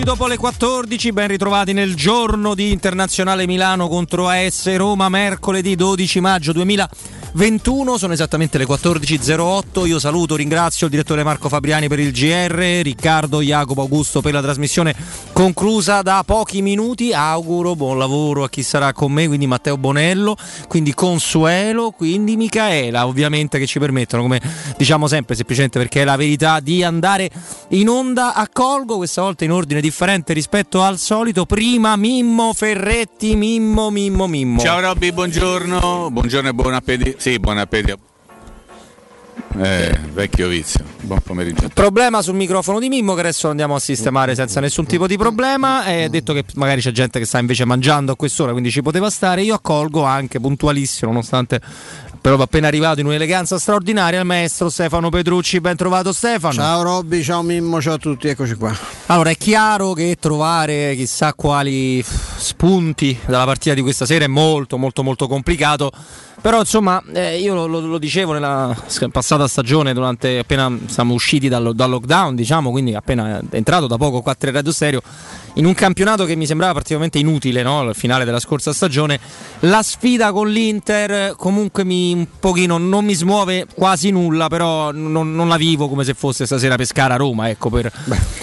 8 minuti dopo le 14, ben ritrovati nel giorno di Internazionale Milano contro AS Roma, mercoledì 12 maggio 2021, sono esattamente le 14.08, io saluto, ringrazio il direttore Marco Fabriani per il GR, Riccardo Jacopo Augusto per la trasmissione conclusa da pochi minuti, auguro buon lavoro a chi sarà con me, quindi Matteo Bonello, quindi Consuelo, quindi Micaela, ovviamente che ci permettono, come diciamo sempre, semplicemente perché è la verità, di andare in onda, accolgo questa volta in ordine differente rispetto al solito. Prima Mimmo Ferretti, Mimmo, Mimmo, Mimmo. Ciao Robby, buongiorno, buongiorno e buon appetito. Sì, buon appetito. Eh, vecchio vizio, buon pomeriggio. Problema sul microfono di Mimmo che adesso andiamo a sistemare senza nessun tipo di problema. È detto che magari c'è gente che sta invece mangiando a quest'ora, quindi ci poteva stare. Io accolgo anche puntualissimo, nonostante però appena arrivato in un'eleganza straordinaria il maestro Stefano Petrucci, ben trovato Stefano. Ciao Robby, ciao Mimmo, ciao a tutti, eccoci qua. Allora è chiaro che trovare chissà quali spunti dalla partita di questa sera è molto molto molto complicato. Però insomma, eh, io lo, lo, lo, dicevo nella passata stagione, durante, appena siamo usciti dal, dal, lockdown, diciamo, quindi appena entrato da poco qua a 3 Radio Stereo, in un campionato che mi sembrava praticamente inutile, no? al finale della scorsa stagione, la sfida con l'Inter comunque mi, un pochino non mi smuove quasi nulla, però non, non la vivo come se fosse stasera Pescara-Roma, ecco, per,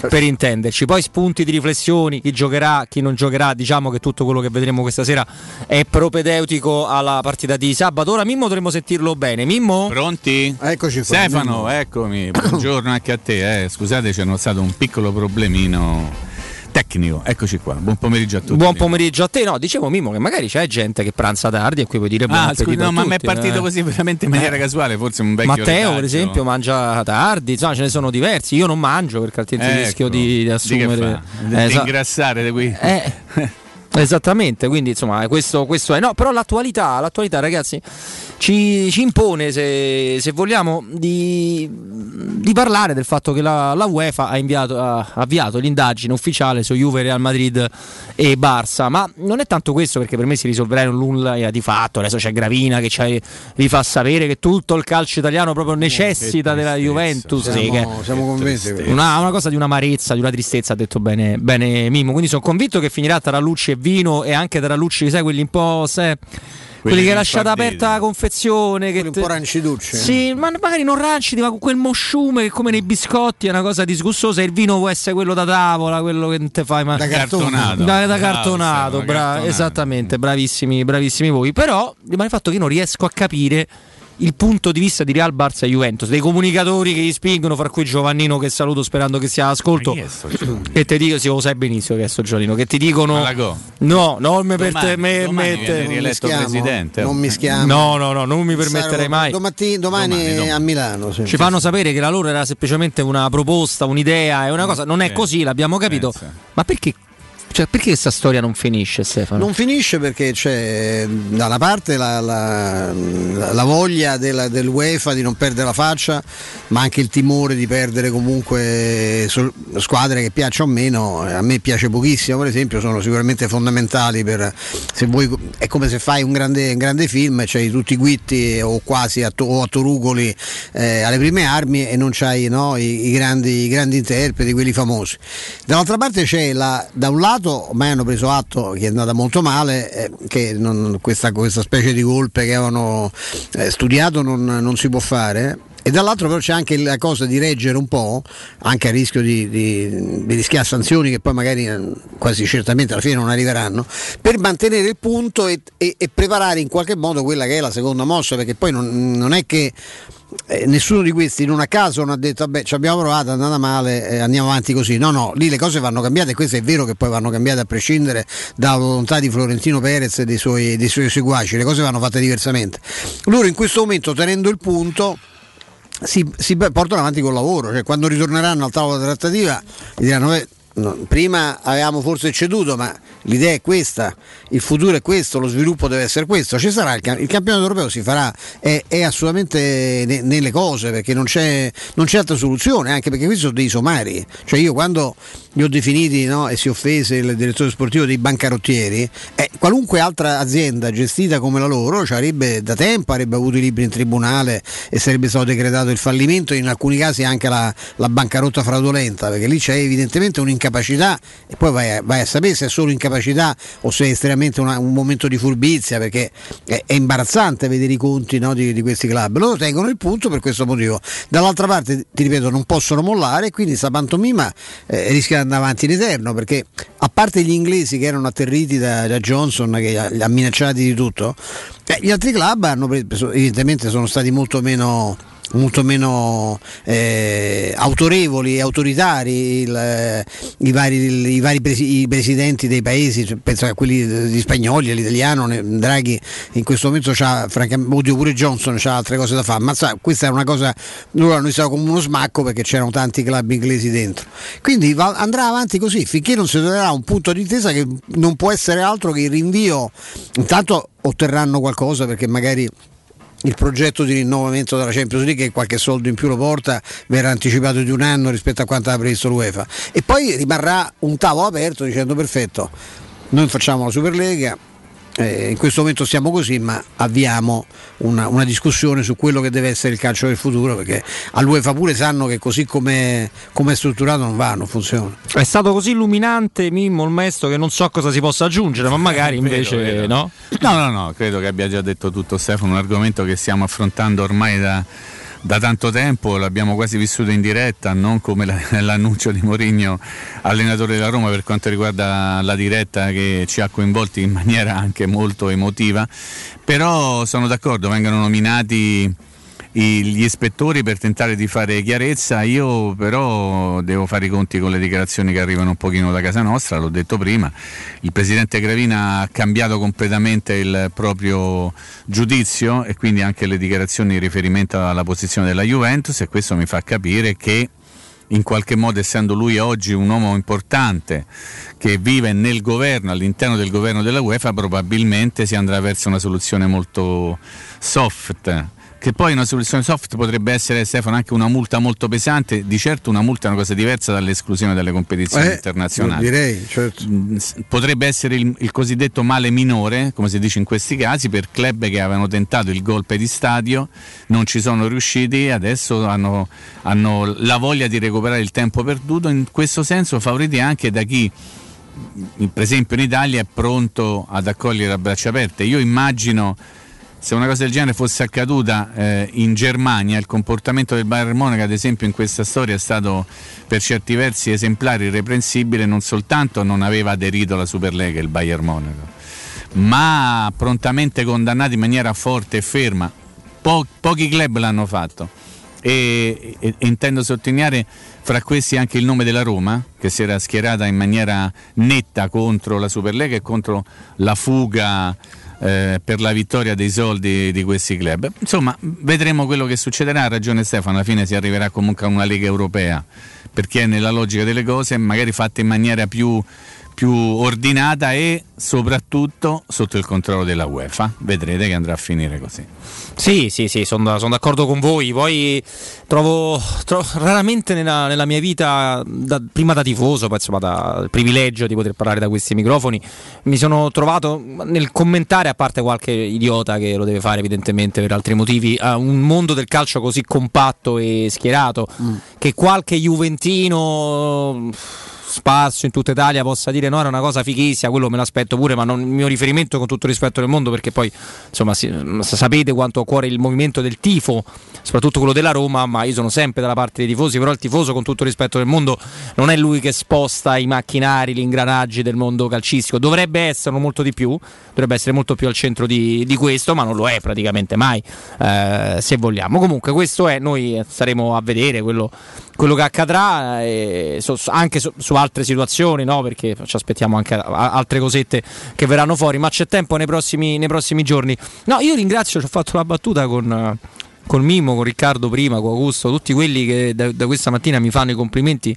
per intenderci. Poi spunti di riflessioni, chi giocherà, chi non giocherà, diciamo che tutto quello che vedremo questa sera è propedeutico alla partita di sabato. Ora Mimmo dovremmo sentirlo bene. Mimmo? Pronti? Eccoci qua. Stefano, Mimmo. eccomi. Buongiorno anche a te. Eh. Scusate, c'è stato un piccolo problemino tecnico. Eccoci qua. Buon pomeriggio a tutti. Buon pomeriggio a te. No, dicevo Mimo che magari c'è gente che pranza tardi e qui puoi dire buon ah, scusi, no, ma mi è partito eh. così veramente in maniera eh. casuale, forse un vecchio Matteo, retaggio. per esempio, mangia tardi, insomma, ce ne sono diversi. Io non mangio perché altrimenti ecco. rischio di, di assumere di, eh, di ingrassare di qui. Eh. Esattamente, quindi insomma questo, questo, è. No, però l'attualità, l'attualità ragazzi, ci, ci impone, se, se vogliamo, di, di, parlare del fatto che la, la UEFA ha, inviato, ha, avviato l'indagine ufficiale su Juve, Real Madrid e Barça. Ma non è tanto questo perché per me si risolverà in nulla di fatto. Adesso c'è Gravina che vi fa sapere che tutto il calcio italiano proprio necessita della Juventus. Siamo, sì, siamo convinti. Una, una, cosa di un'amarezza, di una tristezza, ha detto bene, bene Mimo. Quindi sono convinto che finirà tra Lucci e Vino e anche tra Lucci, sai, quelli un po'. Se, quelli, che hai lasciato aperta la confezione. Che te... un po' ranciducci. Sì, ma magari non rancidi, ma con quel mosciume che come nei biscotti è una cosa disgustosa. Il vino può essere quello da tavola, quello che te fai. Ma... Da cartonato. Da, da cartonato, bra- cartonato. esattamente, bravissimi, bravissimi voi. Però rimane il fatto che non riesco a capire il punto di vista di Real Barça e Juventus, dei comunicatori che gli spingono, fra cui Giovannino che saluto sperando che sia all'ascolto. Che ti dico, sì, lo sai benissimo che è sto Giovannino, che ti dicono No, non mi permette me, mette, rieletto presidente. Non mi schiamo. No, no, no, non mi permetterei mai. Domani, domani, domani a Milano. Sì. Ci fanno sapere che la loro era semplicemente una proposta, un'idea, è una cosa, non è così, l'abbiamo capito. Ma perché cioè, perché questa storia non finisce, Stefano? Non finisce perché c'è da una parte la, la, la voglia della, dell'UEFA di non perdere la faccia, ma anche il timore di perdere comunque squadre che piacciono o meno. A me piace pochissimo, per esempio, sono sicuramente fondamentali per se vuoi. È come se fai un grande, un grande film, c'hai tutti i guitti o quasi a, o a Torugoli eh, alle prime armi e non c'hai no, i, i, grandi, i grandi interpreti, quelli famosi. Dall'altra parte c'è la, da un lato lato ormai hanno preso atto che è andata molto male, eh, che non, questa, questa, specie di golpe che avevano eh, studiato non, non si può fare. E dall'altro però c'è anche la cosa di reggere un po', anche a rischio di, di, di, rischiare sanzioni che poi magari eh, quasi certamente alla fine non arriveranno, per mantenere il punto e, e, e preparare in qualche modo quella che è la seconda mossa, perché poi non, non è che eh, nessuno di questi non a caso non ha detto vabbè ci abbiamo provato, è andata male, eh, andiamo avanti così. No, no, lì le cose vanno cambiate e questo è vero che poi vanno cambiate a prescindere dalla volontà di Florentino Perez e dei suoi, dei suoi seguaci, le cose vanno fatte diversamente. Loro in questo momento tenendo il punto si, si portano avanti col lavoro, cioè quando ritorneranno al tavolo della trattativa diranno... Eh, No, prima avevamo forse ceduto, ma l'idea è questa, il futuro è questo, lo sviluppo deve essere questo, ci sarà il, il campionato europeo si farà, è, è assolutamente ne, nelle cose perché non c'è, non c'è, altra soluzione, anche perché questi sono dei somari, cioè io quando li ho definiti no, e si offese il direttore sportivo dei bancarottieri, eh, qualunque altra azienda gestita come la loro avrebbe da tempo avrebbe avuto i libri in tribunale e sarebbe stato decretato il fallimento, in alcuni casi anche la, la bancarotta fraudolenta, perché lì c'è evidentemente un'incapacità e poi vai vai a sapere se è solo incapacità o se è estremamente una, un momento di furbizia, perché è, è imbarazzante vedere i conti no, di, di, questi club. Loro tengono il punto per questo motivo. Dall'altra parte, ti ripeto, non possono mollare e quindi sta pantomima eh, rischia di andare avanti in eterno, perché a parte gli inglesi che erano atterriti da, da Johnson, che li ha minacciati di tutto, eh, gli altri club hanno evidentemente sono stati molto meno molto meno eh, autorevoli e autoritari il, eh, i, vari, i, vari presi, i, presidenti dei paesi, cioè, penso a quelli di spagnoli, all'italiano, Draghi in questo momento c'ha, francamente, odio pure Johnson, ha altre cose da fare, ma sa, questa è una cosa, loro hanno iniziato come uno smacco perché c'erano tanti club inglesi dentro. Quindi va, andrà avanti così finché non si troverà un punto di intesa che non può essere altro che il rinvio, intanto otterranno qualcosa perché magari il progetto di rinnovamento della Champions League che qualche soldo in più lo porta verrà anticipato di un anno rispetto a quanto aveva previsto l'UEFA. E poi rimarrà un tavolo aperto dicendo perfetto noi facciamo la Superlega eh, in questo momento siamo così, ma avviamo una, una, discussione su quello che deve essere il calcio del futuro, perché all'UEFA pure sanno che così come è strutturato non va, non funziona. È stato così illuminante Mimmo il maestro che non so cosa si possa aggiungere, ma magari invece vedo, vedo. no? No, no, no, credo che abbia già detto tutto Stefano, un argomento che stiamo affrontando ormai da da tanto tempo, l'abbiamo quasi vissuto in diretta, non come l'annuncio di Mourinho, allenatore della Roma, per quanto riguarda la diretta che ci ha coinvolti in maniera anche molto emotiva, però sono d'accordo, vengono nominati gli ispettori per tentare di fare chiarezza. Io però devo fare i conti con le dichiarazioni che arrivano un pochino da casa nostra, l'ho detto prima. Il presidente Gravina ha cambiato completamente il proprio giudizio e quindi anche le dichiarazioni in riferimento alla posizione della Juventus e questo mi fa capire che in qualche modo essendo lui oggi un uomo importante che vive nel governo, all'interno del governo della UEFA, probabilmente si andrà verso una soluzione molto soft che poi una soluzione soft potrebbe essere Stefano anche una multa molto pesante, di certo una multa è una cosa diversa dall'esclusione dalle competizioni eh, internazionali. Direi, certo. Mm, potrebbe essere il, il, cosiddetto male minore, come si dice in questi casi, per club che avevano tentato il golpe di stadio, non ci sono riusciti adesso hanno, hanno la voglia di recuperare il tempo perduto, in questo senso favoriti anche da chi per esempio in Italia è pronto ad accogliere a braccia aperte. Io immagino se una cosa del genere fosse accaduta eh, in Germania, il comportamento del Bayern Monaco, ad esempio, in questa storia è stato per certi versi esemplare, irreprensibile, non soltanto non aveva aderito alla Superlega il Bayern Monaco, ma prontamente condannato in maniera forte e ferma. Po- pochi club l'hanno fatto. E, e, e, intendo sottolineare fra questi anche il nome della Roma che si era schierata in maniera netta contro la Superlega e contro la fuga eh, per la vittoria dei soldi di questi club. Insomma, vedremo quello che succederà. Ha ragione Stefano, alla fine si arriverà comunque a una Lega Europea, perché è nella logica delle cose, magari fatta in maniera più più ordinata e soprattutto sotto il controllo della UEFA. Vedrete che andrà a finire così. Sì, sì, sì, sono, sono d'accordo con voi. Poi trovo, trovo raramente nella, nella, mia vita, da, prima da tifoso, poi insomma dal privilegio di poter parlare da questi microfoni, mi sono trovato nel commentare, a parte qualche idiota che lo deve fare evidentemente per altri motivi, a un mondo del calcio così compatto e schierato mm. che qualche Juventino spazio in tutta Italia possa dire no, era una cosa fighissima, quello me l'aspetto pure, ma non il mio riferimento con tutto il rispetto del mondo, perché poi insomma si, sapete quanto ho a cuore il movimento del tifo, soprattutto quello della Roma, ma io sono sempre dalla parte dei tifosi, però il tifoso con tutto il rispetto del mondo non è lui che sposta i macchinari, gli ingranaggi del mondo calcistico, dovrebbe essere molto di più, dovrebbe essere molto più al centro di, di questo, ma non lo è praticamente mai, eh, se vogliamo. Comunque questo è, noi staremo a vedere quello quello che accadrà eh, so, anche su, su, altre situazioni, no? perché ci aspettiamo anche altre cosette che verranno fuori, ma c'è tempo nei prossimi, nei prossimi giorni. No, io ringrazio, ci ho fatto la battuta con, con Mimo, con Riccardo prima, con Augusto, tutti quelli che da, da questa mattina mi fanno i complimenti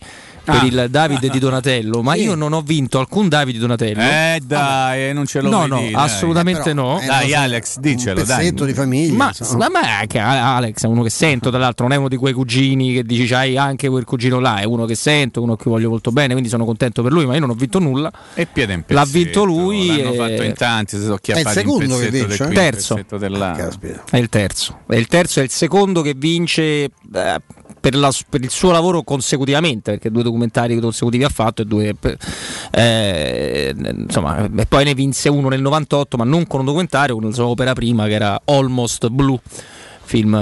per ah, il Davide ah, di Donatello, ma sì. io non ho vinto alcun Davide di Donatello. Eh dai, ah, non ce l'ho No, no, dire, assolutamente dai. no. Dai Alex, dicelo, un pezzetto dai. di famiglia. Ma, ma, ma anche Alex è uno che sento, tra l'altro non è uno di quei cugini che dici c'hai anche quel cugino là, è uno che sento, uno cui voglio molto bene, quindi sono contento per lui, ma io non ho vinto nulla. E piede in pezzetto. L'ha vinto lui. L'hanno e... fatto in tanti, si sono chiappati è il secondo che vince, qui, terzo. È il terzo. È il terzo, è il secondo che vince eh, per, la, per, il suo lavoro consecutivamente, perché due documentari consecutivi ha fatto e due. Eh, insomma, e poi ne vinse uno nel 98, ma non con un documentario, con la sua opera prima che era Almost Blue film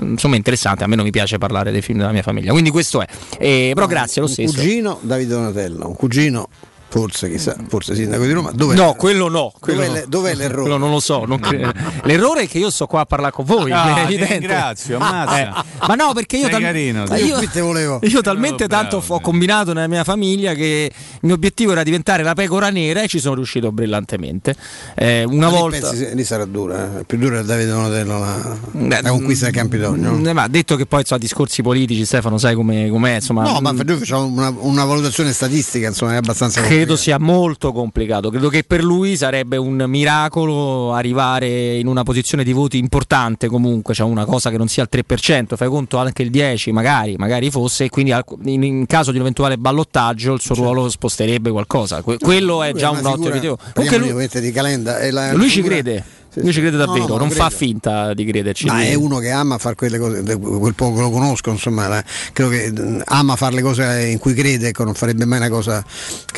insomma interessante a me non mi piace parlare dei film della mia famiglia quindi questo è eh, però grazie lo un stesso cugino Davide Donatello un cugino Forse, chissà, forse sindaco di Roma. Dov'è no, quello no. Quello dov'è, no. dov'è, l'errore? Quello non lo so. Non cre... L'errore è che io sto qua a parlare con voi. Ah, ringrazio, eh, ma no, perché io, tal... carino, io, io, io talmente oh, tanto ho combinato nella mia famiglia che il mio obiettivo era diventare la pecora nera e ci sono riuscito brillantemente. Eh, una ma volta. Pensi, lì sarà dura, eh? più dura è Davide Donatello la, la conquista del Campidoglio. Mm, ma detto che poi insomma, discorsi politici, Stefano, sai com'è? com'è insomma, no, ma noi facciamo una, una valutazione statistica, insomma, è abbastanza. Credo sia molto complicato. Credo che per lui sarebbe un miracolo arrivare in una posizione di voti importante comunque, cioè una cosa che non sia il 3%, fai conto anche il 10 magari, magari fosse, e quindi in, caso di un eventuale ballottaggio il suo certo. ruolo sposterebbe qualcosa. quello è già un ottimo video. Comunque lui, di calenda, lui ci crede. Sì, Lui ci crede davvero, no, no, non credo. fa finta di crederci. Ma è uno che ama fare quelle cose, quel poco che lo conosco, insomma, credo che mm, ama fare le cose in cui crede, ecco, non farebbe mai una cosa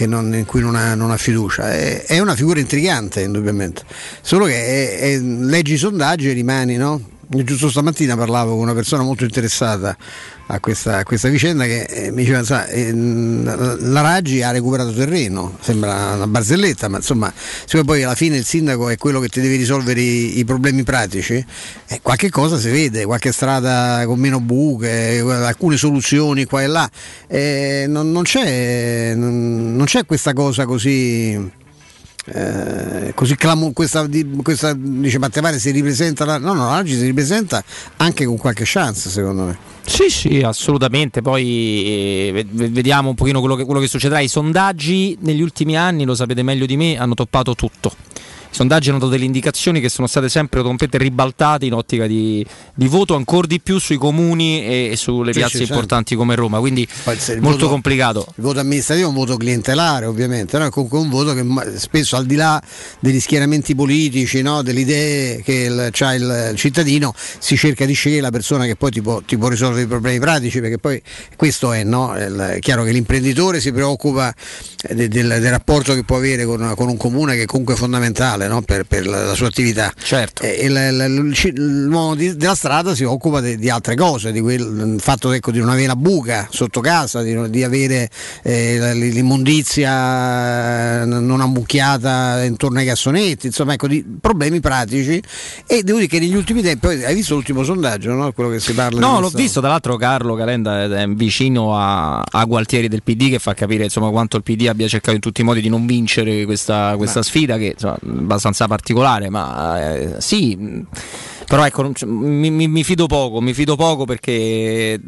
non, in cui non ha, non ha fiducia. È, è, una figura intrigante, indubbiamente. Solo che è, è, leggi i sondaggi e rimani, no? Giusto stamattina parlavo con una persona molto interessata a questa, a quesa vicenda che eh, mi diceva sa, eh, la Raggi ha recuperato terreno, sembra una barzelletta, ma insomma, siccome poi alla fine il sindaco è quello che ti deve risolvere i, i problemi pratici, eh, qualche cosa si vede, qualche strada con meno buche, alcune soluzioni qua e là, eh, non, non, c'è, non, non c'è questa cosa così eh, così clamo, questa, questa dice Mattevare si ripresenta la, no no oggi si ripresenta anche con qualche chance secondo me. Sì sì assolutamente. Poi eh, vediamo un pochino quello che, quello che succederà. I sondaggi negli ultimi anni lo sapete meglio di me hanno toppato tutto sondaggi hanno dato delle indicazioni che sono state sempre completamente ribaltate in ottica di, di voto ancora di più sui comuni e, e sulle sì, piazze sì, importanti certo. come Roma, quindi molto voto, complicato. Il voto amministrativo è un voto clientelare ovviamente, no? è comunque un voto che spesso al di là degli schieramenti politici, no? delle idee che ha il cittadino, si cerca di scegliere la persona che poi ti può, ti può risolvere i problemi pratici, perché poi questo è, no? è chiaro che l'imprenditore si preoccupa del, del, del rapporto che può avere con, con un comune che comunque è fondamentale fondamentale no? per, per la, la, sua attività. Certo. E, l'uomo della strada si occupa di, di altre cose, di quel, il fatto ecco, di non avere la buca sotto casa, di, di avere eh, l'immondizia non ammucchiata intorno ai cassonetti, insomma ecco, di problemi pratici. E devo dire che negli ultimi tempi, hai visto l'ultimo sondaggio, no? quello che si parla? No, l'ho visto, tra l'altro Carlo Calenda è vicino a, a Gualtieri del PD che fa capire insomma, quanto il PD abbia cercato in tutti i modi di non vincere questa, questa sfida che insomma, abbastanza particolare, ma eh, sì. Però ecco, mi, mi, mi, fido poco, mi fido poco perché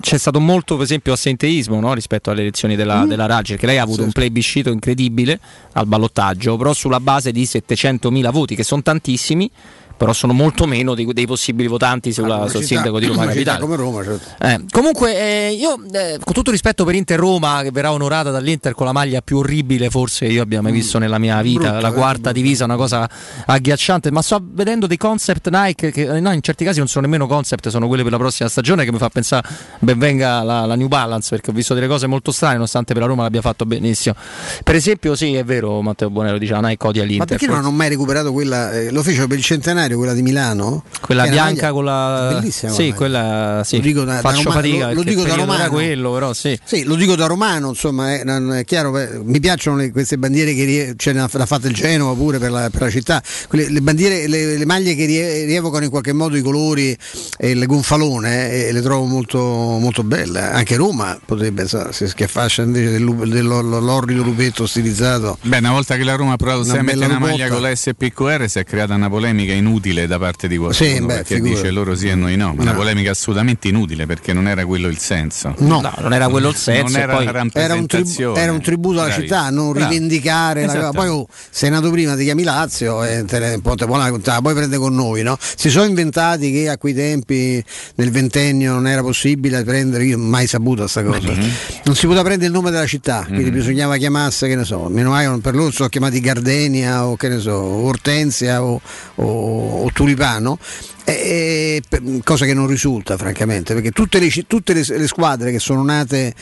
c'è stato molto, per esempio, assenteismo no? rispetto alle elezioni della, mm. della Raggi, perché lei ha avuto sì. un plebiscito incredibile al ballottaggio, però sulla base di 700.000 voti, che sono tantissimi, però sono molto meno dei, dei possibili votanti sulla, ah, sul sindaco di Roma Capitale. Come Roma, certo. eh, comunque, eh, io eh, con tutto rispetto per Inter Roma, che verrà onorata dall'Inter con la maglia più orribile, forse io abbia mai mm. visto nella mia vita, brutto, la quarta divisa, una cosa agghiacciante. Ma sto vedendo dei concept Nike che eh, no, in certi casi non sono nemmeno concept, sono quelli per la prossima stagione, che mi fa pensare ben venga la, la New Balance, perché ho visto delle cose molto strane, nonostante per la Roma l'abbia fatto benissimo. Per esempio, sì, è vero, Matteo Bonello diceva Nike odia l'Inter. Ma perché non hanno mai recuperato quella, eh, lo fecero per il centenario, quella di Milano? Quella bianca con la. Bellissima. Sì, quella. Sì. Lo dico da, Faccio da fatica. Lo, lo dico da romano. quello, però sì. Sì, lo dico da romano, insomma, è, è chiaro. Mi piacciono le, queste bandiere che ce l'ha fatta il Genova pure per la, per la città. Quelle, le bandiere, le, le, maglie che rievocano in qualche modo i colori e le gonfalone e le trovo molto, molto belle. Anche Roma potrebbe sa, si schiaffascia invece del, dell'orrido lupetto stilizzato. Beh, una volta che la Roma ha provato a mettere una maglia con la SPQR si è creata una polemica inutile da parte di qualcuno sì, beh, figura. dice loro sì e noi no, ma no. una polemica assolutamente inutile perché non era quello il senso. No, no non era quello il senso. Era, poi... era, un tribu- era, un tributo alla città, non Bravi. rivendicare esatto. la... Poi oh, sei nato prima, ti chiami Lazio e te ne, te poi prende con noi. No? Si sono inventati che a quei tempi nel ventennio non era possibile prendere, io mai saputo questa cosa. Mm-hmm. Non si poteva prendere il nome della città, quindi mm-hmm. bisognava chiamarsi, che ne so, meno male per loro sono chiamati Gardenia o che ne so, Ortensia o, o, o Tulipano. E, cosa che non risulta francamente perché tutte le, tutte le, le squadre che sono nate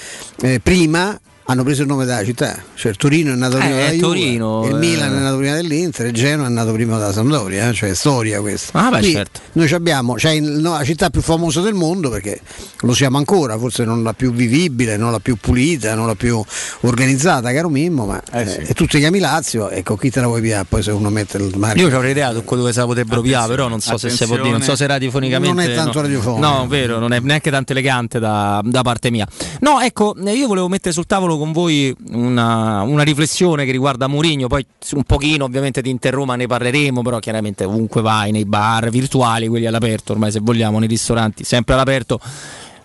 eh, prima hanno preso il nome della città, cioè il Torino è nato prima eh, della Torino, Juve, il eh. Milan è nato prima dell'Inter, il Genoa è nato prima della Sampdoria, eh? cioè storia questa. Ah, beh, certo. Noi abbiamo cioè, no, la città più famosa del mondo perché lo siamo ancora, forse non la più vivibile, non la più pulita, non la più organizzata, caro Mimmo, ma eh, sì. eh, e tu ti chiami Lazio, ecco chi te la vuoi piare poi se uno mette il marchio. Io avrei idea su dove se la potrebbero piare, però non so se si può dire, non so se radiofonicamente. Non è tanto no. radiofonico. No, vero, non è neanche tanto elegante da, da parte mia. No, ecco, io volevo mettere sul tavolo con voi una, una riflessione che riguarda Mourinho, poi un pochino ovviamente di Inter Roma ne parleremo, però chiaramente ovunque vai, nei bar virtuali, quelli all'aperto, ormai se vogliamo, nei ristoranti, sempre all'aperto.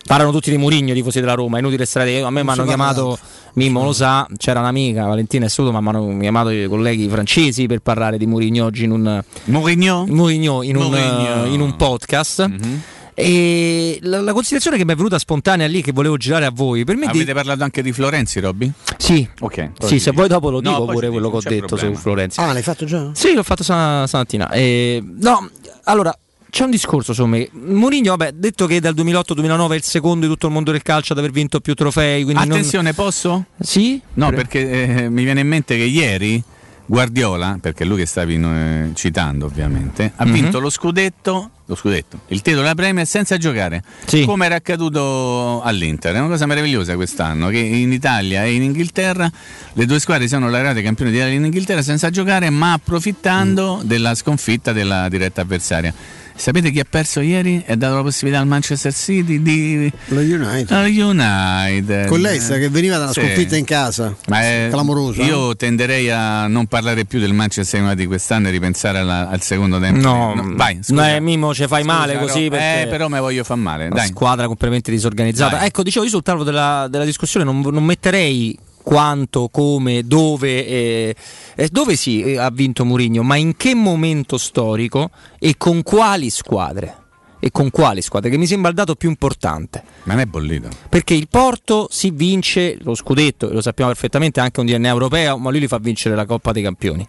Parlano tutti di Mourinho, tifosi della Roma, è inutile stare. A me mi hanno chiamato, Mimmo lo sa, c'era un'amica, Valentina e Sudo, ma mi hanno chiamato i colleghi francesi per parlare di Mourinho oggi in un, Mourinho? Mourinho in. Un, in un podcast. Mm-hmm e la, la, considerazione che mi è venuta spontanea lì, che volevo girare a voi, per me. Avete di... parlato anche di Florenzi, Robby? Sì, ok. Sì, se vuoi dopo lo dico no, pure quello che ho detto problema. su Florenzi. Ah, l'hai fatto già? Sì, l'ho fatto stamattina. Eh, no, allora. C'è un discorso su me. Mourinho, vabbè, detto che dal 2008-2009 è il secondo di tutto il mondo del calcio ad aver vinto più trofei. Attenzione, non... posso? Sì? No, Pre... perché eh, mi viene in mente che ieri Guardiola, perché è lui che stavi eh, citando ovviamente, ha mm-hmm. vinto lo scudetto, lo scudetto, il titolo della Premier senza giocare, sì. come era accaduto all'Inter. È una cosa meravigliosa quest'anno che in Italia e in Inghilterra le due squadre sono laureate campioni d'Italia in Inghilterra senza giocare, ma approfittando mm. della sconfitta della diretta avversaria. Sapete chi ha perso ieri ha dato la possibilità al Manchester City di. Lo United. Lo United. Con l'Ester che veniva dalla sì. sconfitta in casa. Ma è, clamoroso. Io eh? tenderei a non parlare più del Manchester United di quest'anno e ripensare alla, al secondo tempo. No, no vai. Scusa. No, Mimo, ci fai scusa, male così. Perché eh, però mi voglio far male. Dai. squadra completamente disorganizzata. Dai. Ecco, dicevo io sul tavolo della, della discussione non, non metterei quanto, come, dove, eh, eh, dove sì, eh, ha vinto Mourinho, ma in che momento storico e con quali squadre? E con quali squadre? Che mi sembra il dato più importante. Ma non è bollito. Perché il Porto si vince lo scudetto, lo sappiamo perfettamente, anche un DNA europeo, ma lui li fa vincere la Coppa dei Campioni.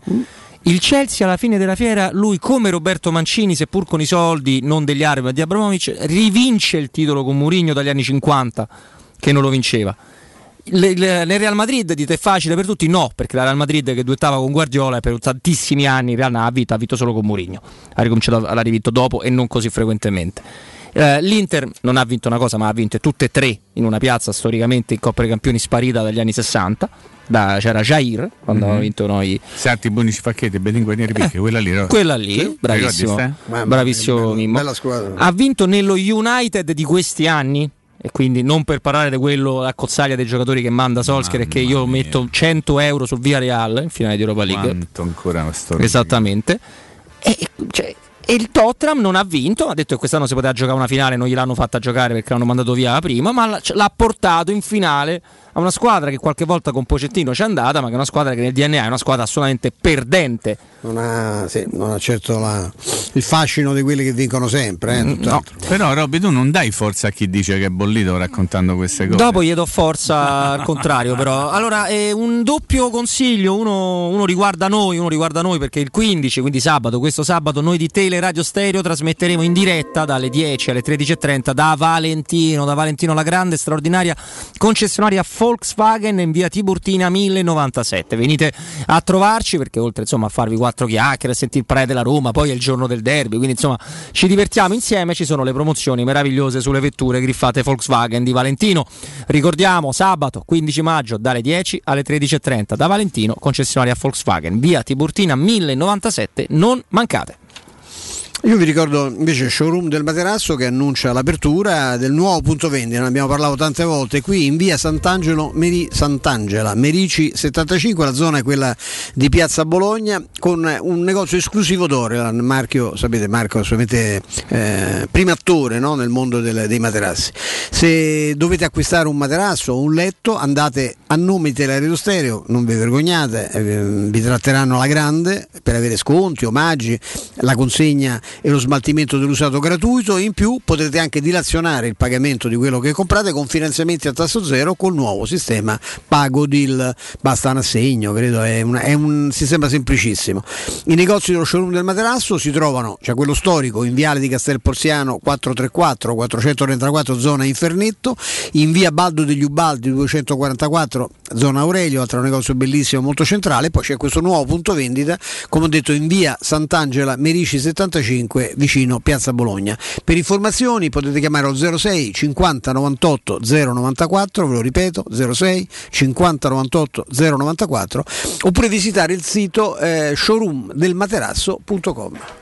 Il Chelsea alla fine della fiera, lui come Roberto Mancini, seppur con i soldi non degli arabi ma di Abramovic, rivince il titolo con Mourinho dagli anni 50 che non lo vinceva nel Real Madrid dite è facile per tutti? No, perché la Real Madrid che duettava con Guardiola per tantissimi anni in Real ha vinto, ha vinto solo con Mourinho. Ha ricominciato, l'ha rivinto dopo e non così frequentemente. Eh, L'Inter non ha vinto una cosa, ma ha vinto tutte e tre in una piazza storicamente in Coppa dei Campioni sparita dagli anni 60. Da, c'era Jair quando mm-hmm. vinto noi. Sarti Bonici Facchetti, Beninguanieri Picchi, eh, quella lì. No? Quella lì, sì? bravissimo. Bravissimo Mimmo. Ha vinto nello United di questi anni e quindi non per parlare di quello la cozzaglia dei giocatori che manda Solskjaer e che io mia. metto 100 euro su Via Real in finale di Europa League. Quanto ancora una storia. Esattamente. E, cioè, e, il Tottenham non ha vinto ha detto che quest'anno si poteva giocare una finale non gliel'hanno fatta giocare perché l'hanno mandato via prima ma l'ha portato in finale a una squadra che qualche volta con Pocettino c'è andata ma che è una squadra che nel DNA è una squadra assolutamente perdente non ha, sì, non ha certo la, il fascino di quelli che vincono sempre. Eh, no. Però Robby tu non dai forza a chi dice che è bollito raccontando queste cose. Dopo gli do forza al contrario però. Allora eh, un doppio consiglio, uno, uno, riguarda noi, uno riguarda noi perché il 15, quindi sabato, questo sabato noi di Tele Radio Stereo trasmetteremo in diretta dalle 10 alle 13.30 da Valentino, da Valentino la grande, straordinaria concessionaria Volkswagen in via Tiburtina 1097. Venite a trovarci perché oltre insomma a farvi quattro chiacchiere, a sentire il pre della Roma, poi è il giorno del derby, quindi insomma ci divertiamo insieme, ci sono le promozioni meravigliose sulle vetture griffate Volkswagen di Valentino. Ricordiamo sabato 15 maggio dalle 10 alle 13.30 da Valentino, concessionaria Volkswagen, via Tiburtina 1097, non mancate. Io vi ricordo invece il showroom del materasso che annuncia l'apertura del nuovo punto vendita, ne abbiamo parlato tante volte, qui in via Sant'Angelo, Meri, Sant'Angela, Merici 75, la zona è quella di Piazza Bologna, con un negozio esclusivo d'Orelan, marchio, sapete Marco assolutamente eh, primo attore no, nel mondo del, dei materassi. Se dovete acquistare un materasso o un letto andate a nome di Teleradio Stereo, non vi vergognate, eh, vi tratteranno alla grande per avere sconti, omaggi, la consegna e lo smaltimento dell'usato gratuito. In più potrete anche dilazionare il pagamento di quello che comprate con finanziamenti a tasso zero col nuovo sistema Pago Deal. Basta un assegno, credo, è, una, è un sistema semplicissimo. I negozi dello showroom del materasso si trovano, c'è cioè quello storico in Viale di Castel Porziano 434 434 zona Infernetto, in via Baldo degli Ubaldi 244 zona Aurelio, altro negozio bellissimo molto centrale, poi c'è questo nuovo punto vendita, come ho detto in via Sant'Angela Merici 75 vicino Piazza Bologna. Per informazioni potete chiamare al 06 50 98 094, ve lo ripeto, 06 50 98 094 oppure visitare il sito eh, showroomdelmaterasso.com.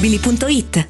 Mobili.it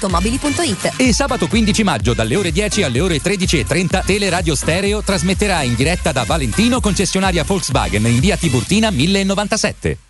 www.teleradioautomobili.it. E sabato 15 maggio dalle ore 10 alle ore 13.30 Teleradio Stereo trasmetterà in diretta da Valentino, concessionaria Volkswagen in via Tiburtina 1097.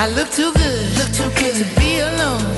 I look too good. Look too good to be alone.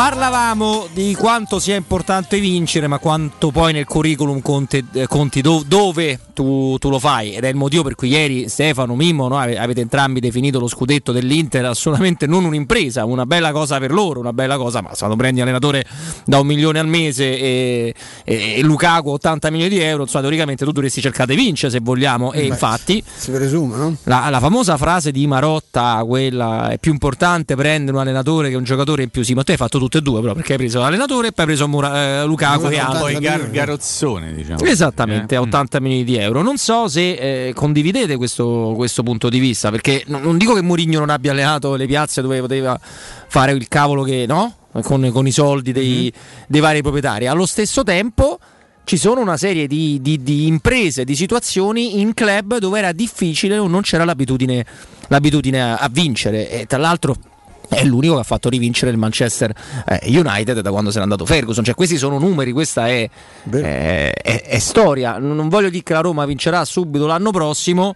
Parlavamo di quanto sia importante vincere, ma quanto poi nel curriculum conti, eh, conti do- dove tu, tu lo fai. Ed è il motivo per cui ieri Stefano, Mimmo, no, ave- avete entrambi definito lo scudetto dell'Inter assolutamente non un'impresa, una bella cosa per loro, una bella cosa, ma quando prendi allenatore da un milione al mese e, e- e Lukaku 80 milioni di euro, insomma, teoricamente tu dovresti cercare di vincere se vogliamo. E Beh, infatti Si presume, no? la, la famosa frase di Marotta, quella è più importante prendere un allenatore che un giocatore in più. Sì, ma te hai fatto tutte e due, però, perché hai preso l'allenatore e poi hai preso Mura- eh, Lukaku e altri. Poi Gar- Garozzone, diciamo. Esattamente, Eh, a 80 milioni di euro. Non so se eh, condividete questo, questo punto di vista, perché non, non dico che Mourinho non abbia allenato le piazze dove poteva fare il cavolo che no, con, con i soldi dei, dei vari proprietari. Allo stesso tempo ci sono una serie di, di- di imprese, di situazioni in club dove era difficile o non c'era l'abitudine, l'abitudine a, a vincere. E tra l'altro è l'unico che ha fatto rivincere il Manchester eh, United da quando se n'è andato Ferguson. Cioè, questi sono numeri, questa è, è- è- è storia. Non voglio dire che la Roma vincerà subito l'anno prossimo,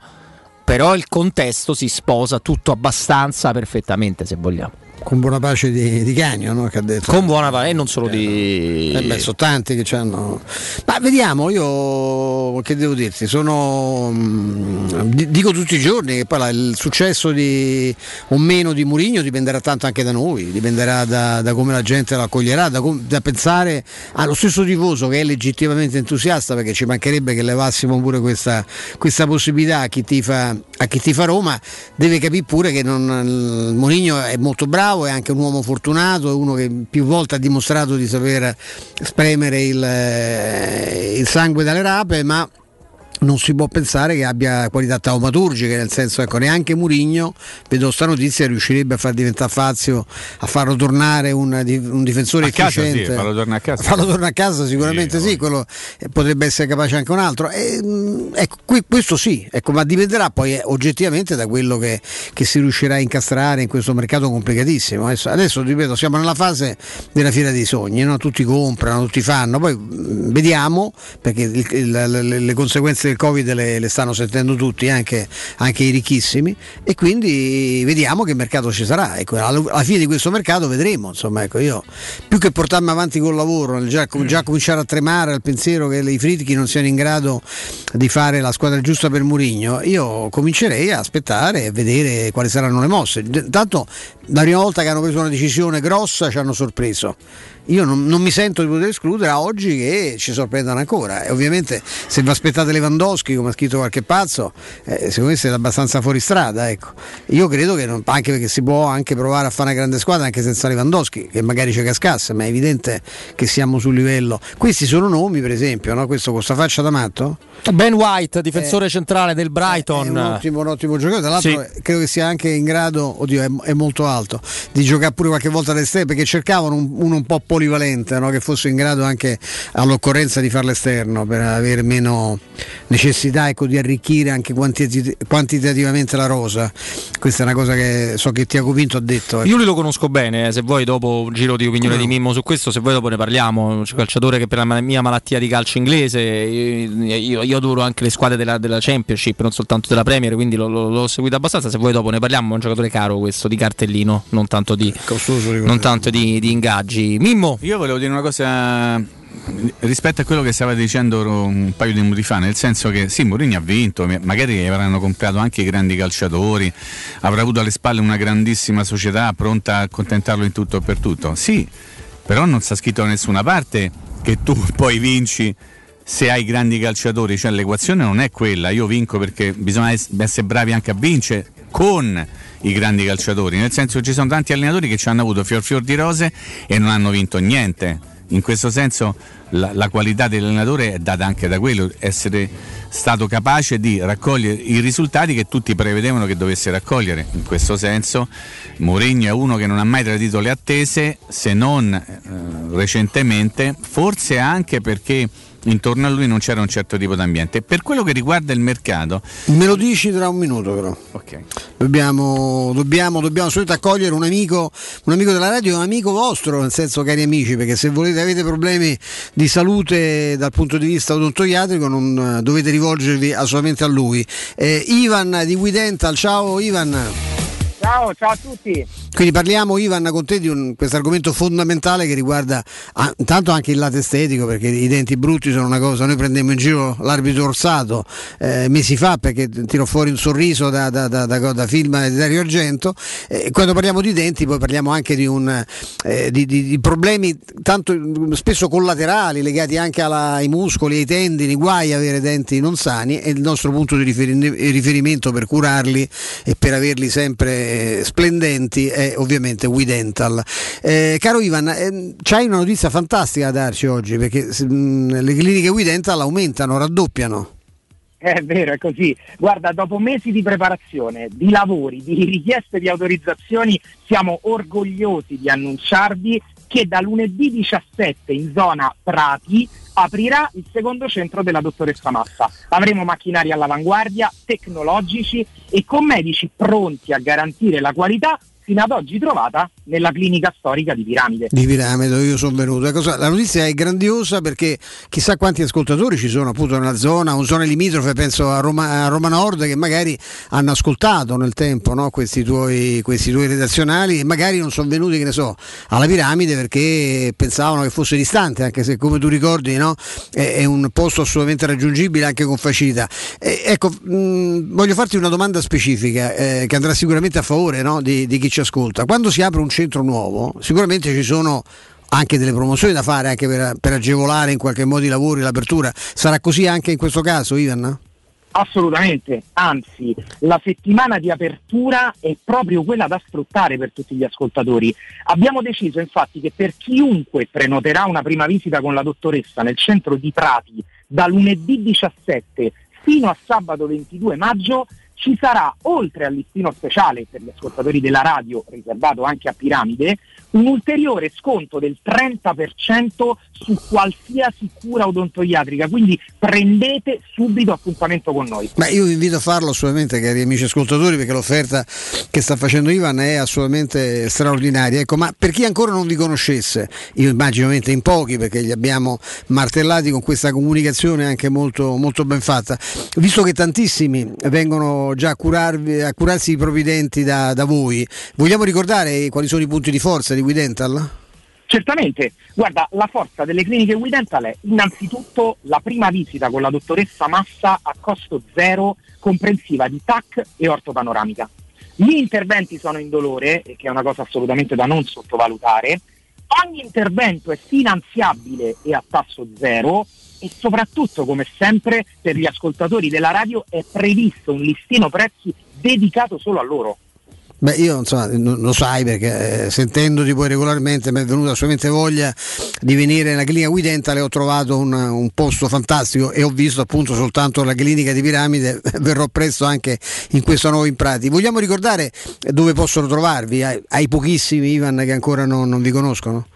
però il contesto si sposa tutto abbastanza perfettamente, se vogliamo. Con buona pace di, di Canio, no? Che ha detto. Con buona pace, e non solo di. Eh beh, sono tanti che hanno. Ma vediamo, io che devo dirti, sono. mm, di- dico tutti i giorni che poi la- il successo di, o meno di Murigno dipenderà tanto anche da noi, dipenderà da, da come la gente lo accoglierà, da, da pensare allo stesso tifoso che è legittimamente entusiasta, perché ci mancherebbe che levassimo pure questa, questa possibilità a chi tifa, a chi tifa Roma, deve capire pure che non, Mourinho è molto bravo, è anche un uomo fortunato, è uno che più volte ha dimostrato di saper spremere il, eh, il sangue dalle rape, ma non si può pensare che abbia qualità taumaturgiche, nel senso ecco, neanche Murigno, vedo sta notizia, riuscirebbe a far diventare Fazio, a farlo tornare un, un difensore A casa, efficiente. sì, farlo tornare a casa. Farlo tornare a casa sicuramente sì, quello eh, potrebbe essere capace anche un altro. E, mh, ecco, qui- questo sì, ecco, ma dipenderà poi eh, oggettivamente da quello che, che si riuscirà a incastrare in questo mercato complicatissimo. Adesso, adesso, ripeto, siamo nella fase della fiera dei sogni, no? tutti comprano, tutti fanno, poi mh, vediamo perché il- il- le, le conseguenze del Covid le, le stanno sentendo tutti, anche, anche i ricchissimi, e quindi vediamo che mercato ci sarà. Ecco, alla, alla fine di questo mercato vedremo, insomma, ecco, io più che portarmi avanti col lavoro, già, già cominciare a tremare al pensiero che i Fritchi non siano in grado di fare la squadra giusta per Murigno, io comincerei a aspettare e vedere quali saranno le mosse. Intanto la prima volta che hanno preso una decisione grossa ci hanno sorpreso. Io non, non mi sento di poter escludere a oggi che ci sorprendano ancora. E ovviamente se vi aspettate Lewandowski, come ha scritto qualche pazzo, eh, secondo me siete abbastanza fuori strada. Ecco. Io credo che non- anche perché si può anche provare a fare una grande squadra anche senza Lewandowski, che magari ci cascasse, ma è evidente che siamo sul livello. Questi sono nomi, per esempio, no? questo con sta faccia da matto. Ben White, difensore centrale del Brighton. È un ottimo, un ottimo giocatore, tra l'altro Sì. eh, credo che sia anche in grado, oddio è, è molto alto, di giocare pure qualche volta all'esterno perché cercavano un- uno un po' polivalente, no? che fosse in grado anche all'occorrenza di fare l'esterno per avere meno necessità ecco, di arricchire anche quantitati- quantitativamente la rosa. Questa è una cosa che so che Tiago Pinto ha detto. ecco. Io lui lo conosco bene, eh, se vuoi dopo un giro di opinione Come di no? Mimmo su questo, se vuoi dopo ne parliamo, c'è un calciatore che per la mia malattia di calcio inglese, io, io- io adoro anche le squadre della, della Championship, non soltanto della Premier, quindi l'ho, l'ho- l'ho seguito abbastanza, se vuoi dopo ne parliamo, è un giocatore caro questo, di cartellino, non tanto di, non tanto di, di ingaggi. Mimmo? Io volevo dire una cosa rispetto a quello che stava dicendo un paio di minuti fa, nel senso che sì, Mourinho ha vinto, magari avranno comprato anche i grandi calciatori, avrà avuto alle spalle una grandissima società pronta a accontentarlo in tutto e per tutto. Sì, però non sta scritto da nessuna parte che tu poi vinci se hai grandi calciatori, cioè l'equazione non è quella, io vinco perché bisogna ess- essere bravi anche a vincere con i grandi calciatori, nel senso che ci sono tanti allenatori che ci hanno avuto fior fior di rose e non hanno vinto niente. In questo senso la, la qualità dell'allenatore è data anche da quello, essere stato capace di raccogliere i risultati che tutti prevedevano che dovesse raccogliere. In questo senso Mourinho è uno che non ha mai tradito le attese, se non eh, recentemente, forse anche perché intorno a lui non c'era un certo tipo d'ambiente. Per quello che riguarda il mercato, Me lo dici tra un minuto però. Ok. Dobbiamo, dobbiamo, dobbiamo assolutamente accogliere un amico, un amico della radio, un amico vostro, nel senso cari amici, perché se volete avete problemi di salute dal punto di vista odontoiatrico non dovete rivolgervi assolutamente a lui. Eh, Ivan di Guidental, ciao Ivan. Ciao, ciao a tutti. Quindi parliamo Ivan con te di questo argomento fondamentale che riguarda ah, intanto anche il lato estetico perché i denti brutti sono una cosa, noi prendemmo in giro l'arbitro Orsato eh, mesi fa perché tirò fuori un sorriso da, da, da, da, da film di Dario Argento eh, quando parliamo di denti poi parliamo anche di, un, eh, di, di, di problemi tanto spesso collaterali legati anche alla, ai muscoli, ai tendini, guai avere denti non sani e il nostro punto di riferi- riferimento per curarli e per averli sempre eh, splendenti è ovviamente We Dental. Eh, caro Ivan, ehm, c'hai una notizia fantastica da darci oggi perché mh, le cliniche We Dental aumentano, raddoppiano. È vero, è così. Guarda, dopo mesi di preparazione, di lavori, di richieste di autorizzazioni, siamo orgogliosi di annunciarvi che da lunedì 17 in zona Prati aprirà il secondo centro della dottoressa Massa. Avremo macchinari all'avanguardia, tecnologici e con medici pronti a garantire la qualità fino ad oggi trovata nella clinica storica di Piramide. Di Piramide, io sono venuto. Sa- la notizia è grandiosa perché chissà quanti ascoltatori ci sono appunto nella zona, un zona limitrofe, penso a Roma, a Roma Nord, che magari hanno ascoltato nel tempo no, questi, tuoi, questi tuoi redazionali e magari non sono venuti, che ne so, alla Piramide perché pensavano che fosse distante, anche se come tu ricordi no, è, è un posto assolutamente raggiungibile anche con facilità. E, ecco, mh, voglio farti una domanda specifica eh, che andrà sicuramente a favore no, di, di chi ci ascolta. Quando si apre un centro nuovo, sicuramente ci sono anche delle promozioni da fare anche per, per agevolare in qualche modo i lavori, l'apertura. Sarà così anche in questo caso, Ivan? Assolutamente, anzi la settimana di apertura è proprio quella da sfruttare per tutti gli ascoltatori. Abbiamo deciso infatti che per chiunque prenoterà una prima visita con la dottoressa nel centro di Prati da lunedì 17 fino a sabato 22 maggio ci sarà, oltre al listino speciale per gli ascoltatori della radio, riservato anche a Piramide, un ulteriore sconto del 30% su qualsiasi cura odontoiatrica. Quindi prendete subito appuntamento con noi. Ma io vi invito a farlo assolutamente, cari amici ascoltatori, perché l'offerta che sta facendo Ivan è assolutamente straordinaria. Ecco, ma per chi ancora non vi conoscesse, io immagino in pochi, perché li abbiamo martellati con questa comunicazione anche molto, molto ben fatta, visto che tantissimi vengono già a, curarvi, a curarsi i propri denti da, da voi, vogliamo ricordare quali sono i punti di forza di We Dental? Certamente, guarda, la forza delle cliniche We Dental è innanzitutto la prima visita con la dottoressa Massa a costo zero, comprensiva di TAC e ortopanoramica. Gli interventi sono indolore, che è una cosa assolutamente da non sottovalutare. Ogni intervento è finanziabile e a tasso zero e soprattutto, come sempre, per gli ascoltatori della radio è previsto un listino prezzi dedicato solo a loro. Beh, io insomma, lo sai perché eh, sentendoti poi regolarmente mi è venuta solamente voglia di venire nella clinica Guidentale, ho trovato un, un, posto fantastico e ho visto appunto soltanto la clinica di Piramide, verrò presto anche in questo nuovo Imprati. Vogliamo ricordare dove possono trovarvi? Ai, ai pochissimi Ivan che ancora non, non vi conoscono?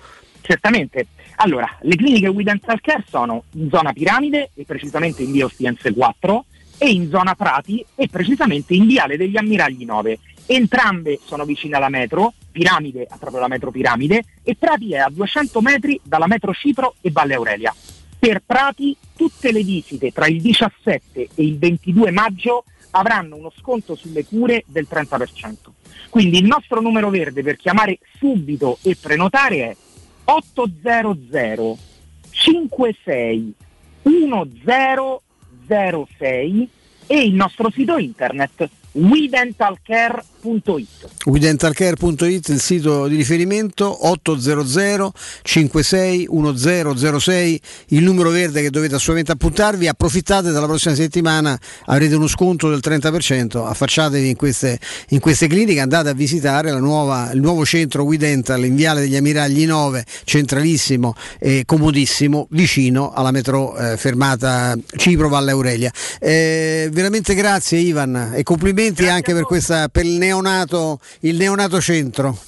Certamente. Allora, le cliniche We Dental Care sono in zona Piramide e precisamente in via Ostiense 4 e in zona Prati e precisamente in viale degli Ammiragli 9. Entrambe sono vicine alla metro, Piramide ha proprio la metro Piramide e Prati è a 200 metri dalla metro Cipro e Valle Aurelia. Per Prati tutte le visite tra il 17 e il 22 maggio avranno uno sconto sulle cure del 30%. Quindi il nostro numero verde per chiamare subito e prenotare è 800 56 1006 e il nostro sito internet WeDentalCare.it WeDentalCare.it il sito di riferimento 800 56 1006 il numero verde che dovete assolutamente appuntarvi. Approfittate dalla prossima settimana avrete uno sconto del 30% affacciatevi in queste, in queste cliniche andate a visitare nuova, il nuovo centro WeDental in Viale degli Ammiragli 9 centralissimo e comodissimo vicino alla metro eh, fermata Cipro Valle Aurelia. Eh, veramente grazie Ivan e complimenti Grazie anche per, questa, per il, neonato, il neonato centro.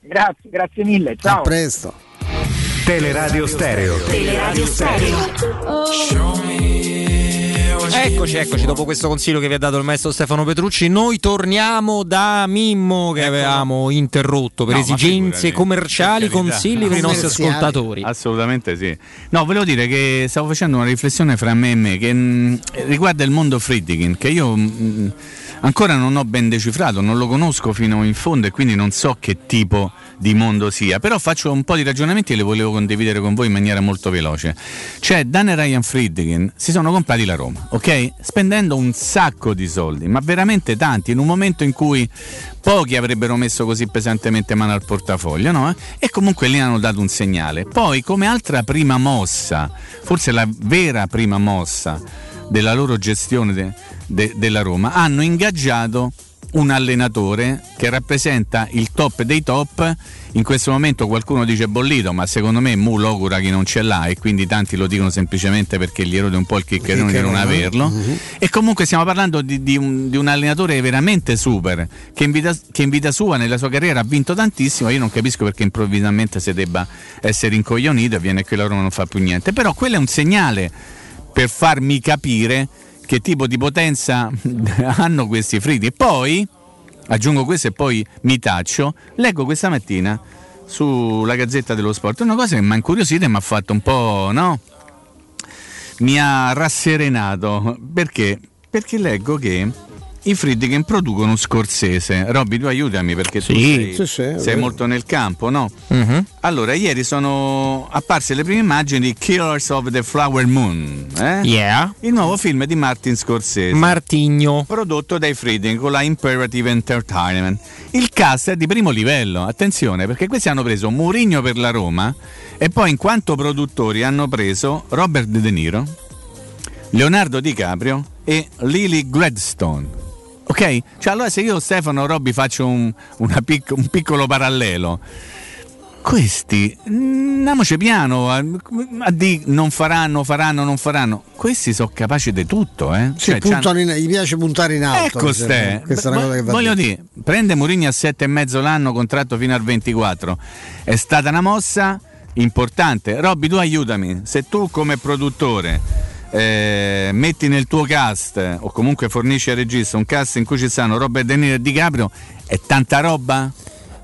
Grazie, grazie mille. Ciao. A presto. Teleradio Stereo. Teleradio Stereo. Eccoci, eccoci, dopo questo consiglio che vi ha dato il maestro Stefano Petrucci, noi torniamo da Mimmo che avevamo interrotto per no, esigenze commerciali, consigli per i nostri ascoltatori. Assolutamente sì. No, volevo dire che stavo facendo una riflessione fra me e me che mh, mm, riguarda il mondo Friedkin, che io... Mh, mm, ancora non ho ben decifrato, non lo conosco fino in fondo e quindi non so che tipo di mondo sia, però faccio un po' di ragionamenti e li volevo condividere con voi in maniera molto veloce. Cioè, Dan e Ryan Friedkin si sono comprati la Roma, ok? Spendendo un sacco di soldi, ma veramente tanti, in un momento in cui pochi avrebbero messo così pesantemente mano al portafoglio, no? E comunque lì hanno dato un segnale. Poi, come altra prima mossa, forse la vera prima mossa della loro gestione de, de, della Roma, hanno ingaggiato un allenatore che rappresenta il top dei top. In questo momento qualcuno dice bollito, ma secondo me Mu l'augura che non ce l'ha e quindi tanti lo dicono semplicemente perché gli erode un po' il chiccherone di non averlo. Uh-huh. E comunque stiamo parlando di, di, un, di, un, allenatore veramente super che in, vita, che in vita sua, nella sua carriera, ha vinto tantissimo. Io non capisco perché improvvisamente si debba essere incoglionito e viene qui la Roma non fa più niente. Però quello è un segnale per farmi capire che tipo di potenza hanno questi friti. E poi, aggiungo questo e poi mi taccio, leggo questa mattina sulla Gazzetta dello Sport una cosa che mi ha incuriosito e mi ha fatto un po', no? Mi ha rasserenato. Perché? Perché leggo che i Friedkin producono Scorsese. Robby, tu aiutami perché sì, tu sei, sì, sì, sei molto nel campo, no? Uh-huh. Allora, ieri sono apparse le prime immagini di Killers of the Flower Moon, eh? yeah. il nuovo film di Martin Scorsese. Martigno. Prodotto dai Friedkin con la Imperative Entertainment. Il cast è di primo livello, attenzione, perché questi hanno preso Mourinho per la Roma e poi in quanto produttori hanno preso Robert De Niro, Leonardo DiCaprio e Lily Gladstone. Ok? Cioè allora se io Stefano Robbi faccio un, pic- un piccolo parallelo, questi, andiamoci piano, a, a di non faranno, faranno, non faranno. Questi sono capaci di tutto, eh? Sì, puntano in- gli piace puntare in alto. Ecco ste. Questa è una cosa che va Voglio dire, prende Mourinho a sette e mezzo l'anno, contratto fino al 24. È stata una mossa importante. Robby, tu aiutami. Se tu come produttore eh, metti nel tuo cast o comunque fornisci al regista un cast in cui ci stanno Robert De Niro e Di Caprio, è tanta roba?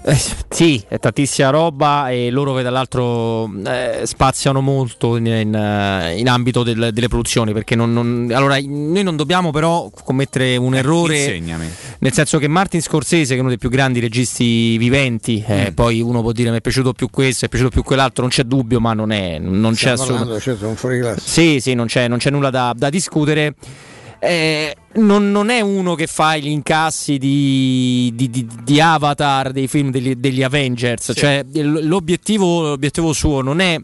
Eh, sì, è tantissima roba e loro che dall'altro eh, spaziano molto in, in, eh, in ambito del- delle produzioni perché non, non- allora, noi non dobbiamo però commettere un errore Insegnami. nel senso che Martin Scorsese che è uno dei più grandi registi viventi eh, poi uno può dire mi è piaciuto più questo, è piaciuto più quell'altro non c'è dubbio ma non, è, non c'è assolutamente certo, sì, sì, non c'è, non c'è nulla da, da discutere. Eh, non, non è uno che fa gli incassi di, di- di- di Avatar dei film degli, degli Avengers, cioè l- l'obiettivo, l'obiettivo suo non è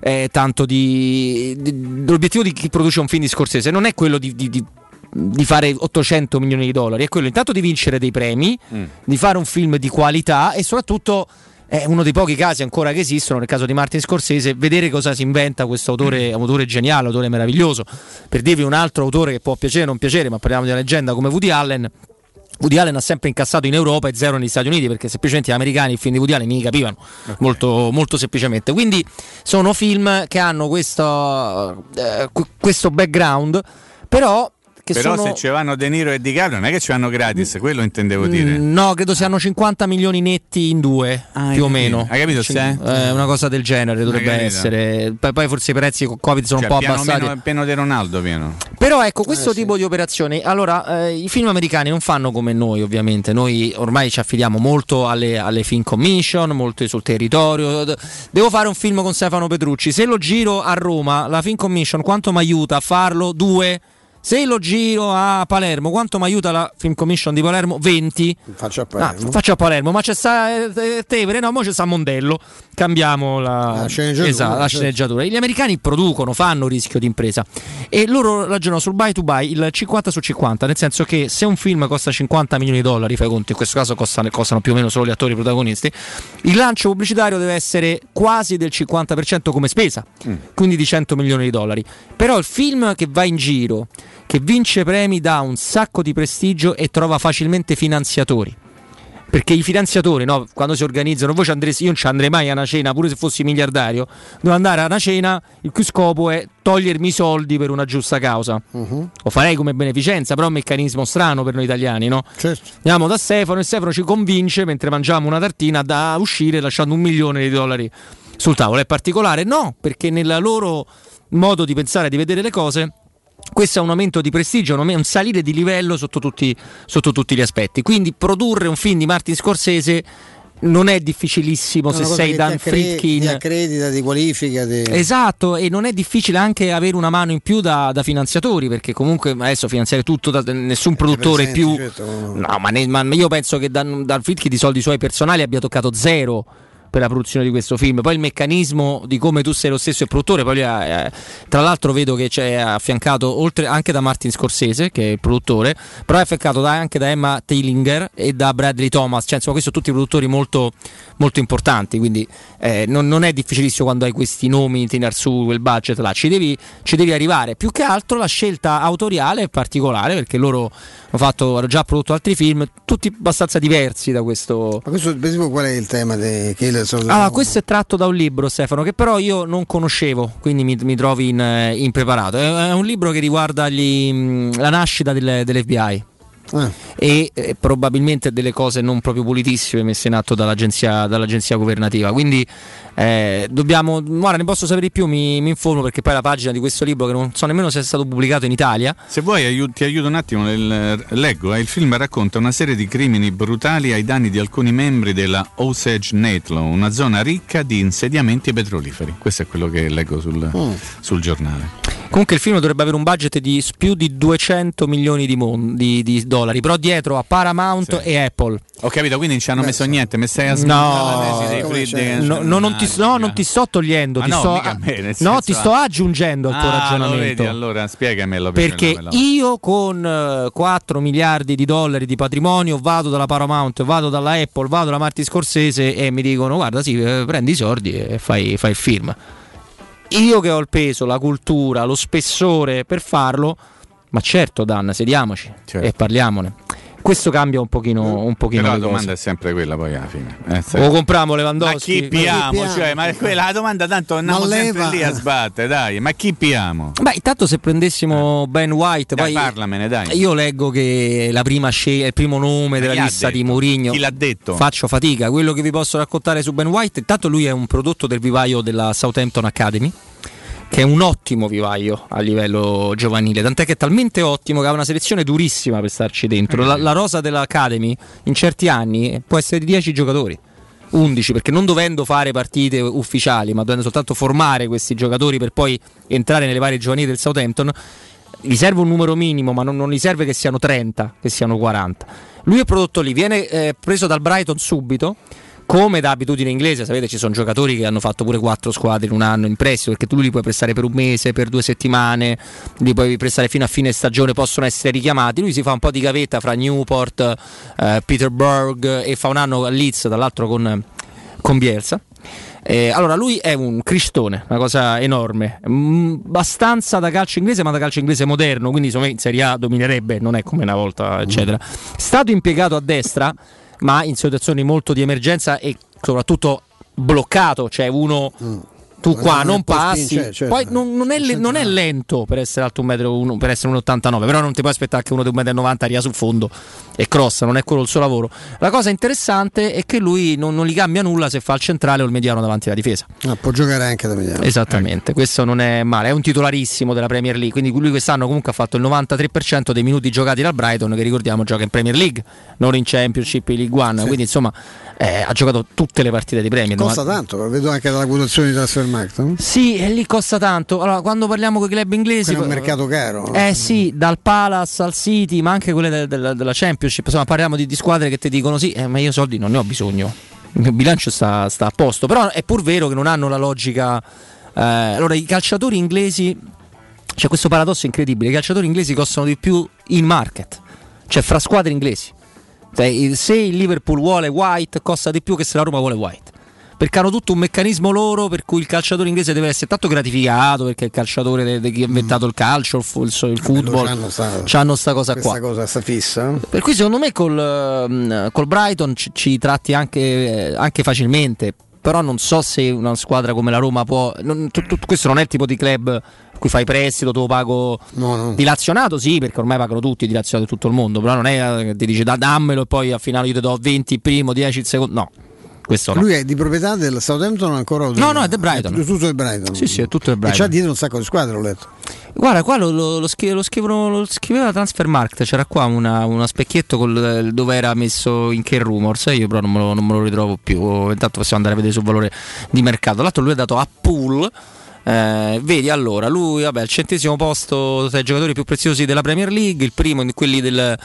eh, tanto di, di- l'obiettivo di chi produce un film di Scorsese non è quello di, di- di- di fare 800 milioni di dollari, è quello intanto di vincere dei premi, di fare un film di qualità e soprattutto è uno dei pochi casi ancora che esistono, nel caso di Martin Scorsese, vedere cosa si inventa questo autore, un autore geniale, un autore meraviglioso. Per dirvi un altro autore che può piacere o non piacere, ma parliamo di una leggenda come Woody Allen. Woody Allen ha sempre incassato in Europa e zero negli Stati Uniti perché semplicemente gli americani il film di Woody Allen mi capivano molto, molto semplicemente. Quindi sono film che hanno questo, eh, qu- questo background, però che Però sono... se ci vanno De Niro e Di Caprio non è che ci vanno gratis, quello intendevo dire. Mm, No, credo siano 50 milioni netti in due, hai più o meno. Hai capito, Cin- se? eh, una cosa del genere dovrebbe essere. Poi, poi forse i prezzi con Covid sono Cioè, un po' piano abbassati. meno- pieno di Ronaldo pieno. Però ecco, questo tipo di operazioni, allora eh, i film americani non fanno come noi ovviamente, noi ormai ci affidiamo molto alle, alle film commission, molto sul territorio, devo fare un film con Stefano Petrucci, se lo giro a Roma, la film commission quanto mi aiuta a farlo? Due. Se lo giro a Palermo, quanto mi aiuta la film commission di Palermo? 20. Faccio a Ah, Palermo. faccio a Palermo, ma c'è sta eh, Tevere, no, mo c'è sta Mondello. Cambiamo la, La sceneggiatura, Esatto, la sceneggiatura. Gli americani producono, fanno rischio di impresa e loro ragionano sul buy to buy il 50 su 50, nel senso che se un film costa 50 milioni di dollari, fai conto, in questo caso costano, costano più o meno solo gli attori protagonisti, il lancio pubblicitario deve essere quasi del 50% come spesa, quindi di 100 milioni di dollari. Però il film che va in giro, che vince premi, dà un sacco di prestigio e trova facilmente finanziatori. Perché i finanziatori, no, quando si organizzano, voi ci andreste, io non ci andrei mai a una cena, pure se fossi miliardario, devo andare a una cena, il cui scopo è togliermi i soldi per una giusta causa. Mhm. Lo farei come beneficenza, però è un meccanismo strano per noi italiani, no? Certo. Andiamo da Stefano e Stefano ci convince mentre mangiamo una tartina da uscire lasciando un milione di dollari sul tavolo. È particolare? No, perché nel loro modo di pensare e di vedere le cose questo è un aumento di prestigio, un salire di livello sotto tutti, sotto tutti gli aspetti. Quindi produrre un film di Martin Scorsese non è difficilissimo È se sei Dan Ti Friedkin. accredita, ti qualifica. Ti... Esatto, e non è difficile anche avere una mano in più da, da finanziatori, perché comunque adesso finanziare tutto, da, nessun produttore presenti, più... certo. No, ma, ne- ma io penso che Dan, Dan Friedkin di soldi suoi personali abbia toccato zero per la produzione di questo film. Poi il meccanismo di come tu sei lo stesso il produttore, poi ha- eh, tra l'altro vedo che c'è affiancato oltre anche da Martin Scorsese, che è il produttore, però è affiancato da- anche da Emma Tailinger e da Bradley Thomas, cioè insomma questi sono tutti produttori molto, molto importanti, quindi eh, non, non è difficilissimo quando hai questi nomi tirar su quel budget là, ci devi, ci devi arrivare. Più che altro la scelta autoriale è particolare perché loro hanno, fatto, hanno già prodotto altri film, tutti abbastanza diversi da questo. Ma questo, per esempio, qual è il tema de- che solito- Allora, questo è tratto da un libro, Stefano, che però io non conoscevo, quindi mi, mi trovi in, eh, impreparato. È, è un libro che riguarda gli, mh, la nascita del- dell'FBI. Ah. E eh, probabilmente delle cose non proprio pulitissime messe in atto dall'agenzia, dall'agenzia governativa. Quindi eh, dobbiamo. Guarda, ne posso sapere di più, mi, mi informo perché poi la pagina di questo libro, che non so nemmeno se è stato pubblicato in Italia. Se vuoi aiu- ti aiuto un attimo, nel- leggo, eh, il film racconta una serie di crimini brutali ai danni di alcuni membri della Osage Netlaw, una zona ricca di insediamenti petroliferi. Questo è quello che leggo sul, sul giornale. Comunque il film dovrebbe avere un budget di più di 200 milioni di, mon- di- di dollari, però dietro a Paramount e Apple. Ho capito, quindi non ci hanno messo niente, mi stai a No, No, no, non ti, no, non ti sto togliendo, Ma ti no, sto, a me, no, ti sto ah. aggiungendo al tuo Ah, ragionamento. vedi, allora spiegamelo Perché io con eh, 4 miliardi di dollari di patrimonio vado dalla Paramount, vado dalla Apple, vado da Marti Scorsese e mi dicono guarda sì, eh, prendi i soldi e fai, fai il film. Io che ho il peso, la cultura, lo spessore per farlo, ma certo Dan, sediamoci e parliamone. Questo cambia un pochino, un pochino Però la domanda è sempre quella poi alla fine. Eh, se- O compriamo ma Lewandowski? chi piamo? Cioè, ma è quella la domanda tanto andiamo Ma sempre lì a sbattere, dai, ma chi piamo? Beh, intanto se prendessimo Ben White, Dai, poi parlamene, dai. io leggo che la prima scel- il primo nome della chi lista di detto? Mourinho. Chi l'ha detto? Faccio fatica. Quello che vi posso raccontare su Ben White, intanto lui è un prodotto del vivaio della Southampton Academy. Che è un ottimo vivaio a livello giovanile, tant'è che è talmente ottimo che ha una selezione durissima per starci dentro. La, la rosa dell'Academy in certi anni può essere di 10 giocatori. 11 perché non dovendo fare partite ufficiali ma dovendo soltanto formare questi giocatori per poi entrare nelle varie giovanili del Southampton gli serve un numero minimo ma non, non gli serve che siano 30 che siano 40 lui è prodotto lì viene eh, preso dal Brighton subito come da abitudine inglese, sapete ci sono giocatori che hanno fatto pure quattro squadre in un anno in prestito perché tu li puoi prestare per un mese, per due settimane, li puoi prestare fino a fine stagione, possono essere richiamati. Lui si fa un po' di gavetta fra Newport, eh, Peterburg e fa un anno a Leeds, tra l'altro con, con Bielsa. Eh, allora, lui è un cristone, una cosa enorme, mm, abbastanza da calcio inglese, ma da calcio inglese moderno, quindi insomma in Serie A dominerebbe, non è come una volta, eccetera. Stato impiegato a destra, ma in situazioni molto di emergenza e soprattutto bloccato, cioè uno tu qua non passi, c'è, certo. poi non, non è, non è lento per essere alto un metro, uno- per essere 1,89 però non ti puoi aspettare che uno di 1,90 m arriva sul fondo e crossa, non è quello il suo lavoro. La cosa interessante è che lui non, non gli cambia nulla se fa il centrale o il mediano davanti alla difesa. Ah, può giocare anche da mediano. Esattamente, questo non è male, è un titolarissimo della Premier League, quindi lui quest'anno comunque ha fatto il 93% dei minuti giocati dal Brighton, che ricordiamo gioca in Premier League, non in Championship, in League One, quindi insomma eh, ha giocato tutte le partite di Premier. Costa no? tanto, lo vedo anche dalla quotazione di Transfermarkt. No? Sì, e lì costa tanto. Allora, quando parliamo con i club inglesi. Quello è un mercato caro. Eh sì, dal Palace al City, ma anche quelle del- del- della Championship. Insomma, parliamo di, di squadre che ti dicono: sì, eh, ma io soldi non ne ho bisogno. Il mio bilancio sta, sta a posto. Però è pur vero che non hanno la logica. eh, allora, i calciatori inglesi. C'è questo paradosso incredibile: i calciatori inglesi costano di più in market, cioè fra squadre inglesi. Cioè, se il Liverpool vuole White, costa di più che se la Roma vuole White perché hanno tutto un meccanismo loro per cui il calciatore inglese deve essere tanto gratificato perché è il calciatore de- che ha inventato il calcio, il, il il football, c'hanno sta- c'hanno sta cosa questa qua. cosa, sta fissa. no? Per cui secondo me col, ehm, col Brighton ci, ci tratti anche, eh, anche facilmente, però non so se una squadra come la Roma può... non- tu- tu- questo non è il tipo di club a cui fai prestito, te lo pago dilazionato, sì, perché ormai pagano tutti dilazionato tutto il mondo, però non è eh, che ti dice da, dammelo e poi al finale io ti do 20 il primo, 10 il secondo, no. Questo no. Lui è di proprietà del Southampton ancora? No, no, è del Brighton. È tutto del Brighton. Sì, sì, è tutto del Brighton. E c'ha dietro un sacco di squadre, ho letto. Guarda, qua lo, lo, lo schi- lo scrivono- lo scriveva Transfermarkt, c'era qua una, una specchietto col- dove era messo in che rumors, io però non me, lo, non me lo ritrovo più, intanto possiamo andare a vedere sul valore di mercato. L'altro lui è dato a pool. eh, vedi allora, lui vabbè, al centesimo posto tra i giocatori più preziosi della Premier League, il primo quelli del,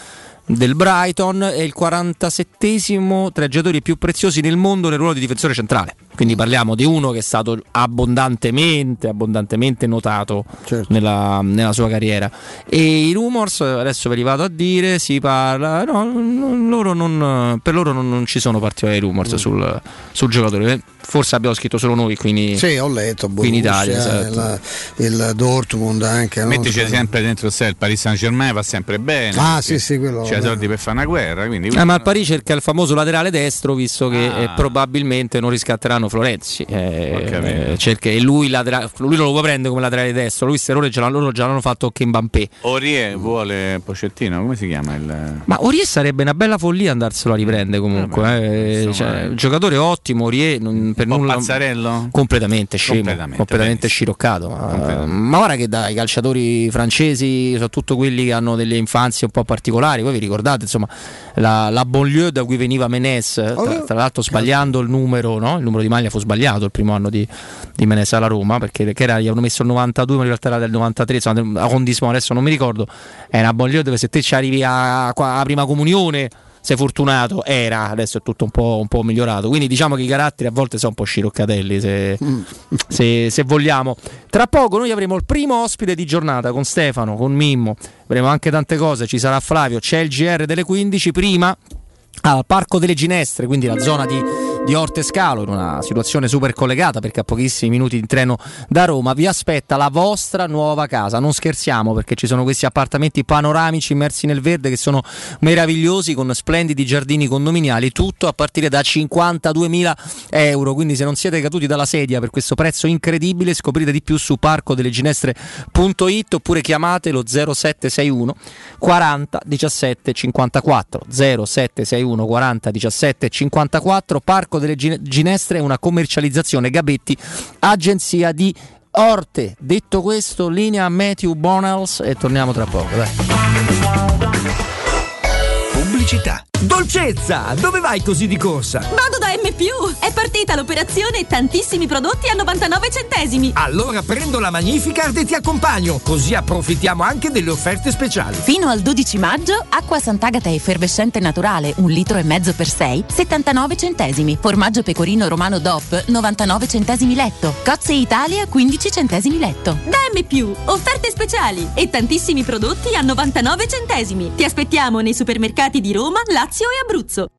del Brighton e il 47esimo tra i giocatori più preziosi nel mondo nel ruolo di difensore centrale. Quindi parliamo di uno che è stato abbondantemente, abbondantemente notato nella, nella sua carriera. E i rumors, adesso ve li vado a dire, si parla, no, non- loro non- per loro non, non ci sono particolari rumors sul, sul giocatore. Forse abbiamo scritto solo noi qui in, Sì, ho letto. qui in Italia. Borussia, esatto. il, il Dortmund anche. no? Mettici sempre dentro sé il Paris Saint Germain va sempre bene. Ah, sì, sì, quello- C'è soldi per fare una guerra. Quindi Eh, ma il Parigi cerca il famoso laterale destro, visto che Ah. eh, probabilmente non riscatteranno Florenzi. Eh, capito. eh, cerca- e lui, latera- lui non lo può prendere come laterale destro. Lui, se loro già, loro già l'hanno fatto che Mbappé. Orie vuole Pocettino, come si chiama il. Ma Orie sarebbe una bella follia andarselo a riprendere comunque. eh. Cioè, un giocatore ottimo, Orie non, per nulla. pazzarello? Completamente scemo, Completamente, completamente, sciroccato. Ma, ma guarda che dai, calciatori francesi, soprattutto quelli che hanno delle infanzie un po' particolari, voi vi ricordate insomma la, la banlieue da cui veniva Menes, tra, tra l'altro sbagliando il numero, no? il numero di maglia fu sbagliato il primo anno di, di Menesa alla Roma perché che era, gli avevano messo il 92 ma in realtà era del 93 insomma, a Condismo adesso non mi ricordo è una bollio dove se te ci arrivi a, a prima comunione sei fortunato, era, adesso è tutto un po', un po', migliorato. Quindi diciamo che i caratteri a volte sono un po' sciroccatelli, se, mm. se, se, vogliamo. Tra poco noi avremo il primo ospite di giornata con Stefano, con Mimmo, avremo anche tante cose, ci sarà Flavio, c'è il GR delle 15, prima al Parco delle Ginestre, quindi la zona di, di Orte Scalo, in una situazione super collegata perché a pochissimi minuti di treno da Roma, vi aspetta la vostra nuova casa. Non scherziamo perché ci sono questi appartamenti panoramici immersi nel verde che sono meravigliosi con splendidi giardini condominiali, tutto a partire da 52.000 euro. Quindi se non siete caduti dalla sedia per questo prezzo incredibile, scoprite di più su parcodelleginestre.it oppure chiamate lo 0761 40 17 54 0761 40 17 54 Parco delle Ginestre è una commercializzazione Gabetti agenzia di Orte detto questo linea Matthew Bonels e torniamo tra poco dai. Pubblicità Dolcezza! Dove vai così di corsa? Vado da M. È partita l'operazione tantissimi prodotti a 99 centesimi. Allora prendo la Magnificard e ti accompagno, così approfittiamo anche delle offerte speciali. Fino al 12 maggio, acqua Sant'Agata effervescente naturale, un litro e mezzo per 6, 79 centesimi. Formaggio pecorino romano DOP, 99 centesimi letto. Cozze Italia, 15 centesimi letto. Da M. Offerte speciali e tantissimi prodotti a 99 centesimi. Ti aspettiamo nei supermercati di Roma, Lazio Lazio e Abruzzo.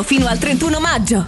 fino al 31 maggio.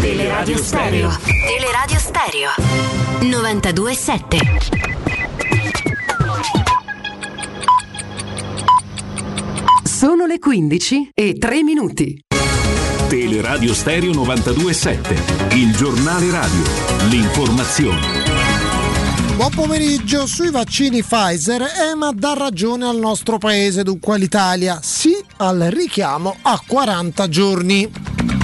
Teleradio Stereo. Teleradio Stereo. 927. Sono le 15 e 3 minuti. Teleradio Stereo 927, il giornale radio, l'informazione. Buon pomeriggio sui vaccini Pfizer. EMA dà ragione al nostro paese, dunque all'Italia. Sì al richiamo a 40 giorni.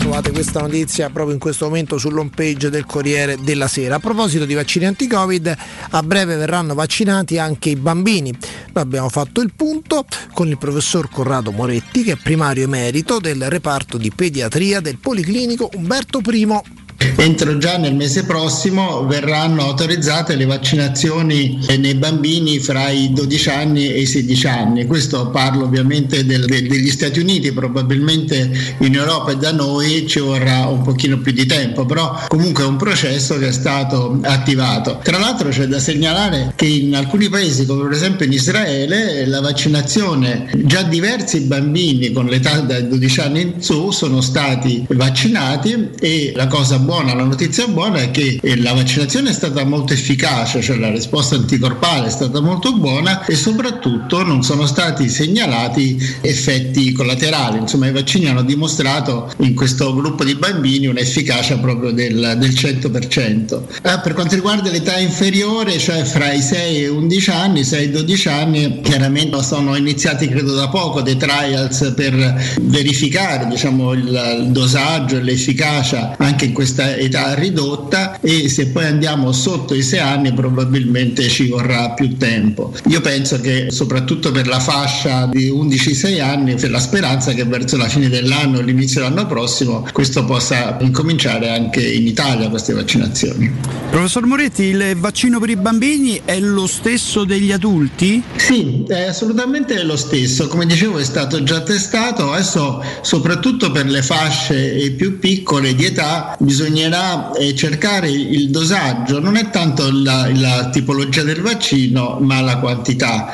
Trovate questa notizia proprio in questo momento sull'home page del Corriere della Sera. A proposito di vaccini anti-Covid, a breve verranno vaccinati anche i bambini. Noi abbiamo fatto il punto con il professor Corrado Moretti, che è primario emerito del reparto di pediatria del Policlinico Umberto I. Entro già nel mese prossimo verranno autorizzate le vaccinazioni nei bambini fra i 12 anni e i 16 anni. Questo parlo ovviamente del, degli Stati Uniti, probabilmente in Europa e da noi ci vorrà un pochino più di tempo, però comunque è un processo che è stato attivato. Tra l'altro c'è da segnalare che in alcuni paesi, come per esempio in Israele, la vaccinazione, già diversi bambini con l'età dai 12 anni in su sono stati vaccinati e la cosa buona buona, la notizia buona è che eh, la vaccinazione è stata molto efficace, cioè la risposta anticorpale è stata molto buona e soprattutto non sono stati segnalati effetti collaterali. Insomma, i vaccini hanno dimostrato in questo gruppo di bambini un'efficacia proprio del, del 100%. Eh, per quanto riguarda l'età inferiore, cioè fra i 6 e 11 anni, 6 e 12 anni, chiaramente sono iniziati credo da poco dei trials per verificare diciamo, il, il dosaggio e l'efficacia anche in questa età ridotta e se poi andiamo sotto i 6 anni probabilmente ci vorrà più tempo. Io penso che soprattutto per la fascia di 11-6 anni c'è la speranza che verso la fine dell'anno l'inizio dell'anno prossimo questo possa incominciare anche in Italia queste vaccinazioni. Professor Moretti, il vaccino per i bambini è lo stesso degli adulti? Sì, è assolutamente lo stesso. Come dicevo è stato già testato, adesso soprattutto per le fasce più piccole di età bisognerà eh, cercare il dosaggio, non è tanto la, la tipologia del vaccino ma la quantità.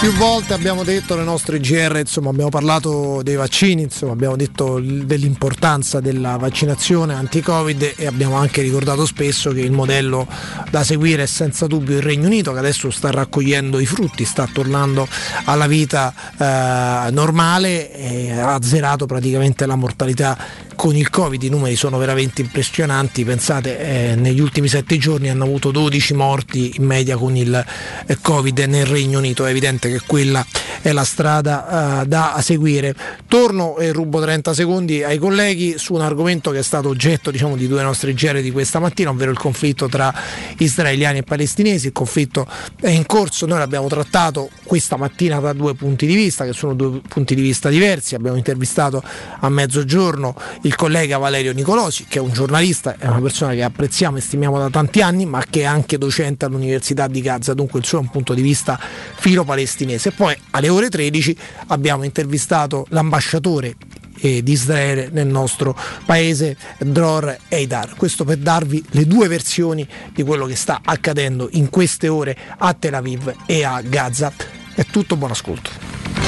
Più volte abbiamo detto le nostre GR, insomma, abbiamo parlato dei vaccini, insomma, abbiamo detto dell'importanza della vaccinazione anti-Covid e abbiamo anche ricordato spesso che il modello da seguire è senza dubbio il Regno Unito che adesso sta raccogliendo i frutti, sta tornando alla vita eh, normale e ha azzerato praticamente la mortalità con il Covid i numeri sono veramente impressionanti, pensate eh, negli ultimi sette giorni hanno avuto 12 morti in media con il eh, Covid nel Regno Unito, è evidente che quella è la strada eh, da seguire. Torno e rubo 30 secondi ai colleghi su un argomento che è stato oggetto diciamo, di due nostre gere di questa mattina, ovvero il conflitto tra israeliani e palestinesi, il conflitto è in corso, noi l'abbiamo trattato questa mattina da due punti di vista, che sono due punti di vista diversi, abbiamo intervistato a mezzogiorno il collega Valerio Nicolosi, che è un giornalista, è una persona che apprezziamo e stimiamo da tanti anni, ma che è anche docente all'Università di Gaza, dunque il suo è un punto di vista filo palestinese. Poi alle ore 13 abbiamo intervistato l'ambasciatore eh, di Israele nel nostro paese, Dror Eidar. Questo per darvi le due versioni di quello che sta accadendo in queste ore a Tel Aviv e a Gaza. È tutto, buon ascolto.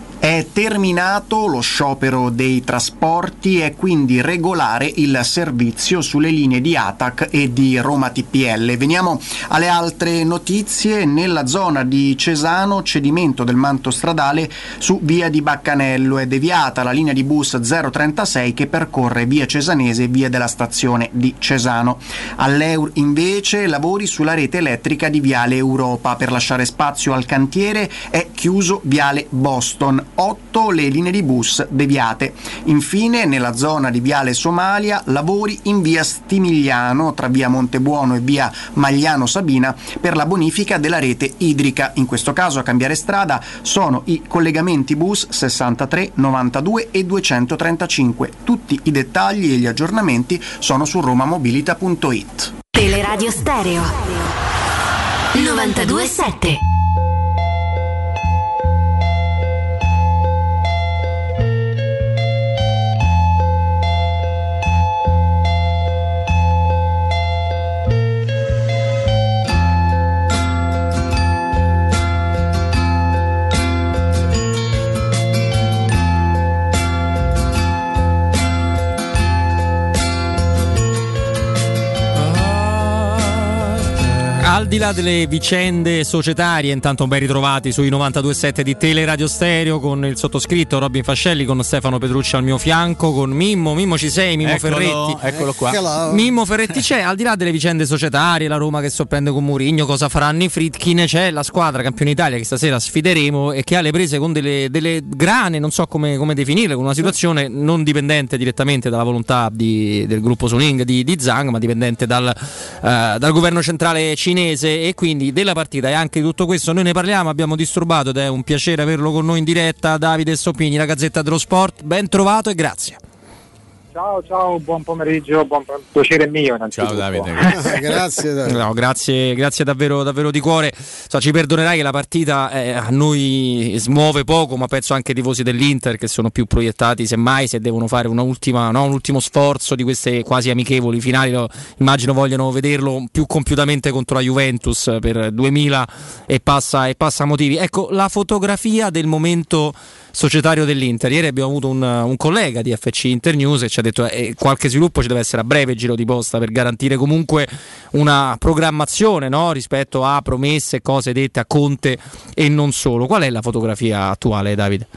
È terminato lo sciopero dei trasporti e quindi regolare il servizio sulle linee di ATAC e di Roma TPL. Veniamo alle altre notizie. Nella zona di Cesano, cedimento del manto stradale su via di Baccanello. È deviata la linea di bus 036 che percorre via Cesanese e via della stazione di Cesano. All'Eur invece lavori sulla rete elettrica di Viale Europa. Per lasciare spazio al cantiere è chiuso Viale Boston. 8 le linee di bus deviate. Infine, nella zona di Viale Somalia, lavori in via Stimigliano tra via Montebuono e via Magliano Sabina per la bonifica della rete idrica. In questo caso a cambiare strada sono i collegamenti bus 63, 92 e 235. Tutti i dettagli e gli aggiornamenti sono su romamobilita.it. Teleradio Stereo 927 di là delle vicende societarie, intanto ben ritrovati sui 92.7 di Teleradio Stereo con il sottoscritto Robin Fascelli, con Stefano Petrucci al mio fianco, con Mimmo, Mimmo ci sei, Mimmo Eccolo, Ferretti. eccolo qua. Mimmo Ferretti c'è, al di là delle vicende societarie, la Roma che sorprende con Murigno, cosa faranno i Fritkin, c'è la squadra campione Italia che stasera sfideremo e che ha le prese con delle, delle grane, non so come, come definirle, con una situazione non dipendente direttamente dalla volontà di- del gruppo Suning di, di Zhang, ma dipendente dal, eh, dal governo centrale cinese e quindi della partita e anche di tutto questo noi ne parliamo, abbiamo disturbato ed è un piacere averlo con noi in diretta, Davide Stoppini, la Gazzetta dello Sport, ben trovato e grazie. Ciao, ciao, buon pomeriggio, buon piacere mio innanzitutto. grazie, No, grazie, grazie davvero, davvero di cuore. So, ci perdonerai che la partita eh, a noi smuove poco, ma penso anche i tifosi dell'Inter che sono più proiettati, semmai se devono fare una ultima, no, un ultimo sforzo di queste quasi amichevoli finali, lo- immagino vogliono vederlo più compiutamente contro la Juventus per 2000 e passa, e passa motivi. Ecco, la fotografia del momento societario dell'Inter. Ieri abbiamo avuto un, un collega di FC Inter News e ci ha detto eh, qualche sviluppo ci deve essere a breve giro di posta per garantire comunque una programmazione no? rispetto a promesse, cose dette a Conte e non solo. Qual è la fotografia attuale, Davide?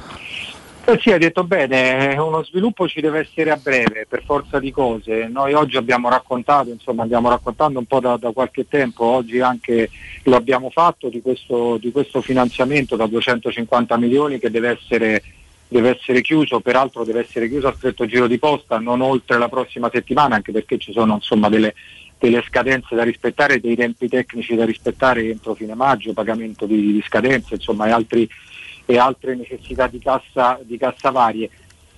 Eh sì, hai detto bene, eh, uno sviluppo ci deve essere a breve, per forza di cose. Noi oggi abbiamo raccontato, insomma, andiamo raccontando un po' da, da qualche tempo, oggi anche lo abbiamo fatto, di questo, di questo finanziamento da 250 milioni che deve essere, deve essere chiuso, peraltro deve essere chiuso a stretto giro di posta, non oltre la prossima settimana, anche perché ci sono insomma, delle, delle scadenze da rispettare, dei tempi tecnici da rispettare entro fine maggio, pagamento di, di scadenze, insomma, e altri e altre necessità di cassa, di cassa varie.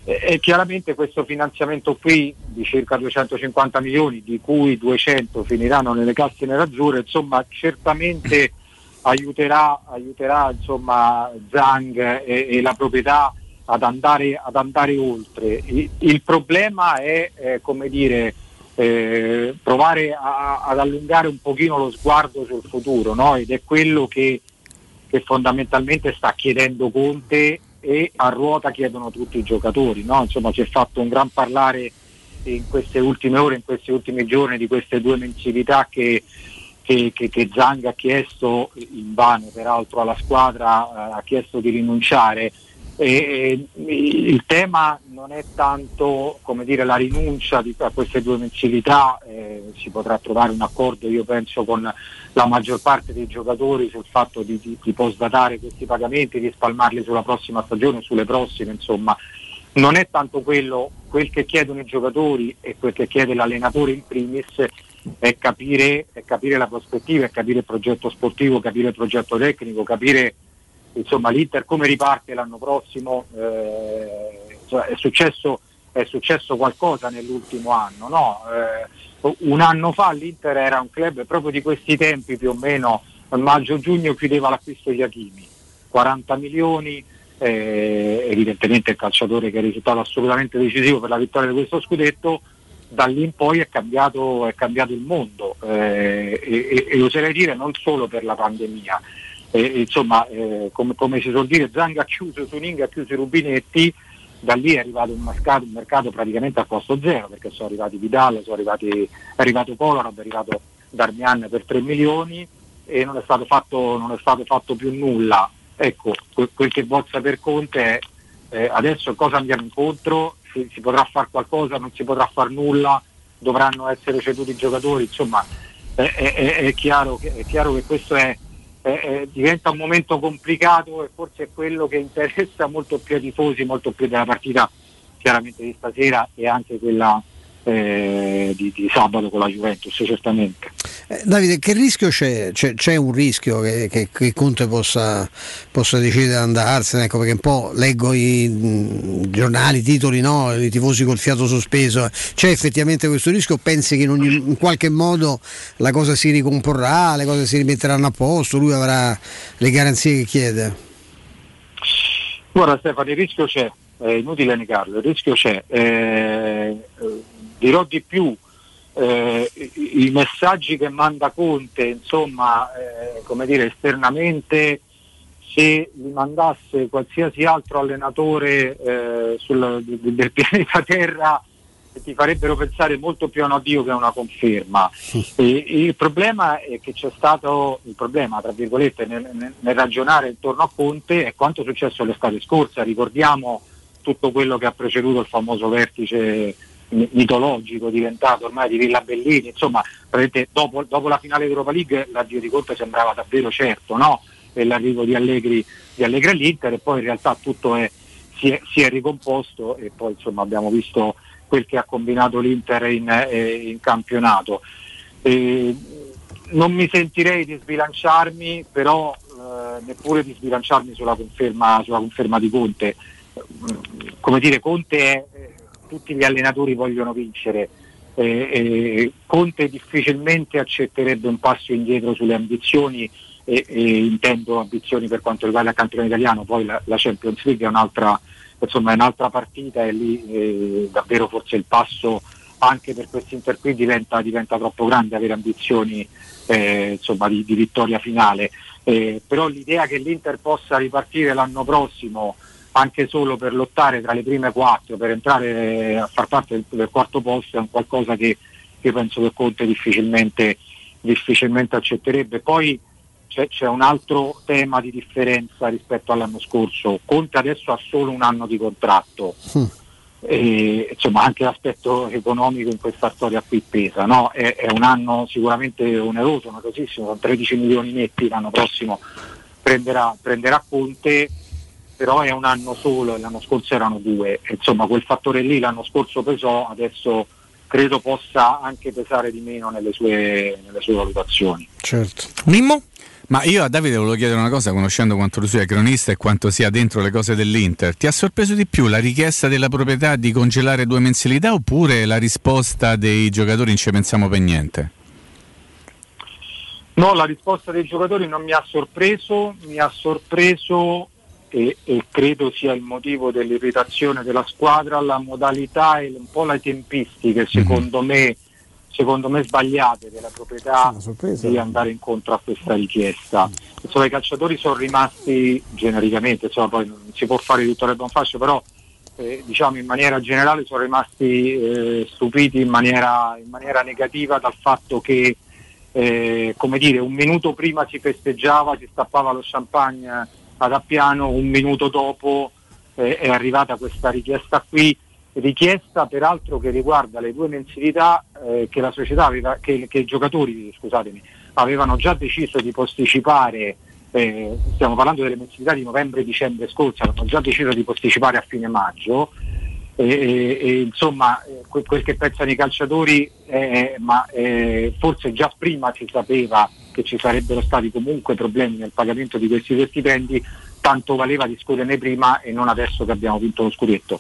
E, e chiaramente questo finanziamento qui di circa 250 milioni, di cui 200 finiranno nelle casse nerazzurre, insomma certamente aiuterà, aiuterà insomma, Zhang e, e la proprietà ad andare, ad andare oltre. Il, il problema è eh, come dire, eh, provare a- ad allungare un pochino lo sguardo sul futuro no? ed è quello che che fondamentalmente sta chiedendo Conte e a ruota chiedono tutti i giocatori. no? Insomma, si è fatto un gran parlare in queste ultime ore, in questi ultimi giorni di queste due mensilità che, che, che, che Zang ha chiesto, in vano peraltro alla squadra, eh, ha chiesto di rinunciare. E, e, il tema non è tanto dire, la rinuncia di, a queste due mensilità, eh, si potrà trovare un accordo io penso con la maggior parte dei giocatori sul fatto di, di, di postdatare questi pagamenti, di spalmarli sulla prossima stagione, sulle prossime insomma. non è tanto quello, quel che chiedono i giocatori e quel che chiede l'allenatore in primis è capire, è capire la prospettiva, è capire il progetto sportivo, capire il progetto tecnico, capire insomma, l'Inter come riparte l'anno prossimo. Eh, è, successo, è, successo, qualcosa nell'ultimo anno. No? Eh, un anno fa l'Inter era un club proprio di questi tempi più o meno, maggio-giugno chiudeva l'acquisto di Achimi, 40 milioni, eh, evidentemente il calciatore che è risultato assolutamente decisivo per la vittoria di questo scudetto, da lì in poi è cambiato, è cambiato il mondo eh, e, e, oserei dire non solo per la pandemia. Eh, insomma, eh, come, come, si suol dire, Zanga ha chiuso, Suning ha chiuso i rubinetti, da lì è arrivato un mercato, un mercato praticamente a costo zero perché sono arrivati Vidal, sono arrivati, è arrivato Colorado, è arrivato Darmian per 3 milioni e non è stato fatto, è stato fatto più nulla. Ecco, quel, che vuol sapere Conte è eh, adesso cosa andiamo incontro, si, si potrà fare qualcosa, non si potrà fare nulla, dovranno essere ceduti i giocatori, insomma è, è, è, chiaro, è chiaro, che, questo diventa un momento complicato e forse è quello che interessa molto più ai tifosi, molto più della partita chiaramente di stasera e anche quella eh, di, di, sabato con la Juventus, certamente. Eh, Davide, che rischio c'è? C'è, c'è un rischio che, che, che Conte possa, possa, decidere di andarsene? Ecco, perché un po' leggo i mh, giornali, i titoli, no? i tifosi col fiato sospeso. C'è effettivamente questo rischio? Pensi che in, ogni, in qualche modo la cosa si ricomporrà, le cose si rimetteranno a posto, lui avrà le garanzie che chiede? Guarda Stefano, il rischio c'è, è inutile negarlo, il rischio c'è. Eh, dirò di più, eh, i, messaggi che manda Conte, insomma, eh, come dire, esternamente, se li mandasse qualsiasi altro allenatore eh, sul, del pianeta Terra, ti farebbero pensare molto più a un addio che a una conferma. E, il problema è che c'è stato, il problema tra virgolette nel, nel, nel ragionare intorno a Conte è quanto è successo l'estate scorsa, ricordiamo tutto quello che ha preceduto il famoso vertice mitologico diventato ormai di Villa Bellini, insomma dopo, dopo, la finale d'Europa League l'addio di Conte sembrava davvero certo, no? e l'arrivo di Allegri, di Allegri all'Inter e poi in realtà tutto è, si, è, si, è, ricomposto e poi insomma, abbiamo visto quel che ha combinato l'Inter in, eh, in campionato. E non mi sentirei di sbilanciarmi, però eh, neppure di sbilanciarmi sulla conferma, sulla conferma di Conte. Come dire, Conte è tutti gli allenatori vogliono vincere. Eh, eh, Conte difficilmente accetterebbe un passo indietro sulle ambizioni e, e intendo ambizioni per quanto riguarda il campione italiano, poi la, la Champions League è un'altra, insomma, è un'altra partita e lì eh, davvero forse il passo anche per questi Inter qui diventa, diventa troppo grande avere ambizioni eh, insomma, di, di, vittoria finale. Eh, però l'idea che l'Inter possa ripartire l'anno prossimo anche solo per lottare tra le prime quattro, per entrare a far parte del, del quarto posto è un qualcosa che, che penso che Conte difficilmente, difficilmente accetterebbe. Poi c'è, c'è, un altro tema di differenza rispetto all'anno scorso. Conte adesso ha solo un anno di contratto. Mm. E, insomma anche l'aspetto economico in questa storia qui pesa, no? è, è, un anno sicuramente oneroso, onerosissimo, con 13 milioni netti l'anno prossimo prenderà, prenderà Conte però è un anno solo, l'anno scorso erano due, insomma quel fattore lì l'anno scorso pesò, adesso credo possa anche pesare di meno nelle sue, nelle sue valutazioni. Certo. Mimmo? Ma io a Davide volevo chiedere una cosa, conoscendo quanto lui sia cronista e quanto sia dentro le cose dell'Inter. Ti ha sorpreso di più la richiesta della proprietà di congelare due mensilità oppure la risposta dei giocatori non ci pensiamo per niente? No, la risposta dei giocatori non mi ha sorpreso, mi ha sorpreso e, e, credo sia il motivo dell'irritazione della squadra, la modalità e un po' le tempistiche mhm. secondo mm-hmm. me secondo me sbagliate della proprietà di andare incontro a questa richiesta. Insomma, I calciatori sono rimasti genericamente, insomma, poi non si può fare tutto il buon fascio, però eh, diciamo in maniera generale sono rimasti eh, stupiti in maniera, in maniera, negativa dal fatto che eh, come dire, un minuto prima si festeggiava, si stappava lo champagne ad Appiano, un minuto dopo eh, è arrivata questa richiesta qui, richiesta peraltro che riguarda le due mensilità eh, che la società aveva, che, che, i giocatori scusatemi, avevano già deciso di posticipare, eh, stiamo parlando delle mensilità di novembre e dicembre scorso, avevano già deciso di posticipare a fine maggio e, e- e, insomma eh, que- quel che pensano i calciatori, eh, ma eh, forse già prima si sapeva che ci sarebbero stati comunque problemi nel pagamento di questi due stipendi, tanto valeva discuterne prima e non adesso che abbiamo vinto lo scudetto.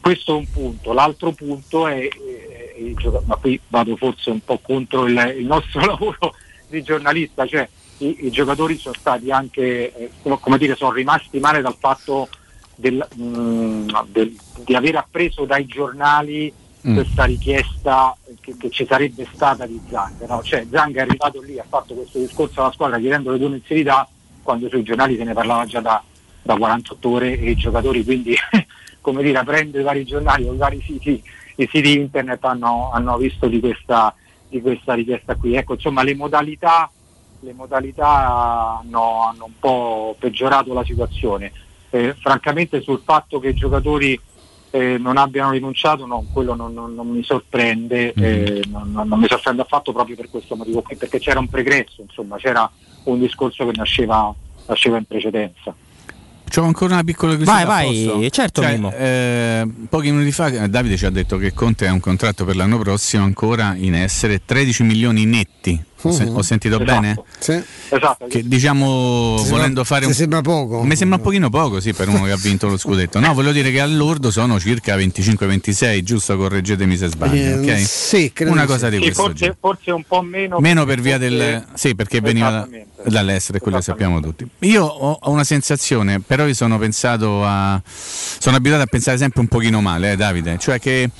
Questo è un punto. L'altro punto è, eh, il gioca- ma qui vado forse un po' contro il, il nostro lavoro di giornalista, cioè i, i giocatori sono stati anche, eh, come- dire, sono rimasti male dal fatto del, mm, del- di aver appreso dai giornali Mm. questa richiesta che, che ci sarebbe stata di Zang. no? Cioè Zang è arrivato lì, ha fatto questo discorso alla squadra chiedendo le due mensilità quando sui giornali se ne parlava già da, da 48 ore e i giocatori quindi come dire aprendo i vari giornali o i vari siti, i siti internet hanno, hanno visto di questa, di questa richiesta qui. Ecco, insomma le modalità, le modalità hanno, hanno un po' peggiorato la situazione. Eh, francamente sul fatto che i giocatori eh, non abbiano rinunciato, no, quello non, non- non mi sorprende, eh, non, non- non mi sorprende affatto proprio per questo motivo qui, perché c'era un pregresso, insomma, c'era un discorso che nasceva, nasceva in precedenza. C'ho ancora una piccola curiosità. Vai, vai, certo, Cioè, eh, pochi minuti fa Davide ci ha detto che Conte ha un contratto per l'anno prossimo ancora in essere 13 milioni netti. Ho, sen- Mhm. ho sentito Esatto. bene? Sì. Esatto. Che diciamo Ti volendo sembra- fare un sembra poco? Mi sembra un pochino poco, sì, per uno che ha vinto lo scudetto. No, voglio dire che all'ordo sono circa 25-26, giusto? Correggetemi se sbaglio, Eh, ok? sì, credo Una cosa sì. di Sì, questo genere. forse, forse un po' meno. Meno per via del... Sì, perché veniva da- dall'estero e quello che sappiamo tutti. Io ho ho una sensazione, però io sono pensato a... Sono abituato a pensare sempre un pochino male, eh, Davide. Cioè che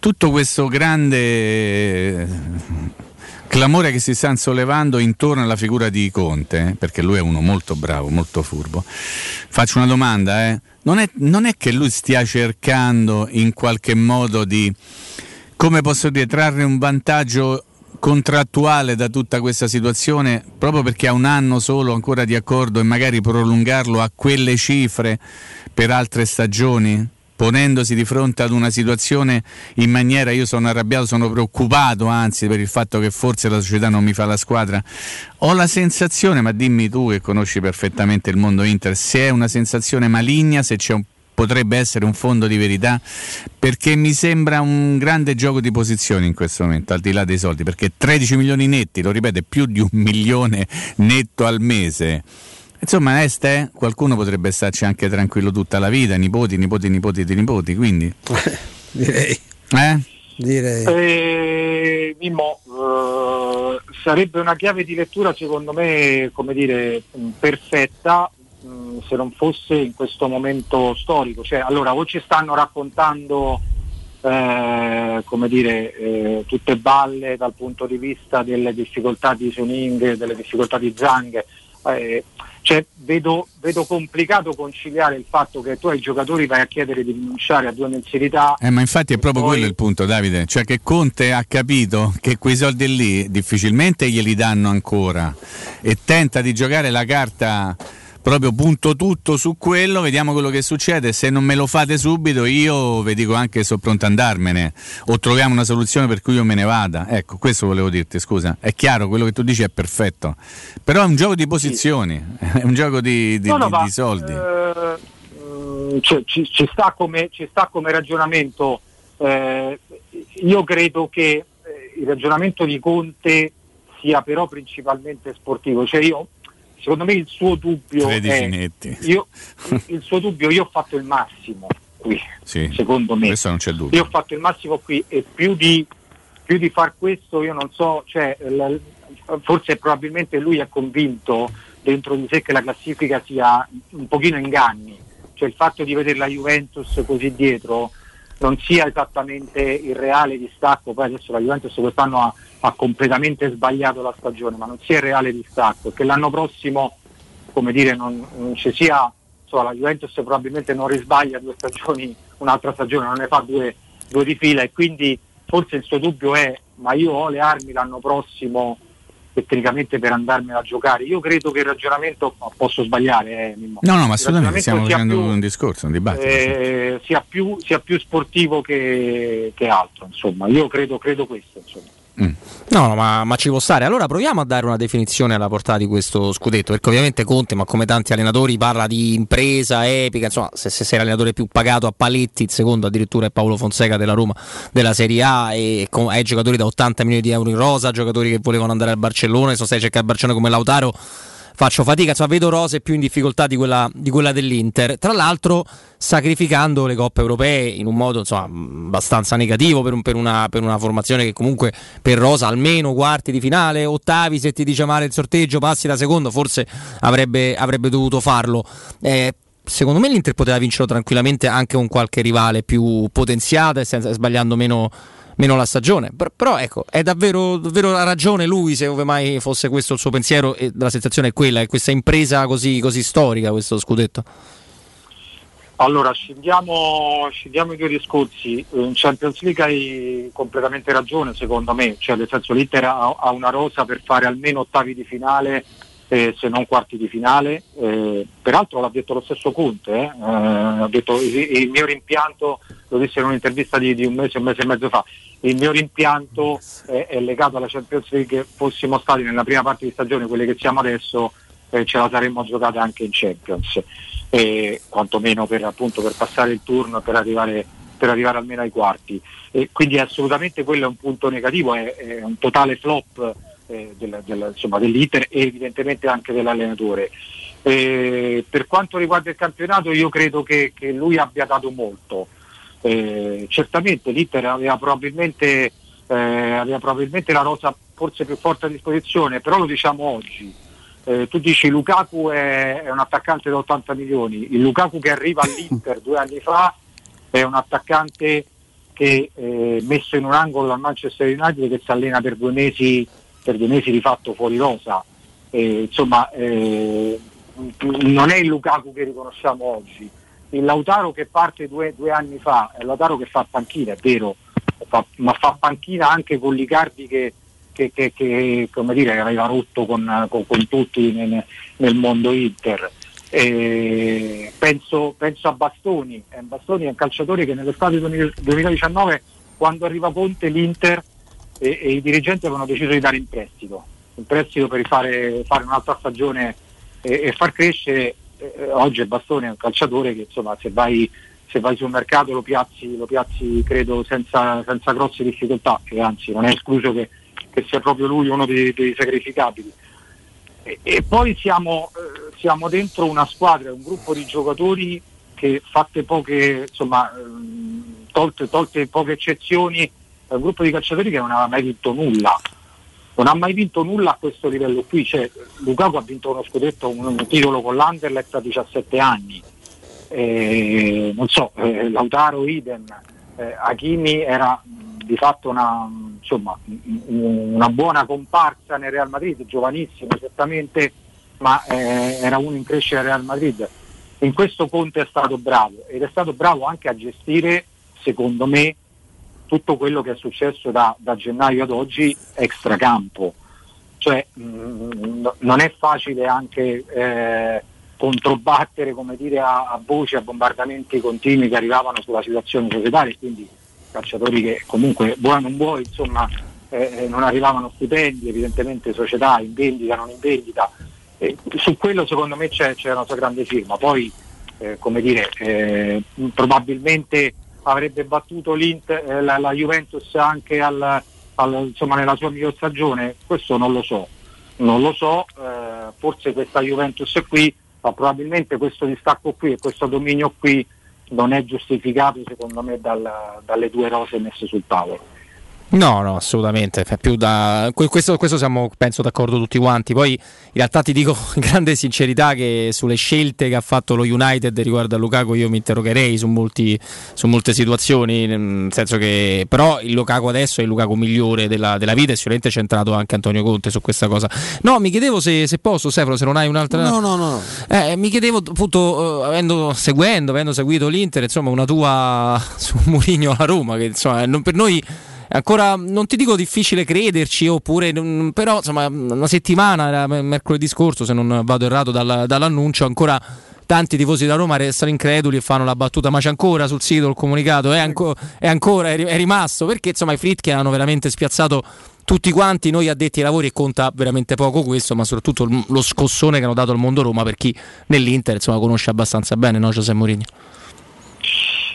tutto questo grande clamore che si sta sollevando intorno alla figura di Conte, eh, perché lui è uno molto bravo, molto furbo. Faccio una domanda, eh. non, è, non è che lui stia cercando in qualche modo di, come posso dire, trarre un vantaggio contrattuale da tutta questa situazione proprio perché ha un anno solo ancora di accordo e magari prolungarlo a quelle cifre per altre stagioni? Ponendosi di fronte ad una situazione in maniera, io sono arrabbiato, sono preoccupato anzi per il fatto che forse la società non mi fa la squadra. Ho la sensazione, ma dimmi tu che conosci perfettamente il mondo Inter, se è una sensazione maligna, se c'è un potrebbe essere un fondo di verità perché mi sembra un grande gioco di posizioni in questo momento al di là dei soldi perché 13 milioni netti lo ripeto più di un milione netto al mese insomma Este qualcuno potrebbe starci anche tranquillo tutta la vita nipoti nipoti nipoti di nipoti quindi direi eh? direi Eh, Mimmo, eh, sarebbe una chiave di lettura secondo me, come dire, mh, perfetta mh, se non fosse in questo momento storico. Cioè, allora, o ci stanno raccontando eh, come dire, eh, tutte balle dal punto di vista delle difficoltà di Suning, delle difficoltà di Zang. eh, cioè, vedo, vedo complicato conciliare il fatto che tu ai giocatori vai a chiedere di rinunciare a due mensilità Eh, ma infatti è proprio quello il punto, Davide. Cioè che Conte ha capito che quei soldi lì difficilmente glieli danno ancora e tenta di giocare la carta proprio punto tutto su quello, vediamo quello che succede. Se non me lo fate subito, io vi dico anche che sono pronto ad andarmene o troviamo una soluzione per cui io me ne vada. Ecco, questo volevo dirti, scusa. È chiaro, quello che tu dici è perfetto. Però è un gioco di posizioni, è un gioco di, di- No, no, di- ma, di soldi. eh, cioè, ci, ci sta come, ci sta come ragionamento. eh, io credo che eh, il ragionamento di Conte sia però principalmente sportivo. Cioè io, secondo me il suo dubbio 13 è, io, il suo dubbio, io ho fatto il massimo qui, Sì, secondo me. questo non c'è dubbio. Io ho fatto il massimo qui e più di, più di far questo io non so, cioè, la- forse probabilmente lui è convinto dentro di sé che la classifica sia un pochino inganni, cioè il fatto di vedere la Juventus così dietro non sia esattamente il reale distacco, poi adesso la Juventus quest'anno ha, ha completamente sbagliato la stagione, ma non sia il reale distacco, che l'anno prossimo come dire non, non ci sia, insomma, la Juventus probabilmente non risbaglia due stagioni, un'altra stagione, non ne fa due, due di fila e quindi forse il suo dubbio è ma io ho le armi l'anno prossimo tecnicamente per andarmene a giocare. Io credo che il ragionamento, posso sbagliare, eh, Mimmo. No, no, ma assolutamente stiamo facendo sia un discorso, un più, dibattito. eh, sia, più, sia più sportivo che, che altro, insomma. Io credo, credo questo, insomma. No, no, ma, ma ci può stare. Allora proviamo a dare una definizione alla portata di questo scudetto, perché ovviamente Conte, ma come tanti allenatori, parla di impresa epica, insomma, se, se sei l'allenatore più pagato a paletti, il secondo addirittura è Paolo Fonseca della Roma della Serie A e con, hai giocatori da 80 milioni di euro in rosa, giocatori che volevano andare al Barcellona, sono stai cercare il Barcellona come Lautaro faccio fatica, insomma, vedo Rose più in difficoltà di quella, di quella, dell'Inter. Tra l'altro, sacrificando le coppe europee in un modo insomma, abbastanza negativo per, un, per, una, per, una, formazione che comunque per Rosa almeno quarti di finale, ottavi, se ti dice male il sorteggio, passi da secondo, forse avrebbe, avrebbe dovuto farlo. Eh, secondo me l'Inter poteva vincerlo tranquillamente anche con qualche rivale più potenziata e sbagliando meno meno la stagione. Però, però ecco, è davvero, davvero la ragione lui, se ove mai fosse questo il suo pensiero, e la sensazione è quella, è questa impresa così, così storica, questo scudetto. Allora, scendiamo, scendiamo i due discorsi. In Champions League hai completamente ragione, secondo me, cioè nel senso l'Inter ha, ha una rosa per fare almeno ottavi di finale, eh, se non quarti di finale. Eh, peraltro l'ha detto lo stesso Conte, eh? eh ha detto il, il mio rimpianto lo disse in un'intervista di, di, un mese, un mese e mezzo fa, il mio rimpianto è, è, legato alla Champions League, fossimo stati nella prima parte di stagione, quelli che siamo adesso, eh, ce la saremmo giocata anche in Champions, quantomeno per, appunto, per passare il turno e per arrivare, per arrivare almeno ai quarti. E quindi assolutamente quello è un punto negativo, è, è un totale flop eh, del, del, insomma, dell'iter e evidentemente anche dell'allenatore. Eh, per quanto riguarda il campionato io credo che, che lui abbia dato molto, eh, certamente l'Inter aveva probabilmente, eh, aveva probabilmente, la rosa forse più forte a disposizione, però lo diciamo oggi. Eh, tu dici Lukaku è, è, un attaccante da 80 milioni, il Lukaku che arriva all'Inter due anni fa è un attaccante che eh, messo in un angolo al Manchester United che si allena per due mesi, per due mesi di fatto fuori rosa. insomma, eh, non è il Lukaku che riconosciamo oggi il Lautaro che parte due, due anni fa, è il Lautaro che fa panchina, è vero, fa, ma fa panchina anche con Licardi che, che, che, che dire, aveva rotto con, con, con tutti nel, nel, mondo Inter. E penso, penso, a Bastoni, eh, Bastoni è un calciatore che nell'estate 2019 quando arriva Conte l'Inter e, e, i dirigenti avevano deciso di dare in prestito, in prestito per fare, fare un'altra stagione e, e far crescere eh, oggi Bastoni è un calciatore che insomma se vai, se vai sul mercato lo piazzi, lo piazzi credo senza, senza, grosse difficoltà e anzi non è escluso che, che sia proprio lui uno dei, dei sacrificabili. E, e poi siamo, eh, siamo, dentro una squadra, un gruppo di giocatori che fatte poche, insomma, ehm, tolte, tolte poche eccezioni, è un gruppo di calciatori che non aveva mai vinto nulla non ha mai vinto nulla a questo livello qui. Cioè, Lukaku ha vinto uno scudetto, un, titolo con l'Anderlecht a 17 anni. Eh, non so, eh, Lautaro idem, eh, Hakimi era di fatto una, insomma, una, buona comparsa nel Real Madrid, giovanissimo certamente, ma eh, era uno in crescita al Real Madrid. In questo Conte è stato bravo ed è stato bravo anche a gestire, secondo me, tutto quello che è successo da, da gennaio ad oggi extracampo. Cioè, mh, mm, non è facile anche eh, controbattere come dire, a, a voci, a bombardamenti continui che arrivavano sulla situazione societaria, quindi calciatori che comunque vuoi non vuoi, insomma, eh, eh, non arrivavano stipendi, evidentemente società in vendita, non in vendita. Eh, su quello secondo me c'è, c'è una sua grande firma. Poi, eh, come dire, eh, probabilmente avrebbe battuto eh, la, la, Juventus anche al, al, insomma, nella sua miglior stagione? Questo non lo so, non lo so, eh, forse questa Juventus è qui, ma probabilmente questo distacco qui e questo dominio qui non è giustificato secondo me dal, dalle due rose messe sul tavolo. No, no, assolutamente. Più da... questo, questo, siamo, penso, d'accordo tutti quanti. Poi, in realtà, ti dico in grande sincerità che sulle scelte che ha fatto lo United riguardo a Lukaku, io mi interrogherei su, molti, su molte situazioni. Nel senso che, però, il Lukaku adesso è il Lukaku migliore della, della vita. E sicuramente c'è entrato anche Antonio Conte su questa cosa. No, mi chiedevo se, se posso, Stefano, se non hai un'altra. No, no, no. Eh, mi chiedevo, appunto, uh, avendo, seguendo, avendo seguito l'Inter, insomma, una tua su Mourinho alla Roma, che insomma, non, per noi ancora non ti dico difficile crederci, oppure però insomma una settimana, mercoledì scorso se non vado errato dal, dall'annuncio, ancora tanti tifosi da Roma restano increduli e fanno la battuta. Ma c'è ancora sul sito il comunicato? È, anco, è ancora è, rimasto? Perché insomma i Fritkin hanno veramente spiazzato tutti quanti, noi addetti ai lavori, e conta veramente poco questo, ma soprattutto lo scossone che hanno dato al mondo Roma per chi nell'Inter insomma, conosce abbastanza bene, no Giuseppe Mourinho?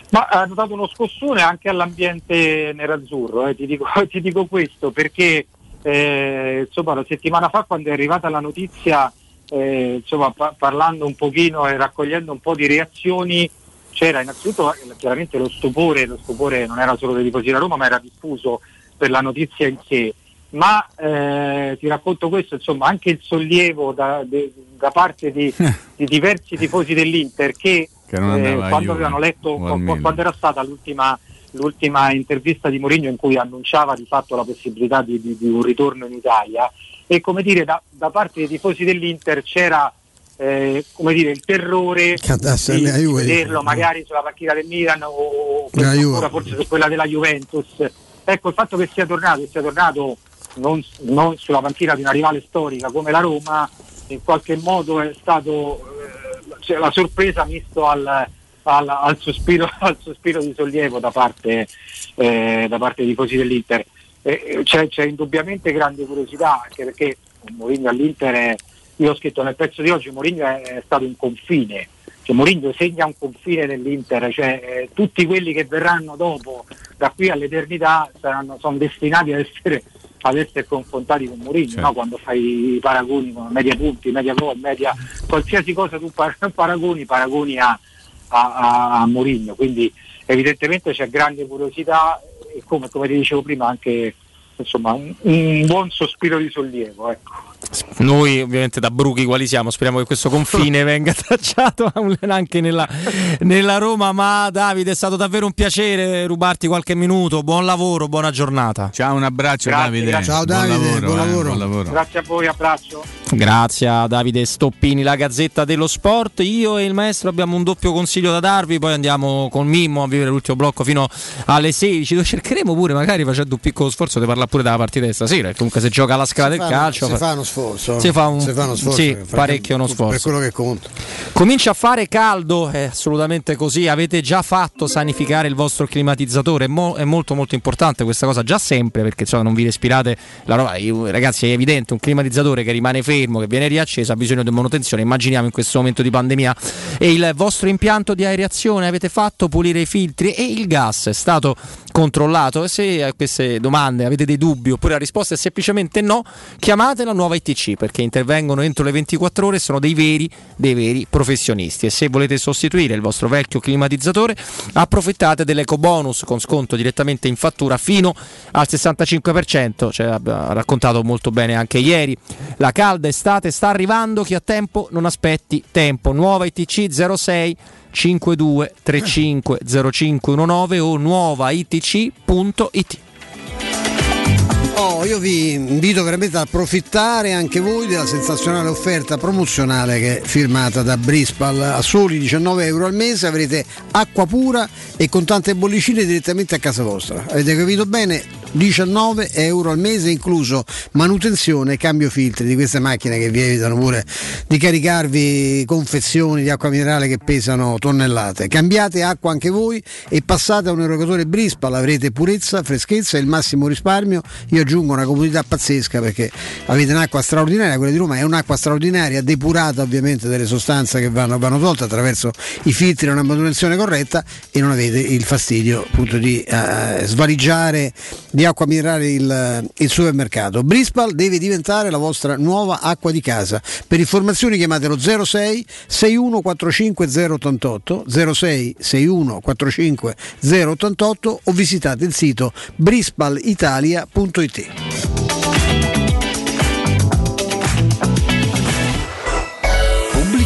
Ma hanno dato uno scossone anche all'ambiente nerazzurro, eh, ti, dico, ti, dico, questo, perché eh, insomma, la settimana fa quando è arrivata la notizia, eh, insomma, pa- parlando un pochino e raccogliendo un po' di reazioni, c'era innanzitutto eh, chiaramente lo stupore, lo stupore non era solo dei tifosi della Roma, ma era diffuso per la notizia in sé. Ma eh, ti racconto questo, insomma, anche il sollievo da, de, da parte di, di diversi tifosi dell'Inter che eh, quando avevano letto quando era stata l'ultima, l'ultima intervista di Mourinho in cui annunciava di fatto la possibilità di, di- di un ritorno in Italia e come dire da, da parte dei tifosi dell'Inter c'era eh, come dire il terrore Che andasse di, vederlo magari sulla panchina del Milan o ancora forse su quella della Juventus. Ecco il fatto che sia tornato che sia tornato non, non sulla panchina di una rivale storica come la Roma in qualche modo è stato cioè, la sorpresa misto al, al, al sospiro, al sospiro di sollievo da parte, eh, da parte dei tifosi dell'Inter. Eh, c'è, c'è indubbiamente grande curiosità anche perché Mourinho all'Inter è, io ho scritto nel pezzo di oggi Mourinho è, è stato un confine cioè Mourinho segna un confine nell'Inter cioè eh, tutti quelli che verranno dopo da qui all'eternità saranno, sono destinati ad essere, ad essere confrontati con Mourinho Certo. no? quando fai i paragoni con media punti, media gol, media qualsiasi cosa tu par- paragoni, paragoni a, a, a, a Mourinho quindi evidentemente c'è grande curiosità e come, come ti dicevo prima anche insomma, un, un buon sospiro di sollievo ecco. Noi ovviamente da bruchi quali siamo speriamo che questo confine venga tracciato anche nella, nella Roma, ma Davide è stato davvero un piacere rubarti qualche minuto, buon lavoro, buona giornata. Ciao, un abbraccio Grazie, Davide. grazie. Ciao, Buon Davide, lavoro, buon eh, lavoro. buon lavoro. grazie a voi, abbraccio Grazie a Davide Stoppini, la Gazzetta dello Sport. Io e il maestro abbiamo un doppio consiglio da darvi, poi andiamo con Mimmo a vivere l'ultimo blocco fino alle 16. Lo cercheremo pure, magari facendo un piccolo sforzo di parlare pure della partita di stasera. Comunque se gioca alla scala Si del fa- calcio si fa- fa uno sforzo. Si fa un, Si fa uno sforzo, sì, parecchio uno sforzo. Per quello che conta. Comincia a fare caldo, è assolutamente così. Avete già fatto sanificare il vostro climatizzatore? È, mo- è molto molto importante questa cosa, già sempre, perché insomma, non vi respirate la roba. Io- Ragazzi, è evidente, un climatizzatore che rimane fermo, che viene riacceso, ha bisogno di manutenzione. Immaginiamo in questo momento di pandemia. E il vostro impianto di aerazione avete fatto pulire i filtri e il gas è stato controllato? Se a queste domande avete dei dubbi oppure la risposta è semplicemente no, chiamate la nuova ITC perché intervengono entro le 24 ore e sono dei veri, dei veri professionisti. E se volete sostituire il vostro vecchio climatizzatore, approfittate dell'eco bonus con sconto direttamente in fattura fino al 65%. Ce l'ha raccontato molto bene anche ieri. La calda estate sta arrivando, chi ha tempo non aspetti tempo. Nuova ITC 06 52 35 0519 o nuovaitc.it. Oh, io vi invito veramente ad approfittare anche voi della sensazionale offerta promozionale che è firmata da Brispal a soli 19 euro al mese avrete acqua pura e con tante bollicine direttamente a casa vostra. Avete capito bene? 19 euro al mese incluso manutenzione e cambio filtri di queste macchine che vi evitano pure di caricarvi confezioni di acqua minerale che pesano tonnellate. Cambiate acqua anche voi e passate a un erogatore Brispal, avrete purezza, freschezza e il massimo risparmio. Io aggiungo una comunità pazzesca perché avete un'acqua straordinaria, quella di Roma è un'acqua straordinaria, depurata ovviamente delle sostanze che vanno, vanno tolte attraverso i filtri e una manutenzione corretta e non avete il fastidio appunto di eh, svaligiare di acqua minerale il, il supermercato. Brispal deve diventare la vostra nuova acqua di casa. Per informazioni chiamatelo 06 6145 088 06 6145 088 o visitate il sito brispalitalia.it. sécurité.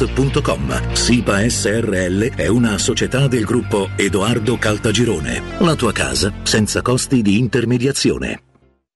www.kcalt.com. SIPA SRL è una società del gruppo Edoardo Caltagirone. La tua casa senza costi di intermediazione.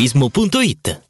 maestroturismo.it.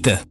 Rita.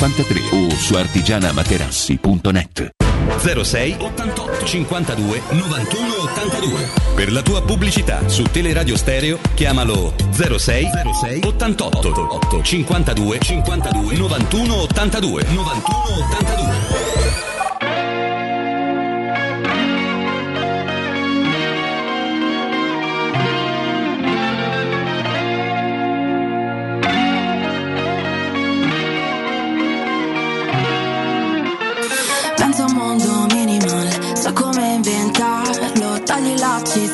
53 o su artigianamaterassi.net 06 88 52 91 82. Per la tua pubblicità su Teleradio Stereo chiamalo 06 06 88 8 52 52 91 82 91 82.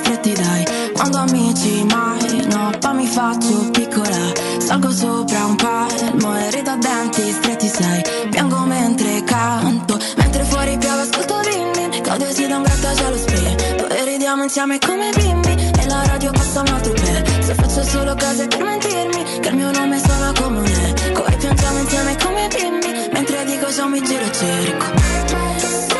Stretti dai. Quando amici mai no Poi mi faccio piccola. Salgo sopra un palmo e rido a denti stretti sai. Piango mentre canto Mentre fuori piove ascolto Rinnin Caudio si da un grattacielo spray. Dove ridiamo insieme come bimbi. E la radio passa un altro per Se faccio solo cose per mentirmi Che il mio nome suona come un eco E piangiamo insieme come bimbi Mentre dico ciao mi giro e cerco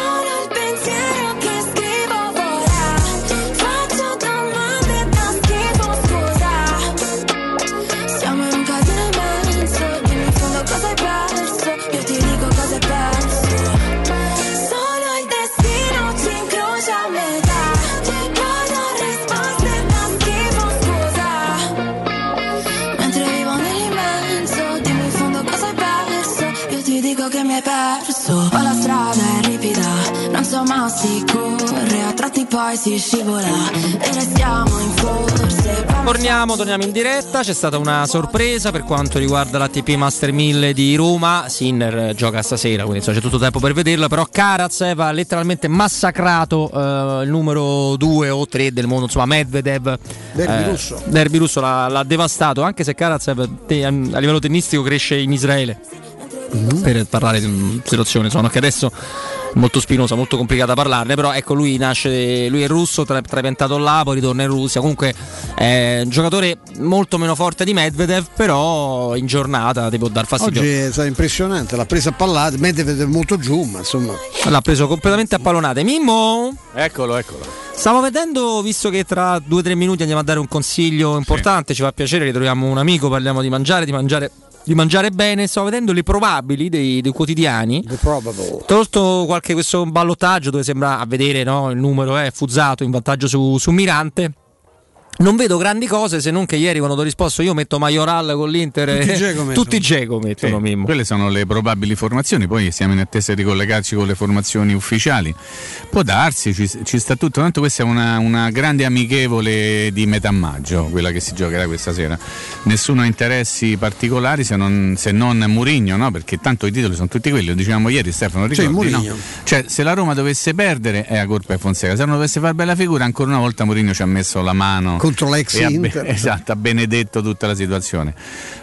poi si scivola E restiamo in forse Torniamo, torniamo in diretta, c'è stata una sorpresa per quanto riguarda l'ATP Master 1000 di Roma, Sinner eh, gioca stasera, quindi insomma, c'è tutto tempo per vederla, però Karatsev ha letteralmente massacrato eh, il numero 2 o 3 del mondo, insomma Medvedev. Derby eh, russo. Derby russo l'ha, l'ha devastato, anche se Karatsev te- a livello tennistico cresce in Israele. Per parlare di una situazione insomma, che adesso è molto spinosa, molto complicata parlarne, però ecco lui nasce, lui è russo, tra- trapiantato là, poi ritorna in Russia, comunque è un giocatore molto meno forte di Medvedev, però in giornata ti può dar fastidio. Oggi è stato impressionante, l'ha presa a pallate, Medvedev è molto giù, ma insomma. L'ha preso completamente a pallonate. Mimmo? Eccolo, eccolo. Stavo vedendo, visto che tra due o tre minuti andiamo a dare un consiglio importante, ci fa piacere, ritroviamo un amico, parliamo di mangiare, di mangiare, di mangiare bene. Stavo vedendo le probabili dei, dei quotidiani. The probable. Tolto qualche questo ballottaggio dove sembra a vedere no, il numero è Fuzzato in vantaggio su, su Mirante. Non vedo grandi cose se non che ieri quando ho risposto io metto Majoral con l'Inter Tutti e- mettono. tutti Dzeko mettono Sì, Mimmo. quelle sono le probabili formazioni, poi siamo in attesa di collegarci con le formazioni ufficiali. Può darsi, ci, ci sta tutto. Tanto questa è una, una grande amichevole di metà maggio, quella che si giocherà questa sera. Nessuno ha interessi particolari se non, se non Murigno, no? perché tanto i titoli sono tutti quelli, lo dicevamo ieri Stefano, ricordi? no? Mourinho. Cioè se la Roma dovesse perdere è a colpa di Fonseca, se non dovesse fare bella figura ancora una volta Mourinho ci ha messo la mano Contro l'ex Inter. esatto, ha benedetto tutta la situazione.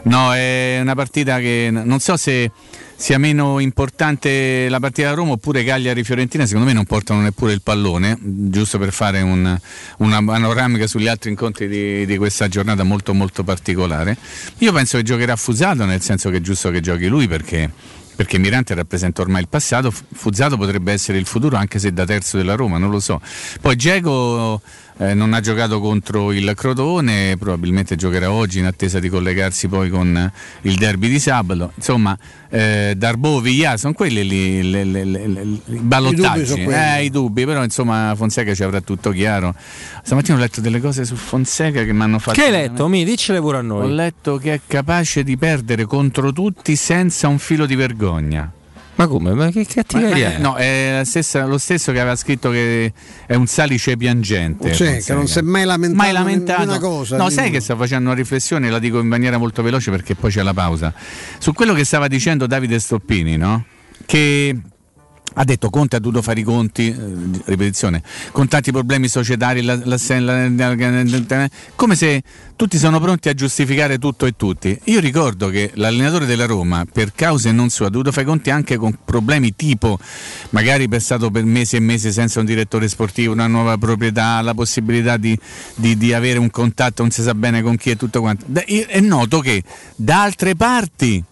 No, è una partita che non so se sia meno importante la partita da Roma oppure Cagliari-Fiorentina, secondo me non portano neppure il pallone, giusto per fare un- una panoramica sugli altri incontri di, di questa giornata molto molto particolare. Io penso che giocherà Fusato, nel senso che è giusto che giochi lui perché perché Mirante rappresenta ormai il passato, F- Fuzzato potrebbe essere il futuro anche se da terzo della Roma, non lo so. Poi Geco eh, non ha giocato contro il Crotone, probabilmente giocherà oggi in attesa di collegarsi poi con eh, il derby di sabato. Insomma, eh, Darbo, Viglia, sono quelli lì, le- le- le- le- i ballottaggi, sono quelli. eh, i dubbi, però insomma Fonseca ci avrà tutto chiaro. Stamattina ho letto delle cose su Fonseca che mi hanno fatto... Che hai letto? Mi diccele pure a Ho noi. letto che è capace di perdere contro tutti senza un filo di vergogna. Ma come? Ma che cattiveria Ma- è? No, è stessa- lo stesso che aveva scritto che è un salice piangente. Cioè, che non si è mai lamentato, Mai lamentato. di una cosa. No, di- sai che sto facendo una riflessione, la dico in maniera molto veloce perché poi c'è la pausa. Su quello che stava dicendo Davide Stoppini, no? Che ha detto Conte ha dovuto fare i conti, eh, ripetizione, con tanti problemi societari, la- la- la- come se tutti sono pronti a giustificare tutto e tutti. Io ricordo che l'allenatore della Roma, per cause non sue, ha dovuto fare i conti anche con problemi tipo magari è stato per mesi e mesi senza un direttore sportivo, una nuova proprietà, la possibilità di, di- di avere un contatto, non si sa bene con chi e tutto quanto. Da- È noto che da altre parti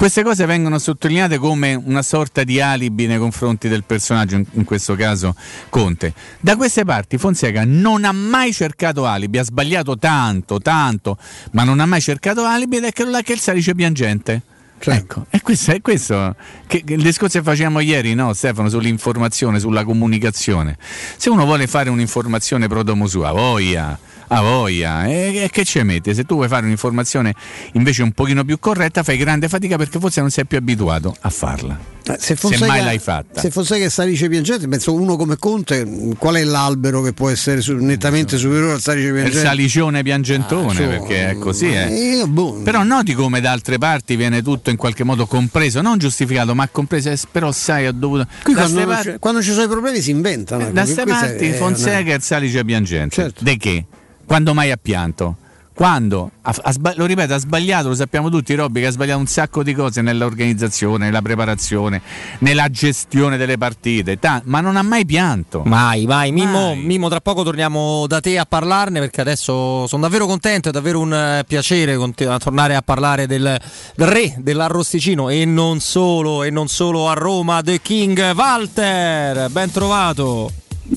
queste cose vengono sottolineate come una sorta di alibi nei confronti del personaggio, in, questo caso Conte. Da queste parti Fonseca non ha mai cercato alibi, ha sbagliato tanto, tanto, ma non ha mai cercato alibi ed è quello là che è il salice piangente. Ecco, e questo è questo che, che il discorso che facevamo ieri, no, Stefano, sull'informazione, sulla comunicazione. Se uno vuole fare un'informazione pro domo sua, voglia, A voglia, e, e che ci metti? Se tu vuoi fare un'informazione invece un pochino più corretta, fai grande fatica perché forse non sei più abituato a farla. Eh, Se, Se mai l'hai fatta. Se fosse che Salice Piangente, penso uno come Conte, qual è l'albero che può essere su- nettamente superiore al Salice È il Piangente? salicione piangentone, Ah, so, perché è così. eh. Eh, boh. Però noti come da altre parti viene tutto in qualche modo compreso, non giustificato, ma compreso. eh, Però sai, ho dovuto. Qui quando, parti- quando ci sono i problemi si inventano. da perché ste questa parti Fonseca e il salice piangente. Certo. De che? Quando mai ha pianto? Quando? Ha- ha lo ripeto, ha sbagliato, lo sappiamo tutti, Robby, che ha sbagliato un sacco di cose nell'organizzazione, nella preparazione, nella gestione delle partite, ta- ma non ha mai pianto. Mai, mai. Mimmo, Mimmo, tra poco torniamo da te a parlarne perché adesso sono davvero contento, è davvero un eh, piacere conti- a tornare a parlare del, del re dell'arrosticino e non solo, e non solo a Roma, The King Walter, ben trovato.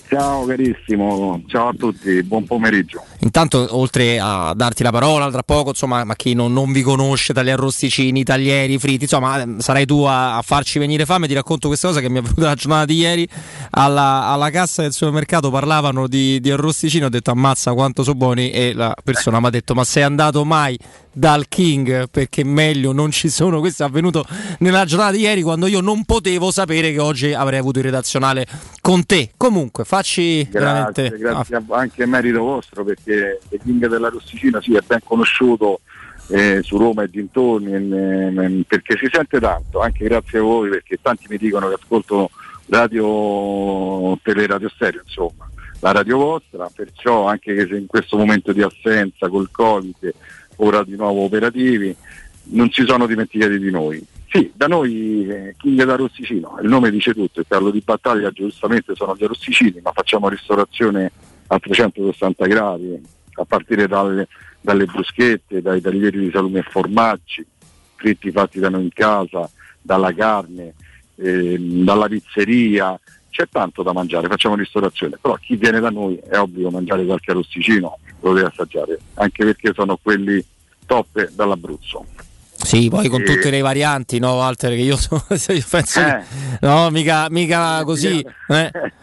Ciao carissimo, ciao a tutti, buon pomeriggio. Intanto, oltre a darti la parola tra poco, insomma, ma chi non, non vi conosce dagli arrosticini, taglieri, fritti, insomma, eh, sarai tu a, a farci venire fame. Ti racconto questa cosa che mi è venuta la giornata di ieri alla, alla cassa del supermercato. Parlavano di, di arrosticini. Ho detto ammazza quanto sono buoni. E la persona mi ha detto: Ma sei andato mai dal King? Perché meglio non ci sono. Questo è avvenuto nella giornata di ieri quando io non potevo sapere che oggi avrei avuto il redazionale con te. Comunque, facci Grazie, veramente. grazie a- anche a merito vostro perché il King della Rosticina sì, è ben conosciuto eh, su Roma e dintorni eh, perché si sente tanto, anche grazie a voi perché tanti mi dicono che ascolto radio per le radio stereo, insomma, la radio vostra, perciò anche che se in questo momento di assenza col Covid, ora di nuovo operativi, non si sono dimenticati di noi. Sì, da noi eh, King da Rosticino, il nome dice tutto, il Carlo di Battaglia giustamente sono gli Arrosticini, ma facciamo ristorazione a 360 gradi, a partire dalle, dalle bruschette, dai taglieri di salumi e formaggi, fritti fatti da noi in casa, dalla carne, ehm, dalla pizzeria, c'è tanto da mangiare, facciamo ristorazione, però chi viene da noi è ovvio mangiare qualche arrosticino, lo deve assaggiare, anche perché sono quelli top dall'Abruzzo. Sì, poi con tutte le varianti, no, Walter? Che io, sono, io penso che- Eh. no, mica, mica così. eh.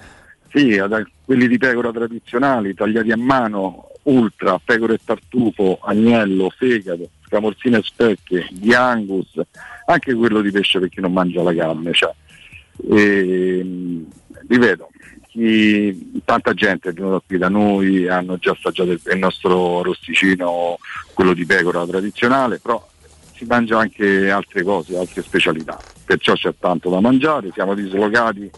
Sì, quelli di pecora tradizionali, tagliati a mano, ultra, pecora e tartufo, agnello, fegato, scamorzine e specchie, di angus, anche quello di pesce per chi non mangia la carne. Cioè. E, ripeto, chi- tanta gente è venuta qui da noi, hanno già assaggiato il, il nostro rosticino, quello di pecora tradizionale, però si mangia anche altre cose, altre specialità, perciò c'è tanto da mangiare, siamo dislocati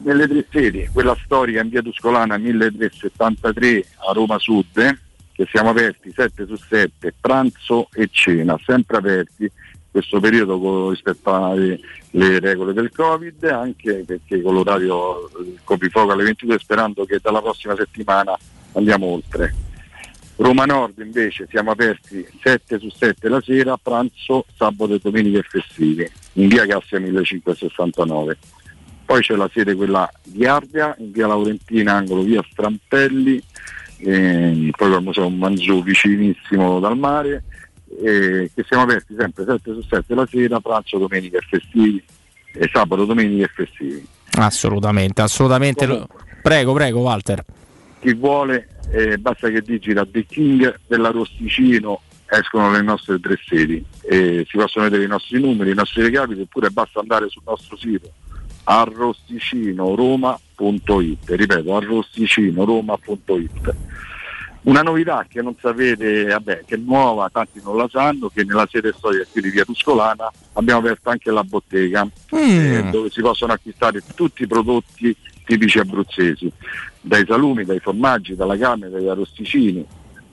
nelle tre sedi, quella storica in via Tuscolana 1373 a Roma Sud, eh, che siamo aperti 7 su 7, pranzo e cena, sempre aperti questo periodo rispettare le regole del Covid, anche perché con l'orario del coprifuoco alle 22 sperando che dalla prossima settimana andiamo oltre. Roma Nord invece siamo aperti 7 su 7 la sera, pranzo, sabato e domenica e festivi, in via Cassia 1569. Poi c'è la sede quella di Ardea, in via Laurentina, angolo via Strampelli, eh, poi al Museo Manzù vicinissimo dal mare, eh, che siamo aperti sempre 7 su 7 la sera, pranzo, domenica e festivi, e sabato, domenica e festivi. Assolutamente, assolutamente. Lo- Prego, prego, Walter. Chi vuole eh, basta che digita The King dell'Arosticino, escono le nostre tre sedi, e si possono vedere i nostri numeri, i nostri recapiti, oppure basta andare sul nostro sito arrosticinoroma.it, ripeto, arrosticinoroma.it. Una novità che non sapete, vabbè, che è nuova, tanti non la sanno, che nella sede storica qui di Via Tuscolana abbiamo aperto anche la bottega, eh, dove si possono acquistare tutti i prodotti tipici abruzzesi, dai salumi, dai formaggi, dalla carne, dagli arrosticini.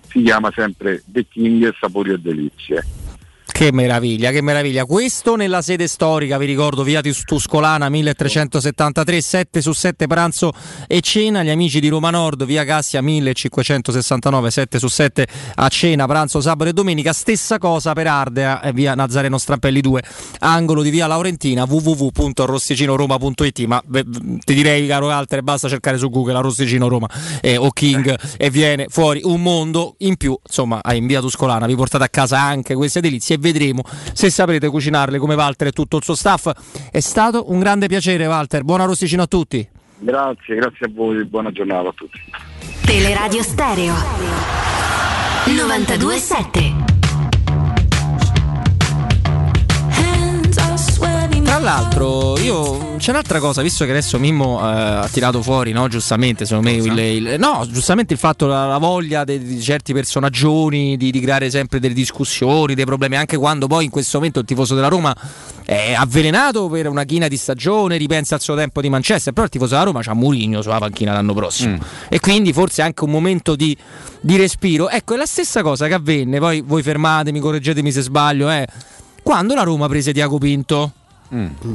Si chiama sempre The King Sapori e Delizie. Che meraviglia, che meraviglia. Questo nella sede storica, vi ricordo, via Tus- Tuscolana 1373, 7 su 7 pranzo e cena. Gli amici di Roma Nord, via Cassia 1569, 7 su 7 a cena, pranzo sabato e domenica. Stessa cosa per Ardea, eh, via Nazareno Strampelli 2, angolo di via Laurentina, www.arrosticinoroma.it. Ma beh, ti direi, caro Walter, basta cercare su Google Arrosticino Roma eh, o King e viene fuori un mondo in più. Insomma, in via Tuscolana vi portate a casa anche queste delizie vedremo se saprete cucinarle come Walter e tutto il suo staff. È stato un grande piacere, Walter. Buon arrosticino a tutti. Grazie, grazie a voi, buona giornata a tutti. Teleradio Stereo 927 Tra l'altro, io c'è un'altra cosa, visto che adesso Mimmo eh, ha tirato fuori, no? giustamente, secondo me, il, il- no, giustamente il fatto, la, la voglia de- di certi personaggioni di, di creare sempre delle discussioni, dei problemi, anche quando poi in questo momento il tifoso della Roma è avvelenato per una china di stagione, ripensa al suo tempo di Manchester, però il tifoso della Roma c'ha Mourinho sulla panchina l'anno prossimo e quindi forse anche un momento di, di respiro. Ecco, è la stessa cosa che avvenne, poi voi fermatemi, correggetemi se sbaglio, eh, quando la Roma prese Tiago Pinto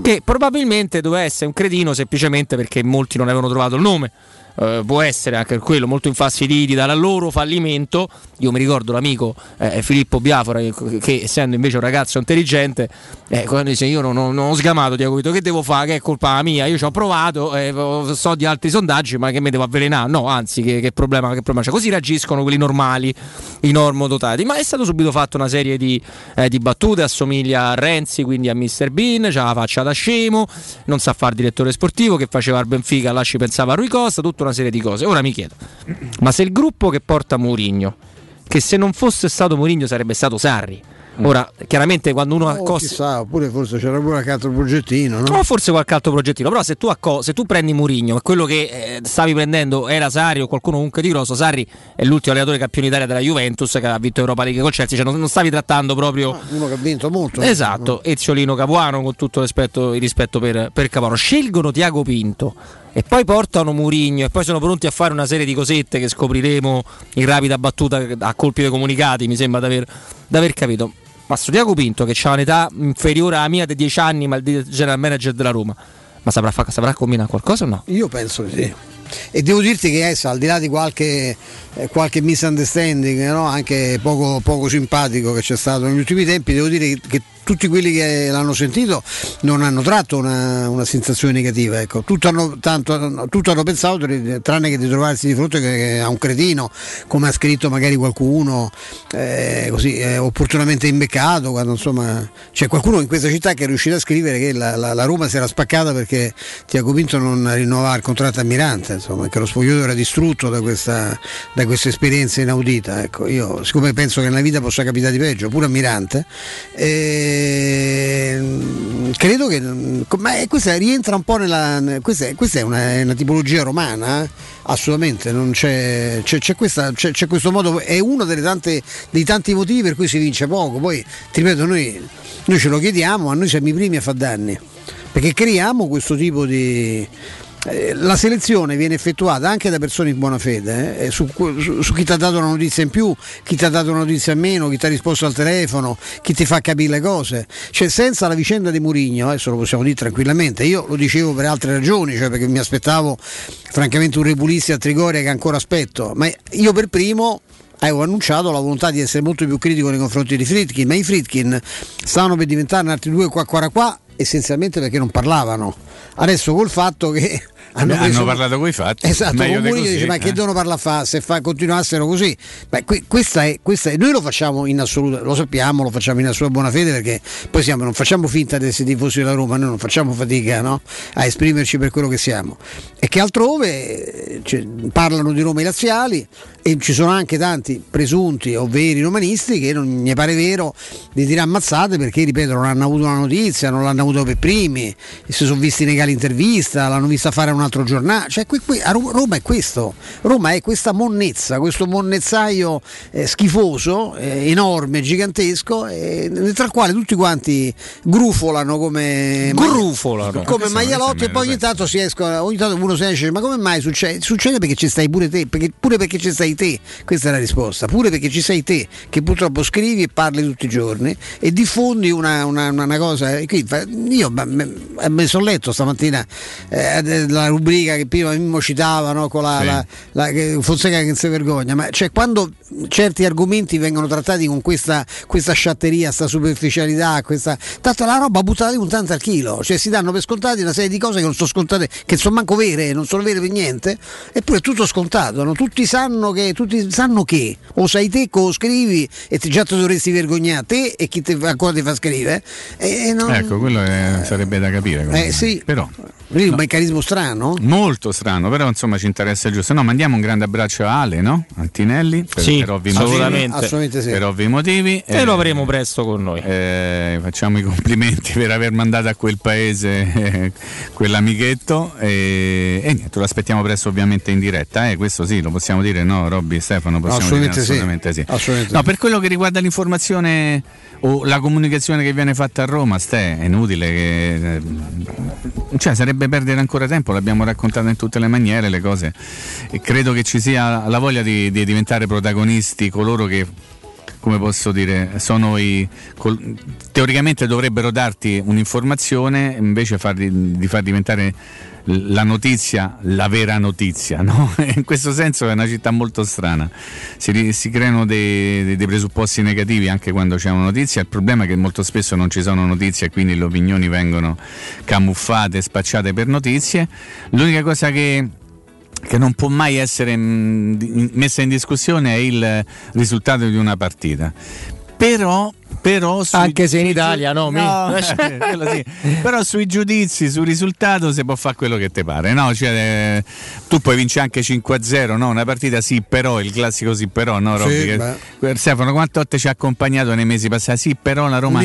che probabilmente doveva essere un cretino semplicemente perché molti non avevano trovato il nome. Eh, può essere anche quello molto infastiditi dal loro fallimento. Io mi ricordo l'amico eh, Filippo Biafora, che, che essendo invece un ragazzo intelligente, eh, quando dice io non, non- non ho sgamato Tiago Pinto, che devo fare? Che è colpa mia? Io ci ho provato, eh, so di altri sondaggi, ma che mi devo avvelenare? No, anzi, che, che problema, che problema c'è? Così reagiscono quelli normali, i normodotati. Ma è stato subito fatto una serie di, eh, di battute, assomiglia a Renzi, quindi a Mr. Bean, c'ha la faccia da scemo, non sa fare direttore sportivo, che faceva al Benfica, là ci pensava a Rui Costa, tutta una serie di cose. Ora mi chiedo, ma se il gruppo che porta Mourinho, che se non fosse stato Mourinho sarebbe stato Sarri, ora chiaramente quando uno Oh, accosta... chissà, oppure forse c'era pure qualche altro progettino, no? O forse qualche altro progettino, però se tu, acco- se tu prendi Murigno e quello che eh, stavi prendendo era Sarri o qualcuno comunque di grosso, Sarri è l'ultimo allenatore campione d'Italia della Juventus che ha vinto Europa League con Chelsea, cioè non, non stavi trattando proprio... Uno che ha vinto molto. Esatto, Eziolino Capuano con tutto il rispetto, il rispetto per, per Capuano. Scelgono Tiago Pinto e poi portano Murigno e poi sono pronti a fare una serie di cosette che scopriremo in rapida battuta a colpi dei comunicati, mi sembra d'aver, d'aver capito. Ma sto Tiago Pinto che ha un'età inferiore alla mia di 10 anni, ma il general manager della Roma, ma saprà, fa- saprà combinare qualcosa o no? Io penso di sì. E devo dirti che essa, al di là di qualche, eh, qualche misunderstanding, no? anche poco, poco simpatico che c'è stato negli ultimi tempi, devo dire che tutti quelli che l'hanno sentito non hanno tratto una, una sensazione negativa. Ecco. Tutto hanno, tanto, tutto hanno pensato, tranne che di trovarsi di fronte a un cretino, come ha scritto magari qualcuno, eh, così eh, opportunamente imbeccato, quando insomma c'è qualcuno in questa città che è riuscito a scrivere che la, la- la Roma si era spaccata perché Tiago Pinto non rinnovava il contratto a Mirante, insomma, che lo spogliatoio era distrutto da questa, da questa esperienza inaudita. Ecco, io siccome penso che nella vita possa capitare di peggio, pure a Mirante, ehm, credo che ma è- questa rientra un po' nella. Questa, è- questa è una, una tipologia romana, eh? assolutamente, c'è, c'è, c'è questa- c'è- questo modo, è uno tante- dei tanti motivi per cui si vince poco. Poi ti ripeto, noi, noi ce lo chiediamo, a noi siamo i primi a far danni, perché creiamo questo tipo di. Eh, La selezione viene effettuata anche da persone in buona fede, eh, su, su- su chi ti ha dato una notizia in più, chi ti ha dato una notizia in meno, chi ti ha risposto al telefono, chi ti fa capire le cose. Cioè, senza la vicenda di Murigno, adesso lo possiamo dire tranquillamente, io lo dicevo per altre ragioni, cioè perché mi aspettavo francamente un repulizio a Trigoria che ancora aspetto, ma io per primo avevo annunciato la volontà di essere molto più critico nei confronti di Fritkin, ma i Fritkin stavano per diventare altri due qua qua qua essenzialmente perché non parlavano. Adesso col fatto che hanno, Hanno preso- parlato coi fatti. Esatto, meglio con Mourinho così, dice ma che eh. devono parlare a fa se fa, continuassero così? Beh, que- questa è, questa è- noi lo facciamo in assoluta, lo sappiamo, lo facciamo in assoluta buona fede perché poi siamo, non facciamo finta di essere tifosi della Roma, noi non facciamo fatica no? a esprimerci per quello che siamo. E che altrove eh, cioè, parlano di Roma i laziali e ci sono anche tanti presunti o veri romanisti che non ne pare vero di dire ammazzate perché ripeto non hanno avuto una notizia, non l'hanno avuto per primi, si sono visti negare l'intervista, l'hanno vista fare un altro giornale, cioè qui- qui- a Ro- Roma è questo, Roma è questa monnezza, questo monnezzaio eh, schifoso, eh, enorme, gigantesco, eh, tra il quale tutti quanti grufolano come Grufolano. come maialotti e poi ogni tanto si escono, ogni tanto uno si esce, dice, ma come mai succede? Succede perché ci stai pure te, perché- pure perché ci stai te, questa è la risposta, pure perché ci sei te, che purtroppo scrivi e parli tutti i giorni e diffondi una, una- una- cosa. io me, me sono letto stamattina eh, la rubrica che prima Mimmo citava no, con la, Sì. la- la- che Fonseca che non si vergogna, ma cioè quando certi argomenti vengono trattati con questa, questa sciatteria, questa superficialità, questa, tanto la roba buttata di un tanto al chilo, cioè si danno per scontati una serie di cose che non sono scontate, che sono manco vere, non sono vere per niente, eppure è tutto scontato, no? tutti sanno che, tutti sanno che o sai te che lo scrivi e ti- già ti dovresti vergognare te e chi ti, ancora ti fa scrivere. E, e non- Ecco, quello è- sarebbe da capire. Eh, sì. Però Lì è un meccanismo strano. Molto strano, però insomma ci interessa il giusto. No, mandiamo un grande abbraccio a Ale, no? Antinelli, per, Sì, per ovvi assolutamente. motivi. Assolutamente sì. Per ovvi motivi. E lo avremo presto con noi. Eh, facciamo i complimenti per aver mandato a quel paese eh, quell'amichetto e, e niente, lo aspettiamo presto ovviamente in diretta, eh, questo sì, lo possiamo dire, no Robby e Stefano? Possiamo Assolutamente dire sì. assolutamente sì. Assolutamente No, sì. per quello che riguarda l'informazione o la comunicazione che viene fatta a Roma, Ste, è inutile che... eh, Cioè, sarebbe perdere ancora tempo, l'abbiamo raccontato in tutte le maniere le cose e credo che ci sia la voglia di, di diventare protagonisti coloro che come posso dire, sono i, col- teoricamente dovrebbero darti un'informazione invece far di, far diventare la notizia la vera notizia. No? In questo senso è una città molto strana, si, si creano dei- dei presupposti negativi anche quando c'è una notizia, il problema è che molto spesso non ci sono notizie e quindi le opinioni vengono camuffate, spacciate per notizie. L'unica cosa che che non può mai essere messa in discussione è il risultato di una partita. Però, però sui- Anche se in Italia, no, mi- no sì. però sui giudizi, sul risultato si può fare quello che ti pare. No? Cioè, eh, tu puoi vincere anche 5-0, no? una partita sì però, il classico sì però, no Robby? Sì, Che- Stefano, quante volte ci ha accompagnato nei mesi passati? Sì però la Roma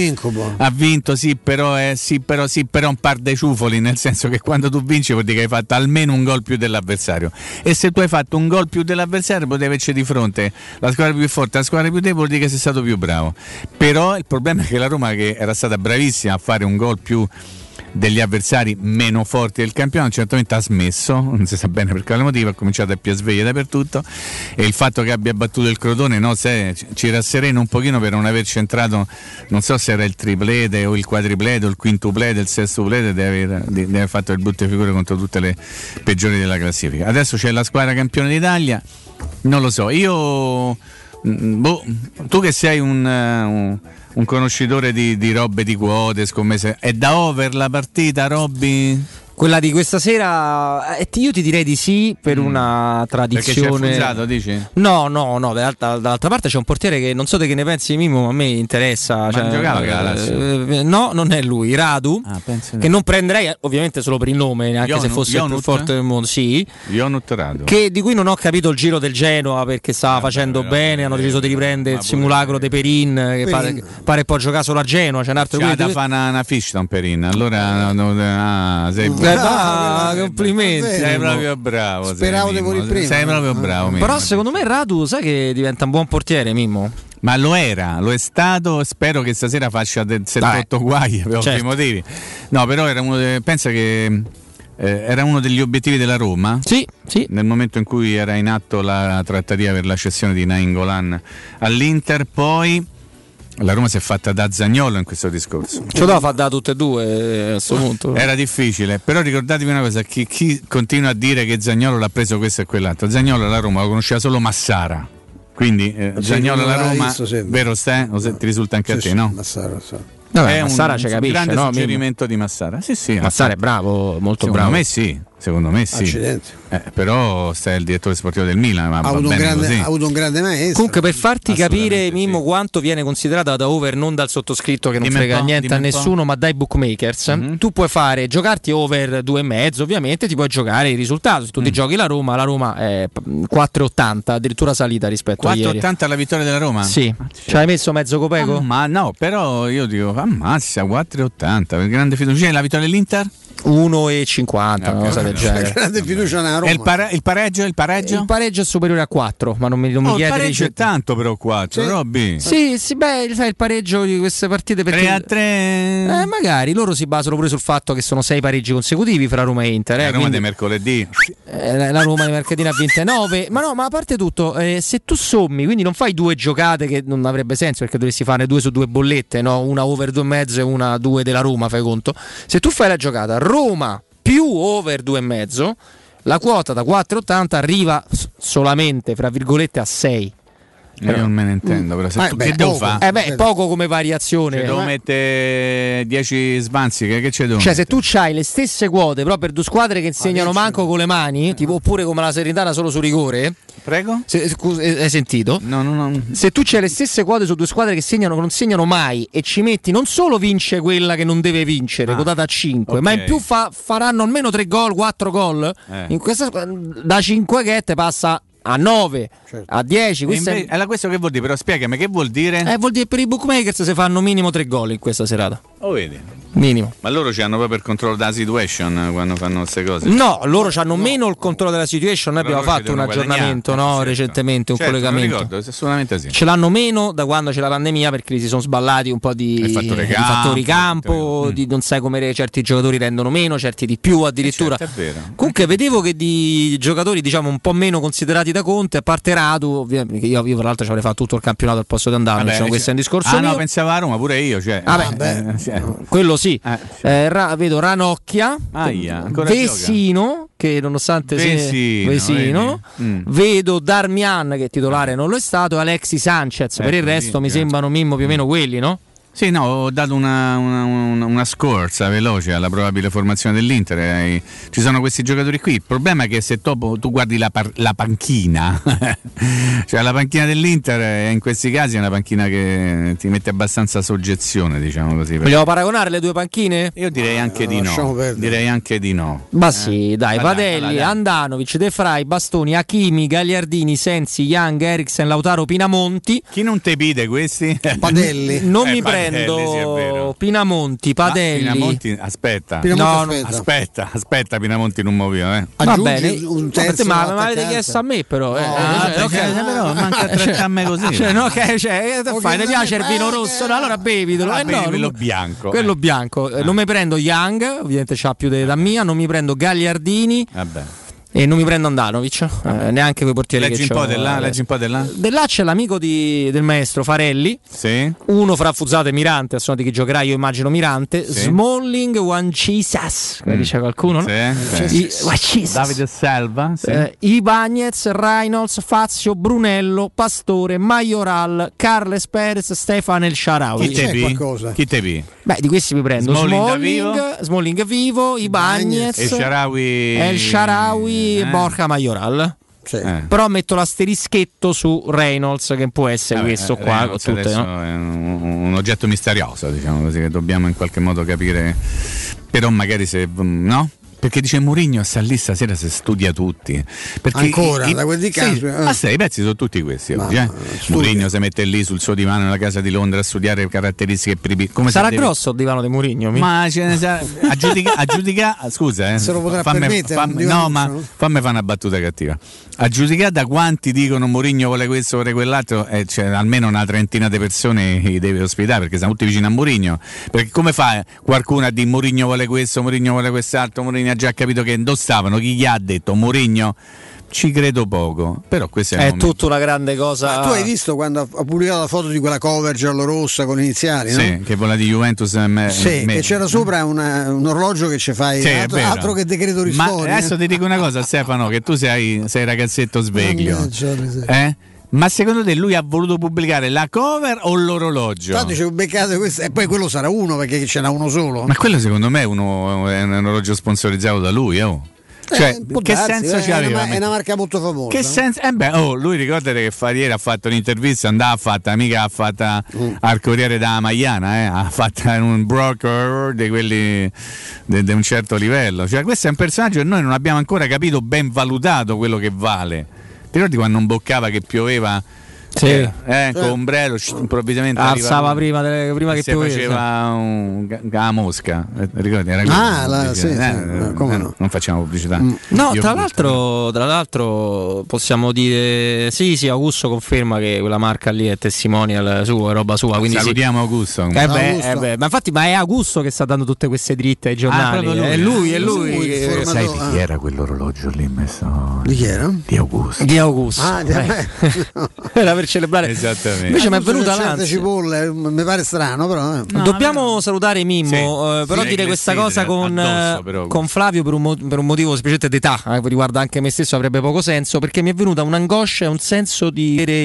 ha vinto, sì però, eh, sì però, sì però un par dei ciufoli, nel senso che quando tu vinci vuol dire che hai fatto almeno un gol più dell'avversario. E se tu hai fatto un gol più dell'avversario potevi averci di fronte la squadra più forte, la squadra più debole, vuol dire che sei stato più bravo. Però il problema è che la Roma, che era stata bravissima a fare un gol più degli avversari meno forti del campionato, certamente ha smesso, non si sa bene per quale motivo, ha cominciato a più sveglie dappertutto e il fatto che abbia battuto il Crotone no, se, ci rasserena un pochino per non aver centrato, non so se era il triplete o il quadriplete o il quintuplete, il sestuplete di aver, di, di aver fatto il brutto figure contro tutte le peggiori della classifica. Adesso c'è la squadra campione d'Italia, non lo so, io... mm, Boh, tu che sei un, eh, un- un conoscitore di, di robe di quote, scommesse, è da over la partita, Robby? Quella di questa sera, eh, io ti direi di sì per una Mm. Perché c'è tradizione. Fusato, dici? No, no, no, dall'altra, dall'altra parte c'è un portiere che non so di che ne pensi Mimo, ma a me interessa. cioè, giocava Lazio? eh, no, non è lui, Radu, penso che non prenderei eh, ovviamente solo per il nome, anche se Ionut- fosse il più Ionut? forte del mondo, sì. Ionut Rado. Che, di cui non ho capito il giro del Genoa perché stava facendo bene, hanno deciso di riprendere il simulacro di Perin, che pare, pare può giocare solo a Genoa. C'è un altro qui- da fare una, una fish Perin, allora no, no, ah, sei Eh, ah, complimenti. Sei proprio bravo. Speravo di morire prima. Sei proprio bravo. Mimmo. Però secondo me Radu, sai che diventa un buon portiere, Mimmo? Ma lo era, lo è stato. Spero che stasera faccia del 78 guai per ovvi certo. motivi. No, però era uno de- pensa che eh, era uno degli obiettivi della Roma. Sì, sì. Nel momento in cui era in atto la trattativa per la cessione di Nainggolan all'Inter, poi la Roma si è fatta da Zagnolo in questo discorso. Ce l'ho fa da tutte e due eh, a questo punto. Era difficile, però ricordatevi una cosa: chi, chi continua a dire che Zagnolo l'ha preso questo e quell'altro, Zagnolo la Roma lo conosceva solo Massara. Quindi eh, Zagnolo la Roma, visto, vero Ste? O se ti risulta anche a Sì, te, sì, no? Massara, sì. Vabbè, è Massara un ci capisce, grande no, suggerimento di Massara. Sì, sì, Massara è bravo, molto secondo bravo. me sì, secondo me sì. Accidenti. Eh, però sei il direttore sportivo del Milan, ma Ha va avuto, un bene grande, ha avuto un grande maestro. Comunque per farti capire Mimmo quanto viene considerata da over non dal sottoscritto che non Dimmi frega po', niente a nessuno ma dai bookmakers Mhm. tu puoi fare giocarti over due e mezzo ovviamente ti puoi giocare il risultato se tu ti Mm. giochi la Roma la Roma è p- 4,80 addirittura salita rispetto a ieri 4,80 alla vittoria della Roma? sì ci hai messo mezzo copeco? Ah, ma no, però io dico, ammazza, 4,80 per grande fiducia. La vittoria dell'Inter? 1,50 una cosa del genere grande fiducia nella Roma. E il, pare- il pareggio? Il pareggio? il pareggio è superiore a 4 ma non mi, non mi Oh, il chiedere pareggio di è tanto però 4, Sì. Robby. Sì, sì, beh, sai il pareggio di queste partite perché 3 a 3. Eh, magari loro si basano pure sul fatto che sono sei pareggi consecutivi fra Roma e Inter. eh, La Roma quindi- di mercoledì. eh, la Roma di mercoledì ne ha vinte 9. Ma no, ma a parte tutto, eh, se tu sommi, quindi non fai due giocate che non avrebbe senso perché dovresti fare due su due bollette, no? una over due e mezzo e una due della Roma, fai conto. Se tu fai la giocata Roma più over due e mezzo, la quota da 4,80 arriva solamente, fra virgolette, a 6. Io non me ne intendo, però se Eh, tu, beh, che devo fare? Eh beh, è poco come variazione. Cioè, devo Eh. mettere 10 svanzi, che, che c'è devo Cioè, se tu c'hai le stesse quote, però per due squadre che segnano manco con le mani, tipo, oppure come la Serenitana solo su rigore, Prego? Se, scusa, eh, hai sentito? No, no, no. Se tu c'hai le stesse quote su due squadre che segnano, che non segnano mai, e ci metti non solo vince quella che non deve vincere, Ah, quotata a 5, ok. ma in più fa- faranno almeno 3 gol, 4 gol. Eh. In questa da 5 che te passa a 9, a 10. E Questo è- invece- allora, questo che vuol dire? Però spiegami che vuol dire? eh, vuol dire che per i bookmakers si fanno minimo 3 gol in questa serata. Oh, vedi. Minimo. Ma loro ci hanno proprio il controllo della situation eh, quando fanno queste cose. No, loro hanno meno il controllo della situation. Noi abbiamo fatto un aggiornamento no, recentemente, un Certo, collegamento. ricordo, assolutamente sì. Ce l'hanno meno da quando c'è la pandemia perché si sono sballati un po' di, fattore di campo, fattori campo, di non sai come certi giocatori rendono meno, certi di più addirittura. Certo, è vero. Comunque vedevo che di giocatori diciamo un po' meno considerati da Conte, a parte Radu, ovviamente, io, io tra l'altro ci avrei fatto tutto il campionato al posto di andare, Vabbè, diciamo, questo è un discorso Ah, mio. no, pensavo a Roma pure io. Cioè, Vabbè, eh, cioè. quello sì. Eh, Ra- vedo Ranocchia, Aia, Vesino, che nonostante sia- Vesino, Vesino. Mm. vedo Darmian che titolare non lo è stato, Alexi Sanchez. per il Ecco, resto mi sembrano Mimmo più o meno quelli, no? Sì, no, ho dato una, una- una- una scorsa veloce alla probabile formazione dell'Inter. eh, Ci sono questi giocatori qui. Il problema è che se dopo tu guardi la, par- la panchina, cioè la panchina dell'Inter eh, in questi casi è una panchina che ti mette abbastanza soggezione, diciamo così. Vogliamo paragonare le due panchine? Io direi anche di no. perdere. Direi anche di no. Ma sì, dai, Padelli. Andanovic, De Frey, Bastoni, Achimi, Gagliardini, Sensi, Young, Eriksen, Lautaro, Pinamonti. Chi non te pide questi? Padelli. Non Eh, mi Padelli, prendo sì. Pinamonti, Padelli. Ah, Pinamonti, aspetta. Pinamonti No, aspetta. Aspetta, aspetta, Pinamonti non muovio, eh. Va bene, un No, terzo ma, ma avete attaccante. chiesto a me però. eh, Ah, cioè, ok. cioè, però manca a trattarmi così. Cioè, no, cioè, che Ok, fai? Ti piace il vino eh, rosso? No, allora bevitelo. Ah, Eh, no, quello bianco. Quello eh. bianco. Eh, Non mi prendo Young, ovviamente c'ha più de- da mia, non mi prendo Gagliardini Vabbè. E non mi prendo Andanovic, eh, neanche quei portieri Leggi che un po' là, eh. leggi un po' di là. De là c'è l'amico di- del maestro Farelli, Sì. uno fra Fusate e Mirante, a suono di chi giocherà io immagino Mirante, Sì. Smalling, Wanchisas, come Mm. dice qualcuno, no? Sì, I- sì. Wanchisas. Davide Selva, sì. Eh, Ibagnez, Reynolds, Fazio, Brunello, Pastore, Majoral, Carles Perez, Stefan El Sharawi. Chi te vi? Chi te vi? Beh, di questi mi prendo Smalling Smalling, vivo? Smalling vivo, Ibagnez, E Sharawi. El Sharawi e Eh. Borja Majoral. Sì. Eh. Però metto l'asterischetto su Reynolds, che può essere Vabbè, questo eh, qua. Tutte, no? è un, un oggetto misterioso, diciamo così, che dobbiamo in qualche modo capire. Però magari se. mm, no? Perché dice Mourinho sta lì stasera se studia tutti. Perché Ancora, da quel di sì, caso, eh. ah, sì, i pezzi sono tutti questi Ma- oggi. Eh? Mourinho si mette lì sul suo divano nella casa di Londra a studiare caratteristiche per i- come Sarà devi- grosso il divano di Mourinho? Ma ce ne sa- a giudica, a giudica- scusa, eh, Se lo potrà fammi, permettere, fammi- no, ma fammi fare una battuta cattiva. A giudicare da quanti dicono Mourinho vuole questo, vuole quell'altro, eh, c'è almeno una trentina di persone li deve ospitare perché siamo tutti vicini a Mourinho. Perché come fa qualcuno a dire Mourinho vuole questo, Mourinho vuole quest'altro, Mourinho ha già capito che dove stavano, chi gli ha detto Mourinho? Ci credo poco, però questo è, È tutta una grande cosa. Ma tu hai visto quando ha pubblicato la foto di quella cover giallo-rossa con iniziali, no? Sì, che vola di Juventus e me- Sì, me- che c'era sopra una- un orologio che ci fai Sì, altro, altro che decreto ristori. Ma adesso eh. ti dico una cosa, Stefano, che tu sei, sei ragazzetto sveglio. Mannaggia. Eh? Ma secondo te lui ha voluto pubblicare la cover o l'orologio? Tanto ci beccate questo e poi quello sarà uno perché ce n'ha uno solo. Ma quello secondo me è, uno, è un orologio sponsorizzato da lui, oh. Cioè, Eh, che darsi, senso eh, ci è aveva? una, è una marca molto famosa. Che senso? Eh beh, oh, lui ricordate che fa- ieri ha fatto un'intervista, andava a fatta, mica ha fatta Mm. al Corriere da Maiana, eh, ha fatto un broker di quelli di un certo livello. Cioè, questo è un personaggio che noi non abbiamo ancora capito ben valutato quello che vale. Ricordi quando non boccava che pioveva? Sì. Eh, eh, con ombrello, improvvisamente Alzava prima, delle- prima che piovesse. faceva un, la mosca eh, ricordi? Era Ah, la- sì, sì, Eh, eh, come eh, no. non facciamo pubblicità No, Io- tra l'altro, tra l'altro possiamo dire sì, sì, Augusto conferma che quella marca lì è testimonial sua, è roba sua, quindi sì. salutiamo Augusto Eh beh, Augusto. eh beh, ma infatti, ma è Augusto che sta dando tutte queste dritte ai giornali. proprio lui. è lui, è lui. Lui, che- sai Ah. di chi era quell'orologio lì messo Di chi era? di Augusto Di Augusto. Ah, di- Eh. Era per celebrare. Esattamente. Invece mi è venuta l'ansia. cipolle, mi pare strano, però. eh. Dobbiamo salutare Mimmo, eh, però Sì, dire questa cosa con, addosso, eh, però. con Flavio per un, per un motivo specialmente d'età, eh, che riguarda anche me stesso, avrebbe poco senso, perché mi è venuta un'angoscia e un senso di vedere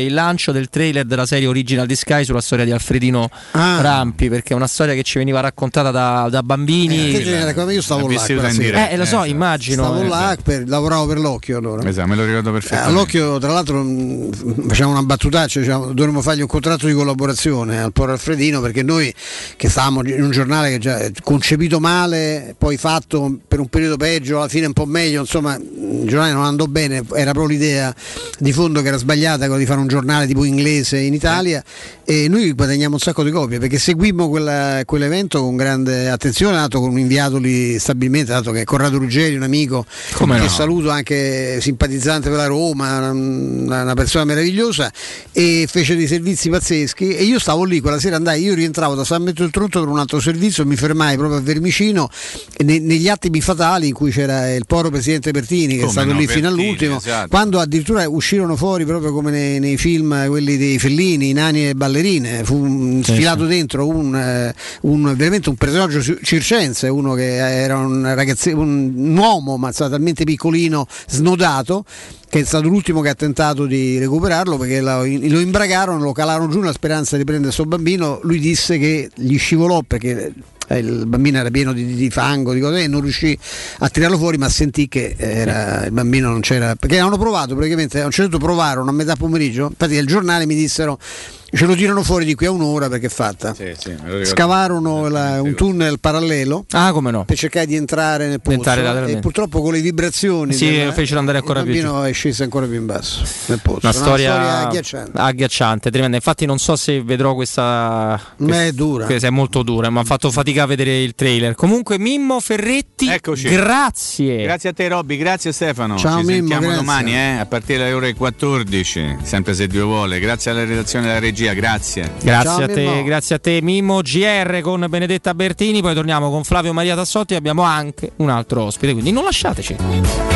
il, il lancio del trailer della serie Original di Sky sulla storia di Alfredino Ah. Rampi, perché è una storia che ci veniva raccontata da, da bambini. Che genere, come io stavo là. diretta. Eh, lo so, Eh, immagino. Stavo eh. là, per- lavoravo per l'occhio allora. Esatto, me lo ricordo Eh, perfettamente. all'occhio, tra l'altro, mh, facciamo una battutaccia, diciamo, dovremmo fargli un contratto di collaborazione al Poro Alfredino perché noi che stavamo in un giornale che già è concepito male, poi fatto per un periodo peggio, alla fine un po' meglio, insomma, il giornale non andò bene, era proprio l'idea di fondo che era sbagliata, quella di fare un giornale tipo inglese in Italia e noi guadagniamo un sacco di copie perché seguimmo quella- quell'evento con grande attenzione, dato con un inviato lì stabilmente, dato che è Corrado Ruggeri, un amico Come che no? saluto anche simpatizzante per la Roma, una, una persona meravigliosa e fece dei servizi pazzeschi e io stavo lì quella sera andai, io rientravo da San Benedetto del Tronto per un altro servizio, mi fermai proprio a Vermicino e ne- negli attimi fatali in cui c'era il poro presidente Bertini che Come è stato no, lì fino Bertini, all'ultimo, esatto. quando addirittura uscirono fuori proprio come nei, nei film quelli dei Fellini, i nani e ballerine, fu Sì, sfilato sì. dentro un, eh, un- veramente un personaggio ci- circense, uno che era un ragazzo, un, un uomo ma talmente piccolino, snodato, che è stato l'ultimo che ha tentato di recuperarlo perché lo, imbragarono, lo calarono giù nella speranza di prendere questo bambino, lui disse che gli scivolò perché eh, il bambino era pieno di, di fango, di cose e non riuscì a tirarlo fuori ma sentì che era- il bambino non c'era, perché hanno provato praticamente, a un certo punto provarono a metà pomeriggio, infatti al giornale mi dissero ce lo tirano fuori di qui a un'ora perché è fatta. Sì, sì. Scavarono la- un tunnel parallelo Ah, come no? per cercare di entrare nel pozzo Entrare e purtroppo con le vibrazioni Sì, del- lo fecero andare ancora il più bambino è sceso ancora più in basso nel pozzo. Una storia, agghiacciante. agghiacciante, tremenda. Infatti, non so se vedrò questa. Ma è dura. Questa è molto dura, mi ha fatto fatica a vedere il trailer. Comunque, Mimmo Ferretti, Eccoci. grazie. Grazie a te Robby, grazie Stefano. Ciao, Ci Mimmo, sentiamo grazie. domani eh, a partire dalle ore 14, sempre se Dio vuole. Grazie alla redazione della regia, grazie. Grazie Ciao, a te, Mimmo. grazie a te Mimmo. GR con Benedetta Bertini, poi torniamo con Flavio Maria Tassotti e abbiamo anche un altro ospite, quindi non lasciateci.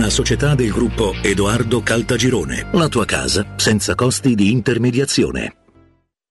società del gruppo Edoardo Caltagirone. La tua casa senza costi di intermediazione.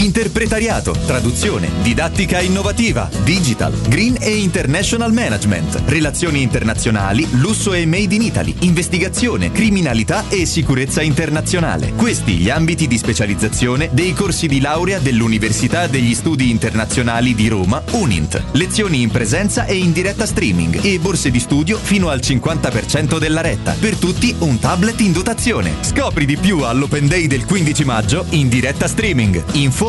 Interpretariato, traduzione, didattica innovativa, digital, green e international management, relazioni internazionali, lusso e made in Italy, investigazione, criminalità e sicurezza internazionale. Questi gli ambiti di specializzazione dei corsi di laurea dell'Università degli Studi Internazionali di Roma, UNINT. Lezioni in presenza e in diretta streaming e borse di studio fino al 50% della retta. Per tutti un tablet in dotazione. Scopri di più all'Open Day del 15 maggio in diretta streaming. Info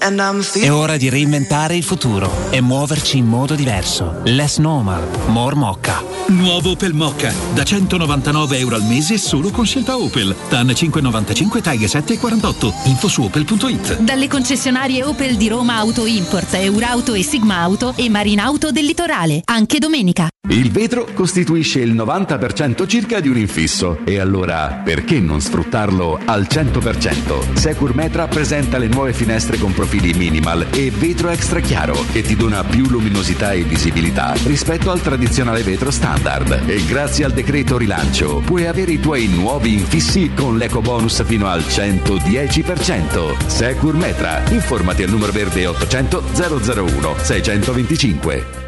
È ora di reinventare il futuro e muoverci in modo diverso. Less normal, more mocca. Nuovo Opel Mocca, da 199 euro al mese solo con scelta Opel. TAN 595 Taghe 748. Info su opel.it. Dalle concessionarie Opel di Roma Auto Import, Eurauto e Sigma Auto e Marinauto del Litorale. Anche domenica. Il vetro costituisce il 90% circa di un infisso e allora perché non sfruttarlo al 100%? Secur Metra presenta le nuove finestre con profili minimal e vetro extra chiaro che ti dona più luminosità e visibilità rispetto al tradizionale vetro standard e grazie al decreto rilancio puoi avere i tuoi nuovi infissi con l'eco bonus fino al 110%. Secur Metra, informati al numero verde 800 001 625.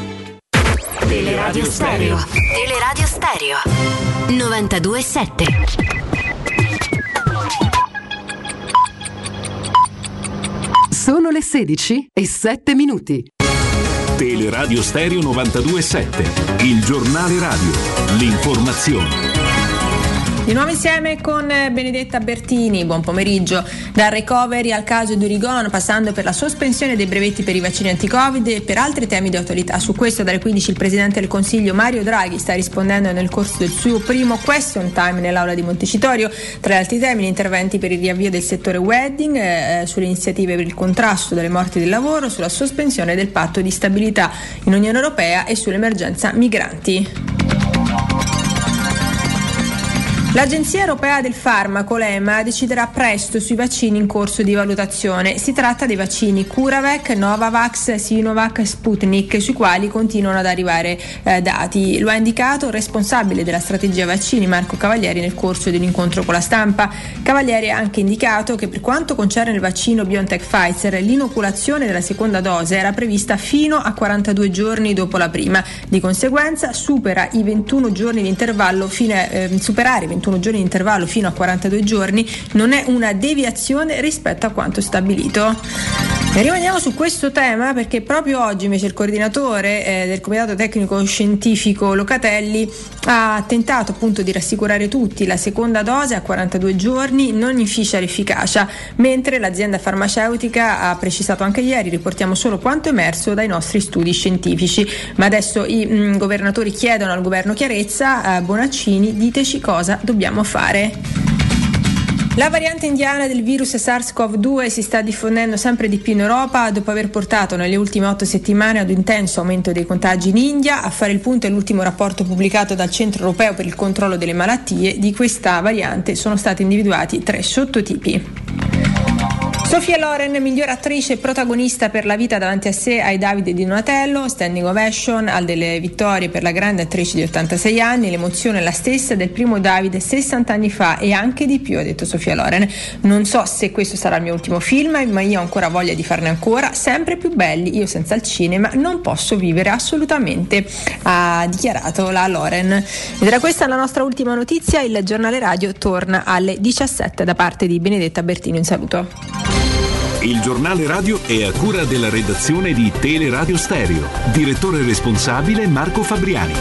Teleradio Stereo. Teleradio Stereo. 92.7 Sono le 16 e 7 minuti. Teleradio Stereo 92.7. Il giornale radio. L'informazione. Di nuovo insieme con Benedetta Bertini, buon pomeriggio. Dal recovery al caso di Urigon, passando per la sospensione dei brevetti per i vaccini anti-Covid e per altri temi di attualità. Su questo dalle 15 il Presidente del Consiglio Mario Draghi sta rispondendo nel corso del suo primo question time nell'aula di Montecitorio. Tra gli altri temi gli interventi per il riavvio del settore wedding, eh, sulle iniziative per il contrasto delle morti del lavoro, sulla sospensione del patto di stabilità in Unione Europea e sull'emergenza migranti. L'Agenzia Europea del Farmaco, l'EMA, deciderà presto sui vaccini in corso di valutazione. Si tratta dei vaccini CuraVac, Novavax, Sinovac Sputnik, sui quali continuano ad arrivare eh, dati. Lo ha indicato il responsabile della strategia vaccini, Marco Cavalieri, nel corso di un incontro con la stampa. Cavalieri ha anche indicato che per quanto concerne il vaccino BioNTech Pfizer, l'inoculazione della seconda dose era prevista fino a 42 giorni dopo la prima. Di conseguenza supera i 21 giorni di intervallo fino a, eh, superare i 21 giorni di intervallo fino a 42 giorni non è una deviazione rispetto a quanto stabilito. E rimaniamo su questo tema perché proprio oggi invece il coordinatore eh, del Comitato Tecnico Scientifico Locatelli ha tentato appunto di rassicurare tutti la seconda dose a 42 giorni non inficia l'efficacia, mentre l'azienda farmaceutica ha precisato anche ieri, riportiamo solo quanto emerso dai nostri studi scientifici. Ma adesso i mh, governatori chiedono al governo chiarezza, eh, Bonaccini, diteci cosa dobbiamo fare. La variante indiana del virus SARS-CoV-2 si sta diffondendo sempre di più in Europa dopo aver portato nelle ultime otto settimane ad un intenso aumento dei contagi in India. A fare il punto è l'ultimo rapporto pubblicato dal Centro Europeo per il controllo delle malattie. Di questa variante sono stati individuati tre sottotipi. Sofia Loren, miglior attrice e protagonista per la vita davanti a sé ai Davide di Donatello, standing ovation, al delle vittorie per la grande attrice di 86 anni, l'emozione è la stessa del primo Davide 60 anni fa e anche di più, ha detto Sofia Loren. Non so se questo sarà il mio ultimo film, ma io ho ancora voglia di farne ancora, sempre più belli, io senza il cinema non posso vivere assolutamente, ha dichiarato la Loren. Ed era questa la nostra ultima notizia, il giornale radio torna alle 17 da parte di Benedetta Bertino, in saluto. Il giornale radio è a cura della redazione di Teleradio Stereo. Direttore responsabile Marco Fabriani.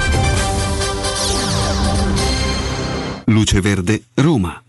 Luce Verde, Roma.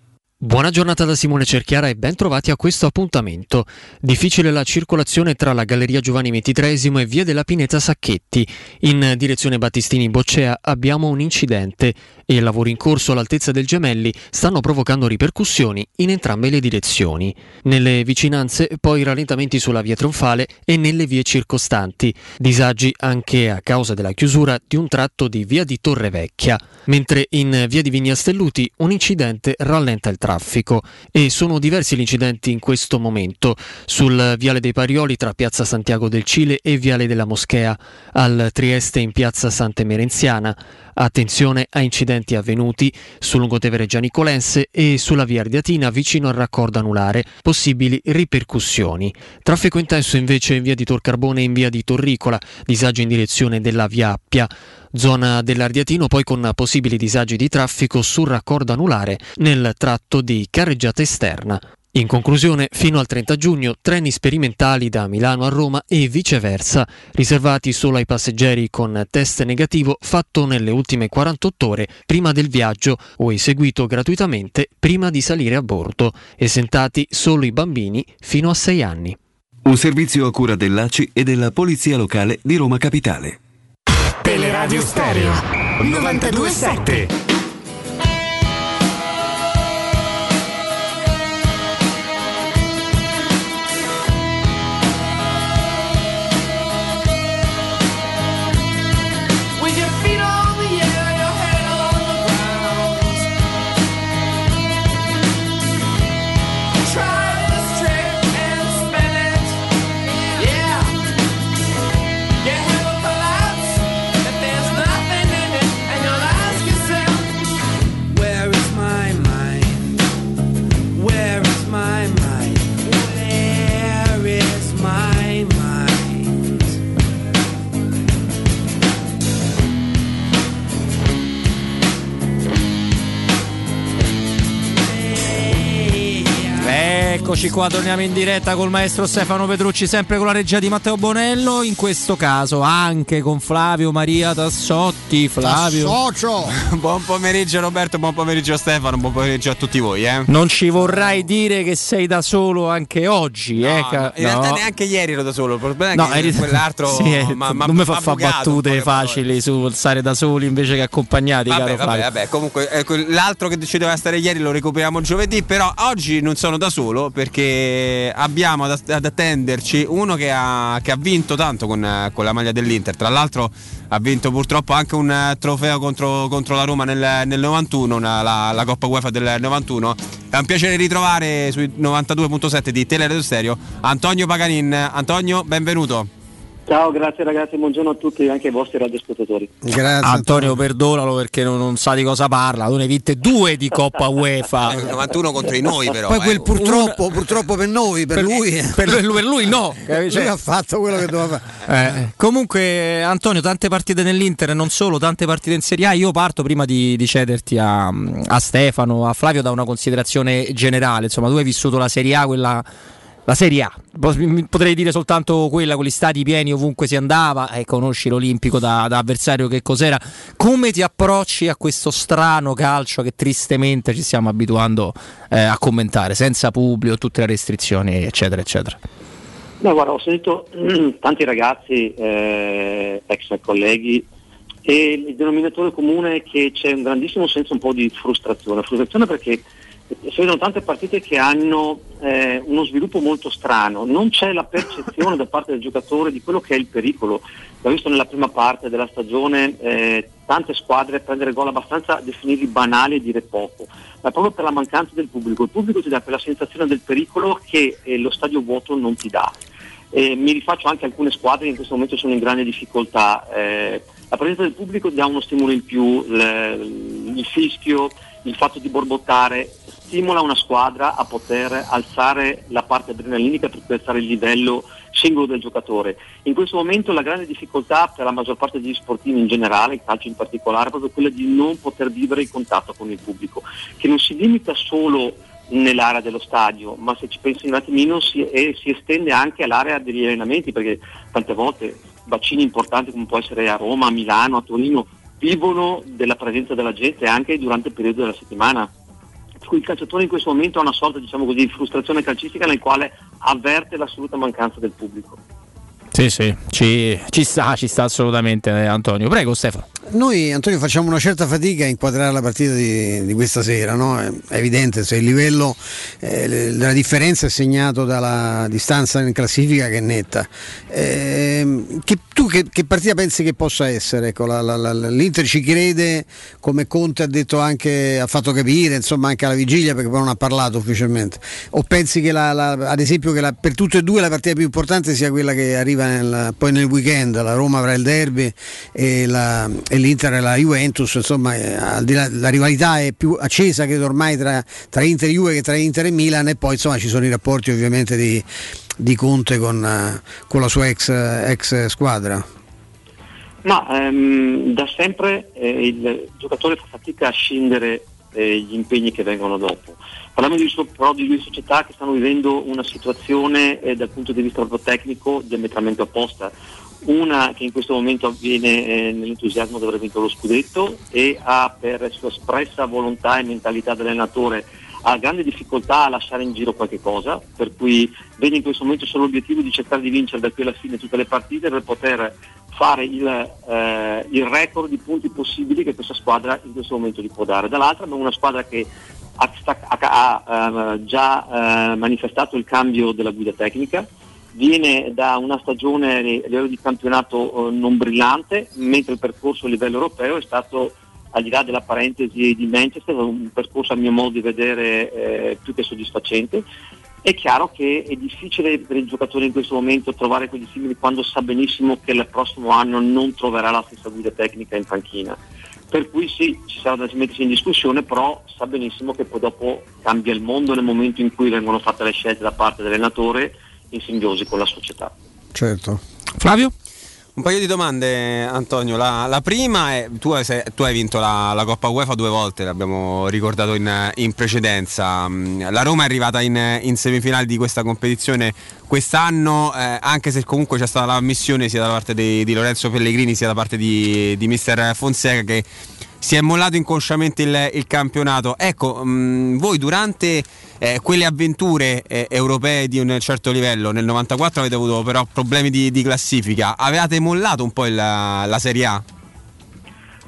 Buona giornata da Simone Cerchiara e ben trovati a questo appuntamento. Difficile la circolazione tra la Galleria Giovanni XXIII e Via della Pineta Sacchetti. In direzione Battistini Boccea abbiamo un incidente e lavori in corso all'altezza del Gemelli stanno provocando ripercussioni in entrambe le direzioni. Nelle vicinanze poi rallentamenti sulla via Tronfale e nelle vie circostanti. Disagi anche a causa della chiusura di un tratto di via di Torre Vecchia. Mentre in via di Vignastelluti un incidente rallenta il traffico e sono diversi gli incidenti in questo momento sul Viale dei Parioli tra Piazza Santiago del Cile e Viale della Moschea, al Trieste in Piazza Santa Emerenziana. Attenzione a incidenti avvenuti sul lungotevere Gianicolense e sulla via Ardiatina vicino al raccordo anulare, possibili ripercussioni. Traffico intenso invece in via di Tor Carbone e in via di Torricola, disagio in direzione della via Appia zona dell'Ardiatino poi con possibili disagi di traffico sul raccordo anulare nel tratto di carreggiata esterna. In conclusione, fino al 30 giugno, treni sperimentali da Milano a Roma e viceversa, riservati solo ai passeggeri con test negativo fatto nelle ultime 48 ore prima del viaggio o eseguito gratuitamente prima di salire a bordo, esentati solo i bambini fino a 6 anni. Un servizio a cura dell'ACI e della Polizia Locale di Roma Capitale. Teleradio Stereo 927 Eccoci qua, torniamo in diretta col maestro Stefano Petrucci, sempre con la regia di Matteo Bonello, in questo caso anche con Flavio Maria Tassotti. Flavio. Tassocio! buon pomeriggio Roberto, buon pomeriggio Stefano, buon pomeriggio a tutti voi. Eh. Non ci vorrai dire che sei da solo anche oggi. No, eh, no, in realtà neanche ieri ero da solo, il problema No, è che eri- quell'altro Sì, eh, ma, ma, non mi fa fare battute facili sul stare da soli invece che accompagnati, Vabbè, caro vabbè, Flavio. vabbè, comunque ecco, l'altro che ci doveva stare ieri lo recuperiamo giovedì, però oggi non sono da solo perché abbiamo ad, ad attenderci uno che ha, che ha vinto tanto con, con la maglia dell'Inter, tra l'altro ha vinto purtroppo anche un eh, trofeo contro, contro la Roma nel, nel 91, una- la, la Coppa UEFA del 91. È un piacere ritrovare sui 92.7 di Teleradio Stereo Antonio Paganin. Antonio, benvenuto. Ciao, grazie ragazzi, buongiorno a tutti e anche ai vostri radioascoltatori. Antonio, perdonalo perché non, non sa di cosa parla. Tu ne hai vinte due di Coppa UEFA. 91 contro di noi, però. Poi eh. quel purtroppo, purtroppo per noi, per, lui. Per lui, per lui no. lui Cioè- ha fatto quello che doveva fare. Eh, comunque, Antonio, tante partite nell'Inter, non solo, tante partite in Serie A. Io parto prima di, di cederti a, a Stefano, a Flavio, da una considerazione generale. Insomma, tu hai vissuto la Serie A, quella. La Serie A, potrei dire soltanto quella con gli stadi pieni ovunque si andava e conosci l'Olimpico da, da avversario che cos'era. Come ti approcci a questo strano calcio che tristemente ci stiamo abituando eh, a commentare, senza pubblico, tutte le restrizioni, eccetera, eccetera. No, guarda, ho sentito tanti ragazzi, eh, ex colleghi, e il denominatore comune è che c'è un grandissimo senso un po' di frustrazione. Frustrazione perché si vedono tante partite che hanno eh, uno sviluppo molto strano, non c'è la percezione da parte del giocatore di quello che è il pericolo. L'ho visto nella prima parte della stagione eh, tante squadre prendere gol abbastanza definirli banali e dire poco, ma proprio per la mancanza del pubblico. Il pubblico ti dà quella sensazione del pericolo che eh, lo stadio vuoto non ti dà. mi rifaccio anche alcune squadre che in questo momento sono in grande difficoltà. Eh, la presenza del pubblico dà uno stimolo in più, il, il fischio, il fatto di borbottare stimola una squadra a poter alzare la parte adrenalinica per poter alzare il livello singolo del giocatore. In questo momento la grande difficoltà per la maggior parte degli sportivi in generale, il calcio in particolare, è proprio quella di non poter vivere il contatto con il pubblico, che non si limita solo nell'area dello stadio, ma se ci pensi un attimino si, eh, si estende anche all'area degli allenamenti, perché tante volte bacini importanti come può essere a Roma, a Milano, a Torino, vivono della presenza della gente anche durante il periodo della settimana cui il calciatore in questo momento ha una sorta diciamo così, di frustrazione calcistica nel quale avverte l'assoluta mancanza del pubblico. Sì, sì, ci, ci, sta, ci sta assolutamente eh, Antonio. Prego Stefano. Noi Antonio facciamo una certa fatica a inquadrare la partita di, di questa sera, no? è evidente se il livello eh, della differenza è segnato dalla distanza in classifica che è netta. Eh, che, tu che, che, partita pensi che possa essere? Ecco, la, la, la, L'Inter ci crede, come Conte ha detto anche, ha fatto capire, insomma anche alla vigilia perché poi non ha parlato ufficialmente. O pensi che ad esempio che per tutte e due la partita più importante sia quella che arriva nel, poi nel weekend, la Roma avrà il derby e la e l'Inter e la Juventus, insomma, eh, là, la rivalità è più accesa credo ormai tra, tra Inter e Juve che tra Inter e Milan e poi insomma ci sono i rapporti ovviamente di, di Conte con, eh, con, la sua ex, ex squadra. Ma ehm, da sempre eh, il giocatore fa fatica a scindere eh, gli impegni che vengono dopo. Parliamo di, però di due società che stanno vivendo una situazione eh, dal punto di vista proprio tecnico diametralmente opposta una che in questo momento avviene eh, nell'entusiasmo di aver vinto lo scudetto e ha per sua espressa volontà e mentalità dell'allenatore ha grande difficoltà a lasciare in giro qualche cosa, per cui vede in questo momento solo l'obiettivo di cercare di vincere da qui alla fine tutte le partite per poter fare il, eh, il record di punti possibili che questa squadra in questo momento gli può dare. Dall'altra abbiamo una squadra che ha, eh, già eh, manifestato il cambio della guida tecnica, viene da una stagione a livello di campionato eh, non brillante, mentre il percorso a livello europeo è stato, al di là della parentesi di Manchester, un percorso a mio modo di vedere eh, più che soddisfacente. È chiaro che è difficile per il giocatore in questo momento trovare quegli simili quando sa benissimo che il prossimo anno non troverà la stessa guida tecnica in panchina. Per cui sì, ci sarà da mettersi in discussione, però sa benissimo che poi dopo cambia il mondo nel momento in cui vengono fatte le scelte da parte dell'allenatore in simbiosi con la società. Certo. Flavio? Un paio di domande Antonio, la, la prima è, tu hai, tu hai vinto la, la, Coppa UEFA due volte, l'abbiamo ricordato in, in precedenza, mm, la Roma è arrivata in, in semifinale di questa competizione quest'anno, eh, anche se comunque c'è stata l'ammissione sia da parte di, di Lorenzo Pellegrini sia da parte di, di Mister Fonseca che si è mollato inconsciamente il, il campionato. Ecco, mh, mm, voi durante eh, quelle avventure eh, europee di un certo livello, nel 94 avete avuto però problemi di, di classifica, avevate mollato un po' il, la Serie A?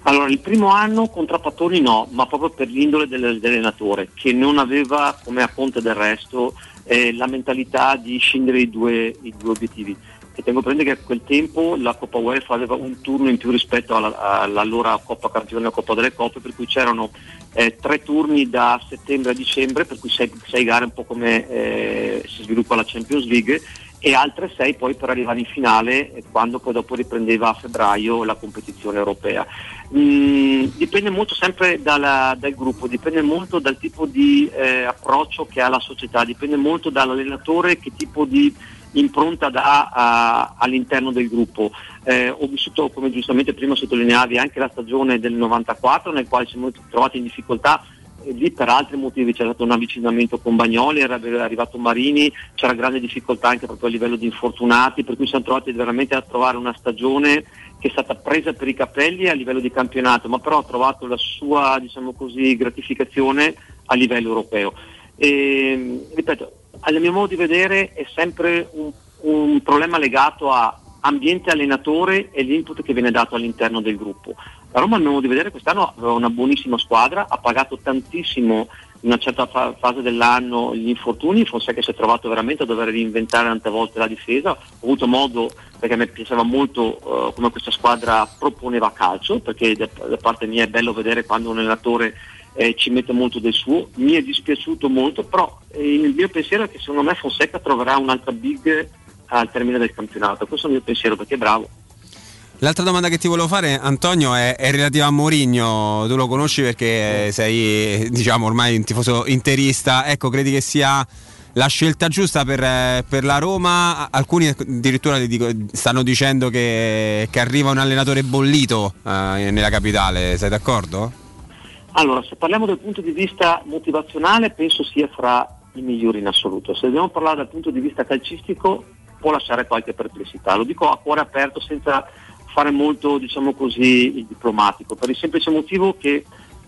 Allora, il primo anno contrappattoni no, ma proprio per l'indole dell'allenatore, che non aveva, come a Conte del resto, eh, la mentalità di scindere i due, i due obiettivi e tengo prendere che a quel tempo la Coppa UEFA aveva un turno in più rispetto alla, all'allora Coppa Campione e Coppa delle Coppe, per cui c'erano eh, tre turni da settembre a dicembre, per cui sei, sei gare un po' come eh, si sviluppa la Champions League e altre sei poi per arrivare in finale eh, quando poi dopo riprendeva a febbraio la competizione europea. Mm, dipende molto sempre dalla, dal gruppo, dipende molto dal tipo di eh, approccio che ha la società, dipende molto dall'allenatore che tipo di impronta da, a, all'interno del gruppo. Eh, ho vissuto, come giustamente prima sottolineavi, anche la stagione del 94 nel quale siamo trovati in difficoltà lì per altri motivi c'era stato un avvicinamento con Bagnoli, era arrivato Marini, c'era grande difficoltà anche proprio a livello di infortunati, per cui siamo trovati veramente a trovare una stagione che è stata presa per i capelli a livello di campionato, ma però ha trovato la sua diciamo così, gratificazione a livello europeo. E, ripeto, al mio modo di vedere è sempre un, un problema legato a ambiente allenatore e l'input che viene dato all'interno del gruppo. La Roma, al mio modo di vedere, quest'anno aveva una buonissima squadra, ha pagato tantissimo in una certa fa- fase dell'anno gli infortuni, Fonseca si è trovato veramente a dover reinventare tante volte la difesa, ho avuto modo perché mi piaceva molto uh, come questa squadra proponeva calcio, perché da, da, parte mia è bello vedere quando un allenatore eh, ci mette molto del suo, mi è dispiaciuto molto, però eh, il mio pensiero è che secondo me Fonseca troverà un'altra big al termine del campionato, questo è il mio pensiero perché è bravo. L'altra domanda che ti volevo fare, Antonio, è, è relativa a Mourinho. Tu lo conosci perché sei, diciamo, ormai un tifoso interista. Ecco, credi che sia la scelta giusta per, per la Roma? Alcuni addirittura dico, stanno dicendo che, che, arriva un allenatore bollito eh, nella capitale. Sei d'accordo? Allora, se parliamo dal punto di vista motivazionale, penso sia fra i migliori in assoluto. Se dobbiamo parlare dal punto di vista calcistico, può lasciare qualche perplessità. Lo dico a cuore aperto senza fare molto diciamo così, il diplomatico, per il semplice motivo che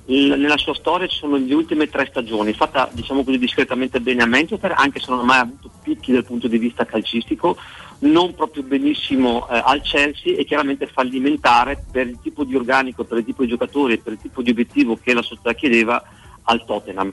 nella sua storia ci sono le ultime tre stagioni, fatta diciamo così discretamente bene a Manchester, anche se non ha mai avuto picchi dal punto di vista calcistico, non proprio benissimo eh, al Chelsea e chiaramente fallimentare per il tipo di organico, per il tipo di giocatori per il tipo di obiettivo che la società chiedeva al Tottenham.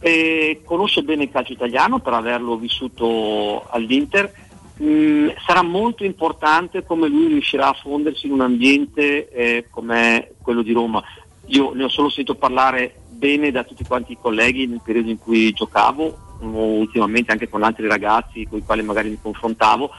E conosce bene il calcio italiano per averlo vissuto all'Inter Mm, sarà molto importante come lui riuscirà a fondersi in un ambiente eh, come quello di Roma. Io ne ho solo sentito parlare bene da tutti quanti i colleghi nel periodo in cui giocavo, ultimamente anche con altri ragazzi con i quali magari mi confrontavo.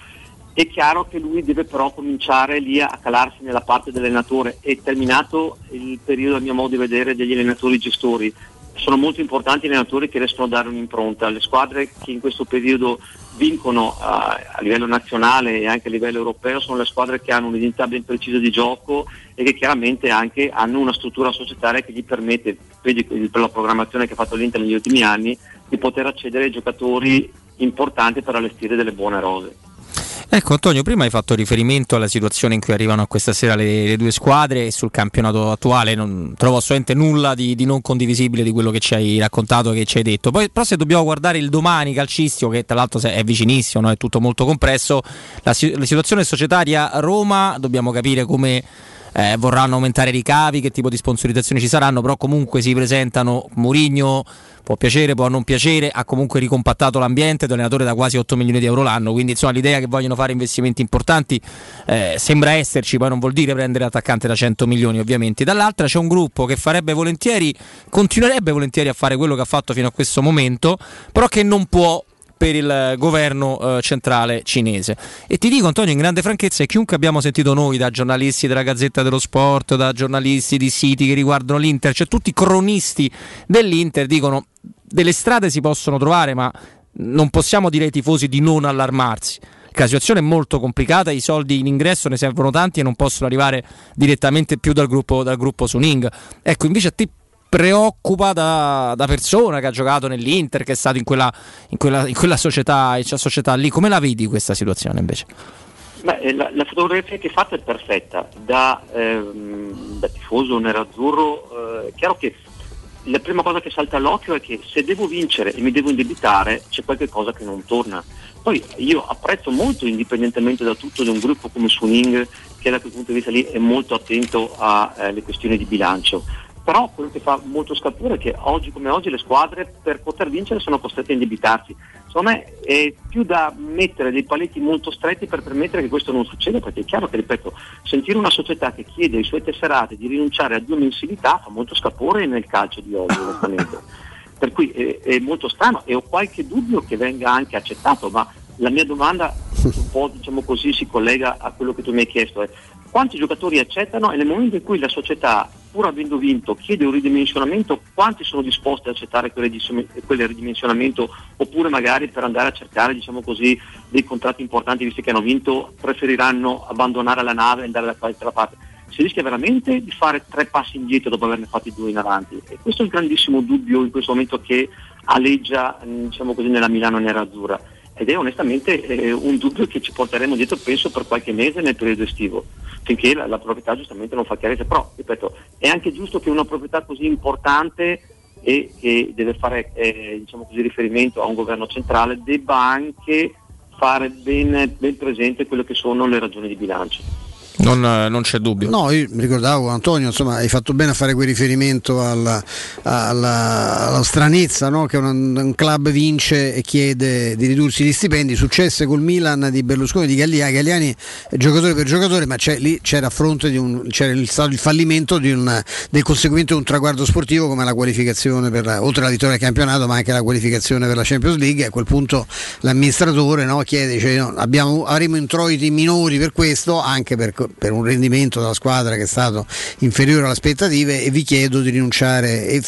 È chiaro che lui deve però cominciare lì a calarsi nella parte dell'allenatore e terminato il periodo a mio modo di vedere degli allenatori gestori sono molto importanti i allenatori che riescono a dare un'impronta. Le squadre che in questo periodo vincono uh, a livello nazionale e anche a livello europeo sono le squadre che hanno un'identità ben precisa di gioco e che chiaramente anche hanno una struttura societaria che gli permette, per la programmazione che ha fatto l'Inter negli ultimi anni, di poter accedere ai giocatori importanti per allestire delle buone rose. Ecco Antonio, prima hai fatto riferimento alla situazione in cui arrivano a questa sera le, le due squadre e sul campionato attuale non trovo assolutamente nulla di, di, non condivisibile di quello che ci hai raccontato, che ci hai detto. Poi, però se dobbiamo guardare il domani calcistico, che tra l'altro è vicinissimo, no? è tutto molto compresso, la, la situazione societaria Roma dobbiamo capire come... Eh, vorranno aumentare i ricavi, che tipo di sponsorizzazioni ci saranno, però comunque si presentano Murigno può piacere, può non piacere, ha comunque ricompattato l'ambiente, allenatore da quasi 8 milioni di euro l'anno, quindi insomma l'idea che vogliono fare investimenti importanti eh, sembra esserci, poi non vuol dire prendere l'attaccante da 100 milioni ovviamente. Dall'altra c'è un gruppo che farebbe volentieri, continuerebbe volentieri a fare quello che ha fatto fino a questo momento, però che non può per il governo eh, centrale cinese. E ti dico Antonio in grande franchezza, e chiunque abbiamo sentito noi, da giornalisti della Gazzetta dello Sport, da giornalisti di siti che riguardano l'Inter, cioè tutti i cronisti dell'Inter dicono delle strade si possono trovare, ma non possiamo dire ai tifosi di non allarmarsi. La situazione è molto complicata, i soldi in ingresso ne servono tanti e non possono arrivare direttamente più dal gruppo, dal gruppo Suning. Ecco, invece a te preoccupa da, da, persona che ha giocato nell'Inter, che è stato in quella, in quella, in quella società, in società lì. Come la vedi questa situazione invece? Beh, eh, la, la, fotografia che hai fatto è perfetta, da, ehm, da tifoso nerazzurro, eh, è chiaro che la prima cosa che salta all'occhio è che se devo vincere e mi devo indebitare c'è qualche cosa che non torna. Poi io apprezzo molto, indipendentemente da tutto, di un gruppo come Suning che da quel punto di vista lì è molto attento alle eh, questioni di bilancio però quello che fa molto scalpore è che oggi come oggi le squadre per poter vincere sono costrette a indebitarsi. Secondo me è più da mettere dei paletti molto stretti per permettere che questo non succeda, perché è chiaro che, ripeto, sentire una società che chiede ai suoi tesserati di rinunciare a due mensilità fa molto scalpore nel calcio di oggi, onestamente. Per cui è, è molto strano e ho qualche dubbio che venga anche accettato, ma la mia domanda un po' diciamo così si collega a quello che tu mi hai chiesto, è quanti giocatori accettano e nel momento in cui la società, pur avendo vinto, chiede un ridimensionamento, quanti sono disposti ad accettare quel ridimensionamento? Oppure magari per andare a cercare diciamo così, dei contratti importanti visto che hanno vinto preferiranno abbandonare la nave e andare da qualche parte. Si rischia veramente di fare tre passi indietro dopo averne fatti due in avanti? E questo è il grandissimo dubbio in questo momento che aleggia diciamo così, nella Milano nerazzurra ed è onestamente eh, un dubbio che ci porteremo dietro penso per qualche mese nel periodo estivo finché la, la proprietà giustamente non fa chiarezza. Però ripeto è anche giusto che una proprietà così importante e che deve fare eh, diciamo così, riferimento a un governo centrale debba anche fare ben, ben presente quelle che sono le ragioni di bilancio Non, non, c'è dubbio. No, io mi ricordavo Antonio, insomma, hai fatto bene a fare quel riferimento alla, alla, alla stranezza no? che un, un, club vince e chiede di ridursi gli stipendi. Successe col Milan di Berlusconi di Galliani, Galliani giocatore per giocatore, ma lì c'era a fronte di un, il, il fallimento un, del conseguimento di un traguardo sportivo come la qualificazione per la, oltre alla vittoria del campionato, ma anche la qualificazione per la Champions League. A quel punto l'amministratore no, chiede, cioè, no, abbiamo, avremo introiti minori per questo, anche per per un rendimento della squadra che è stato inferiore alle aspettative e vi chiedo di rinunciare e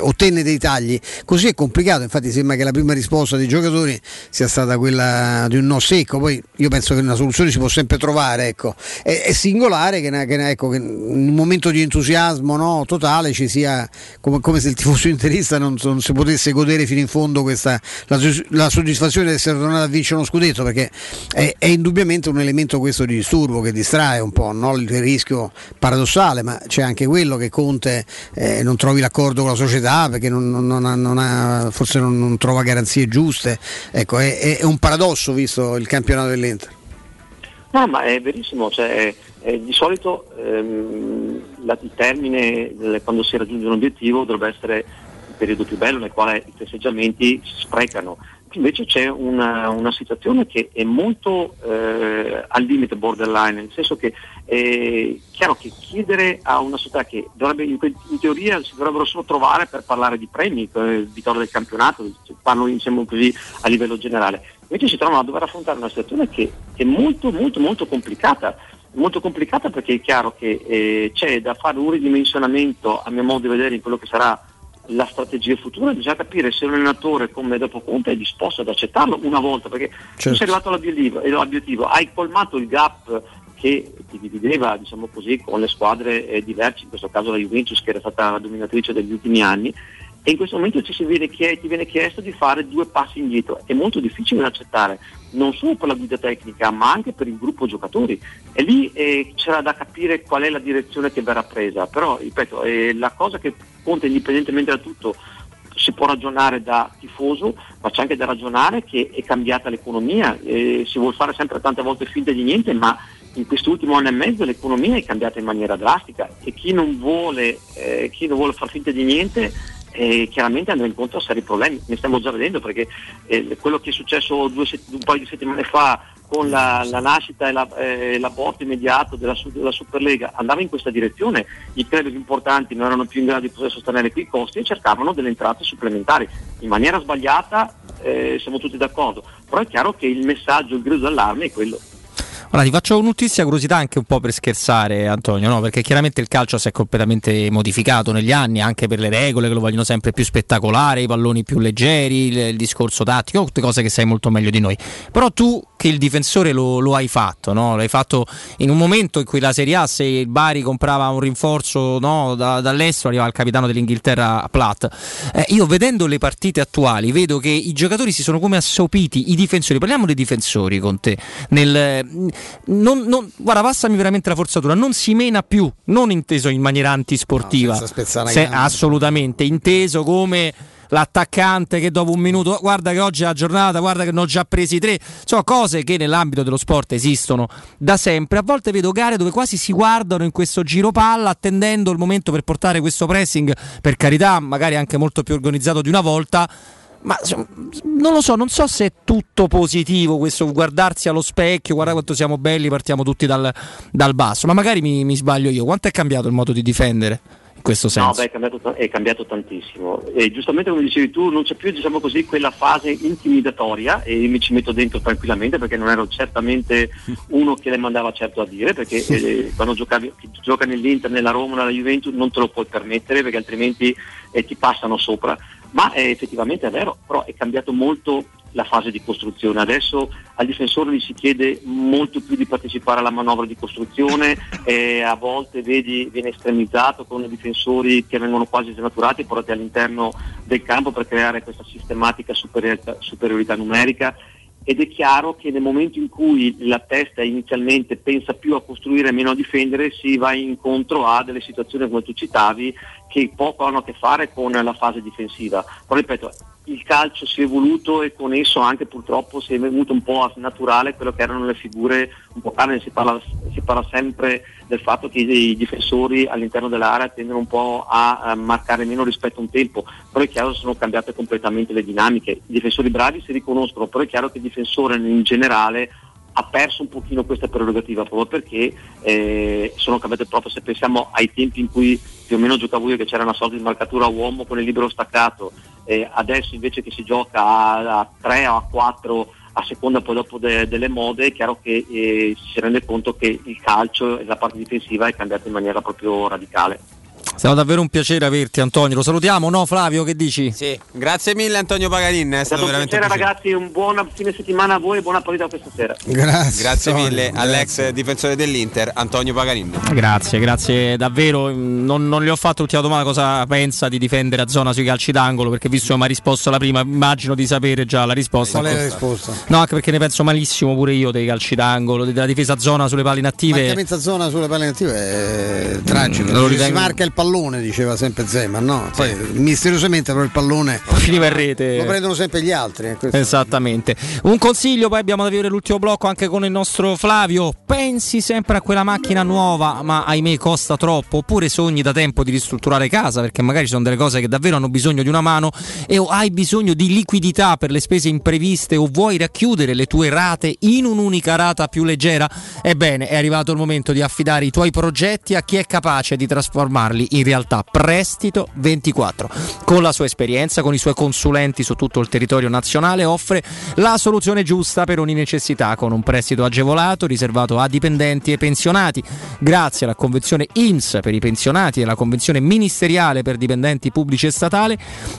ottenne dei tagli. Così è complicato, infatti sembra che la prima risposta dei giocatori sia stata quella di un no secco, poi io penso che una soluzione si può sempre trovare, ecco. è, è, singolare che, che, ecco, che, in un momento di entusiasmo no, totale ci sia come, come, se il tifoso interista non, non, si potesse godere fino in fondo questa, la, la, soddisfazione di essere tornato a vincere uno scudetto, perché è, è indubbiamente un elemento questo di disturbo che distrae un po', no? il rischio paradossale, ma c'è anche quello che Conte eh, non trovi l'accordo con la società perché non, non ha, non ha, forse non, trova garanzie giuste. Ecco, è, è, un paradosso visto il campionato dell'Inter. No, ma è verissimo, cioè, è, di solito ehm, la, il termine quando si raggiunge un obiettivo dovrebbe essere il periodo più bello nel quale i festeggiamenti si sprecano invece c'è una, una, situazione che è molto eh, al limite borderline, nel senso che è chiaro che chiedere a una società che dovrebbe, in, in, teoria si dovrebbero solo trovare per parlare di premi, eh, vittoria del campionato, parlo diciamo così a livello generale, invece si trovano a dover affrontare una situazione che è molto molto molto complicata molto complicata perché è chiaro che eh, c'è da fare un ridimensionamento a mio modo di vedere in quello che sarà la strategia futura, bisogna capire se un allenatore come dopo Conte è disposto ad accettarlo una volta, perché certo. sei arrivato all'obiettivo, all'obiettivo, hai colmato il gap che ti divideva diciamo così, con le squadre eh, diverse, in questo caso la Juventus che era stata la dominatrice degli ultimi anni, e in questo momento ci viene chied- ti viene chiesto di fare due passi indietro. È molto difficile da accettare, non solo per la guida tecnica, ma anche per il gruppo giocatori. E lì eh, c'era da capire qual è la direzione che verrà presa. Però, ripeto, eh, la cosa che conta indipendentemente da tutto si può ragionare da tifoso, ma c'è anche da ragionare che è cambiata l'economia, eh, si vuole fare sempre tante volte finta di niente, ma in quest'ultimo anno e mezzo l'economia è cambiata in maniera drastica e chi non vuole, eh, chi non vuole far finta di niente eh, chiaramente andrà incontro a seri problemi, ne stiamo già vedendo perché eh, quello che è successo set- un paio di settimane fa con la, la nascita e la, eh, l'aborto immediato della, della, Superlega andava in questa direzione, i club importanti non erano più in grado di poter sostenere quei costi e cercavano delle entrate supplementari. In maniera sbagliata eh, siamo tutti d'accordo, però è chiaro che il messaggio, il grido d'allarme è quello. Ora ti faccio un'ultima curiosità anche un po' per scherzare Antonio, no? perché chiaramente il calcio si è completamente modificato negli anni anche per le regole che lo vogliono sempre più spettacolare, i palloni più leggeri, il, il discorso tattico, tutte cose che sai molto meglio di noi. Però tu che il difensore lo, lo hai fatto, no? l'hai fatto in un momento in cui la Serie A, se il Bari comprava un rinforzo no, da, dall'estero, arrivava il capitano dell'Inghilterra Platt. Eh, io vedendo le partite attuali vedo che i giocatori si sono come assopiti, i difensori, parliamo dei difensori con te, nel, non, non, guarda, passami veramente la forzatura, non si mena più, non inteso in maniera antisportiva, no, Se, assolutamente, inteso come l'attaccante che dopo un minuto guarda che oggi è la giornata, guarda che ne ho già presi tre, sono cose che nell'ambito dello sport esistono da sempre. A volte vedo gare dove quasi si guardano in questo giro palla attendendo il momento per portare questo pressing, per carità, magari anche molto più organizzato di una volta ma non lo so, non so se è tutto positivo questo guardarsi allo specchio, guarda quanto siamo belli, partiamo tutti dal, dal basso, ma magari mi, mi, sbaglio io. Quanto è cambiato il modo di difendere? In questo senso? No, beh, è cambiato, è cambiato tantissimo. E giustamente come dicevi tu, non c'è più diciamo così, quella fase intimidatoria e mi ci metto dentro tranquillamente perché non ero certamente uno che le mandava certo a dire, perché eh, quando giocavi, gioca nell'Inter, nella Roma, nella Juventus non te lo puoi permettere perché altrimenti eh, ti passano sopra ma è effettivamente è vero, però è cambiato molto la fase di costruzione. Adesso al difensore gli si chiede molto più di partecipare alla manovra di costruzione, e a volte vedi, viene estremizzato con i difensori che vengono quasi snaturati e portati all'interno del campo per creare questa sistematica superiorità, superiorità numerica ed è chiaro che nel momento in cui la testa inizialmente pensa più a costruire e meno a difendere si va incontro a delle situazioni come tu citavi che poco hanno a che fare con la fase difensiva. Però ripeto, il calcio si è evoluto e con esso anche purtroppo si è venuto un po' a naturale quello che erano le figure un po' carne, si parla, si parla sempre del fatto che i difensori all'interno dell'area tendono un po' a, a marcare meno rispetto a un tempo, però è chiaro che sono cambiate completamente le dinamiche. I difensori bravi si riconoscono, però è chiaro che il difensore in generale ha perso un pochino questa prerogativa proprio perché eh, sono cambiate proprio se pensiamo ai tempi in cui più o meno giocavo io che c'era una sorta di marcatura a uomo con il libero staccato eh, adesso invece che si gioca a, a 3 o a 4 a seconda poi dopo de, delle mode è chiaro che eh, si rende conto che il calcio e la parte difensiva è cambiata in maniera proprio radicale. Siamo davvero un piacere averti Antonio, lo salutiamo, no Flavio che dici? Sì, grazie mille Antonio Paganin, è, è stato, stato veramente un piacere ragazzi, un buon fine settimana a voi e buona partita questa sera. Grazie. Grazie mille grazie. all'ex difensore dell'Inter Antonio Paganin. Grazie, grazie davvero, non, non gli ho fatto l'ultima domanda cosa pensa di difendere a zona sui calci d'angolo perché visto che mi ha risposto la prima immagino di sapere già la risposta. Qual è la risposta? No, anche perché ne penso malissimo pure io dei calci d'angolo, della difesa a zona sulle palle inattive. La mezza zona sulle palle inattive è tragico, mm, si marca il pallone diceva sempre Zeman, no? Poi sì. misteriosamente però il pallone finiva in rete. Lo prendono sempre gli altri. Eh, Esattamente. Un consiglio, poi abbiamo da avere l'ultimo blocco anche con il nostro Flavio. Pensi sempre a quella macchina nuova, ma ahimè costa troppo, oppure sogni da tempo di ristrutturare casa, perché magari ci sono delle cose che davvero hanno bisogno di una mano e o hai bisogno di liquidità per le spese impreviste o vuoi racchiudere le tue rate in un'unica rata più leggera? Ebbene, è arrivato il momento di affidare i tuoi progetti a chi è capace di trasformarli in realtà Prestito 24. Con la sua esperienza, con i suoi consulenti su tutto il territorio nazionale, offre la soluzione giusta per ogni necessità con un prestito agevolato riservato a dipendenti e pensionati. Grazie alla convenzione IMSS per i pensionati e alla convenzione ministeriale per dipendenti pubblici e statali,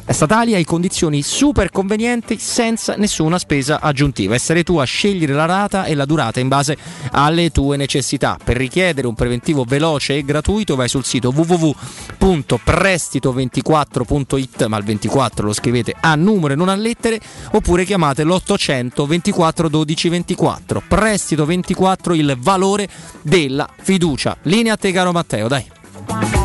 statali hai condizioni super convenienti senza nessuna spesa aggiuntiva. Essere tu a scegliere la rata e la durata in base alle tue necessità. Per richiedere un preventivo veloce e gratuito vai sul sito www www.prestito24.it, ma il 24 lo scrivete a numero e non a lettere, oppure chiamate l'800 24 12 24. Prestito 24 il valore della fiducia. Linea a te caro Matteo, dai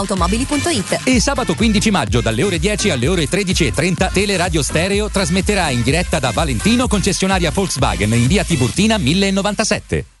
automobili.it. E sabato 15 maggio dalle ore 10 alle ore 13.30 Teleradio Stereo trasmetterà in diretta da Valentino concessionaria Volkswagen in via Tiburtina 1097.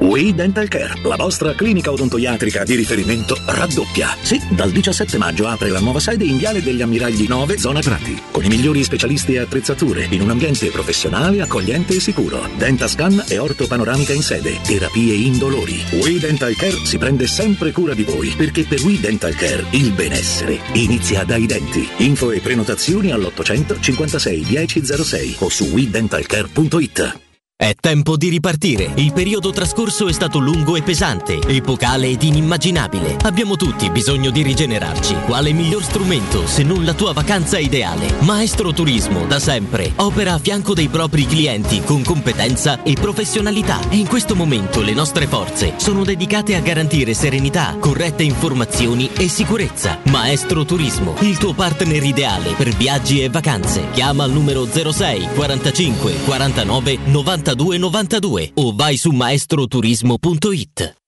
We Dental Care, la vostra clinica odontoiatrica di riferimento, raddoppia. Sì, dal 17 maggio apre la nuova sede in Viale degli Ammiragli 9, zona Prati, con i migliori specialisti e attrezzature, in un ambiente professionale, accogliente e sicuro. Dentascan e ortopanoramica in sede, terapie indolori. We Dental Care si prende sempre cura di voi, perché per We Dental Care il benessere inizia dai denti. Info e prenotazioni all'800 56 1006 o su WeDentalCare.it. È tempo di ripartire. Il periodo trascorso è stato lungo e pesante, epocale ed inimmaginabile. Abbiamo tutti bisogno di rigenerarci. Quale miglior strumento se non la tua vacanza ideale? Maestro Turismo, da sempre, opera a fianco dei propri clienti con competenza e professionalità. E in questo momento le nostre forze sono dedicate a garantire serenità, corrette informazioni e sicurezza. Maestro Turismo, il tuo partner ideale per viaggi e vacanze. Chiama al numero 06 45 49 90 9292 o vai su maestroturismo.it.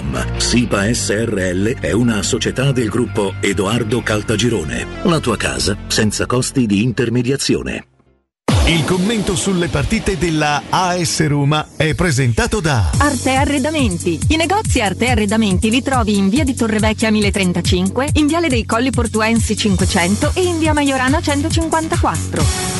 www.keicalt.com. SIPA SRL è una società del gruppo Edoardo Caltagirone. La tua casa senza costi di intermediazione. Il commento sulle partite della AS Roma è presentato da Arte Arredamenti. I negozi Arte Arredamenti li trovi in via di Torrevecchia 1035, in viale dei Colli Portuensi 500 e in via Maiorana 154.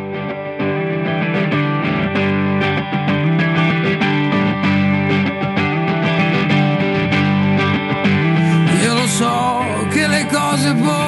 Le cose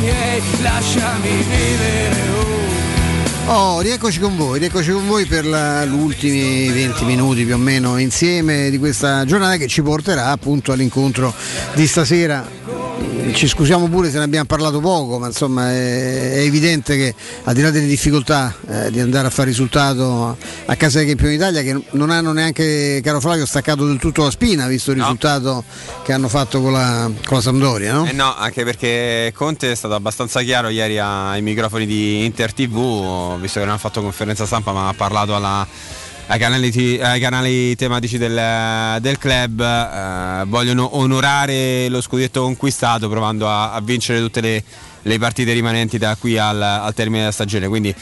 miei, lasciami vivere. oh. Oh, rieccoci con voi, rieccoci con voi per gli ultimi 20 minuti più o meno insieme di questa giornata che ci porterà appunto all'incontro di stasera. Ci scusiamo pure se ne abbiamo parlato poco, ma insomma è, è evidente che al di là delle difficoltà eh, di andare a fare risultato a casa dei campioni d'Italia che non hanno neanche, caro Flavio, staccato del tutto la spina visto il risultato che hanno fatto con la, con la Sampdoria, no? Eh no, anche perché Conte è stato abbastanza chiaro ieri ai microfoni di Inter TV, visto che non ha fatto conferenza stampa ma ha parlato alla, ai canali, ai canali tematici del, del club eh, vogliono onorare lo scudetto conquistato provando a, a vincere tutte le, le partite rimanenti da qui al, al termine della stagione. Quindi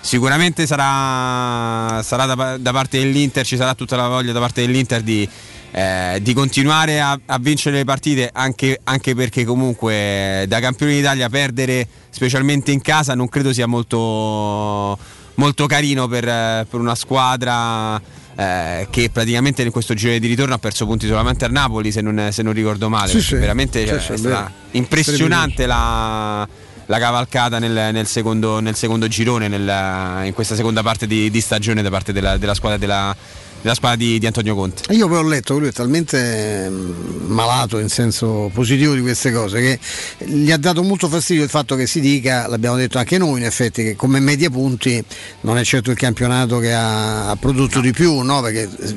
sicuramente sarà, sarà da, da parte dell'Inter, ci sarà tutta la voglia da parte dell'Inter di, eh, di continuare a, a vincere le partite anche, anche perché comunque da campioni d'Italia perdere specialmente in casa non credo sia molto, molto carino per, per una squadra eh, che praticamente in questo giro di ritorno ha perso punti solamente al Napoli se non, se non ricordo male Sì, sì. veramente Sì, cioè, è stata impressionante la, la cavalcata nel, nel secondo, nel secondo girone nel- in questa seconda parte di, di stagione da parte della, della squadra della, della squadra di, di Antonio Conte Io poi ho letto che lui è talmente mm, malato in senso positivo di queste cose che gli ha dato molto fastidio il fatto che si dica, l'abbiamo detto anche noi in effetti, che come media punti non è certo il campionato che ha, ha prodotto di più, no? perché eh,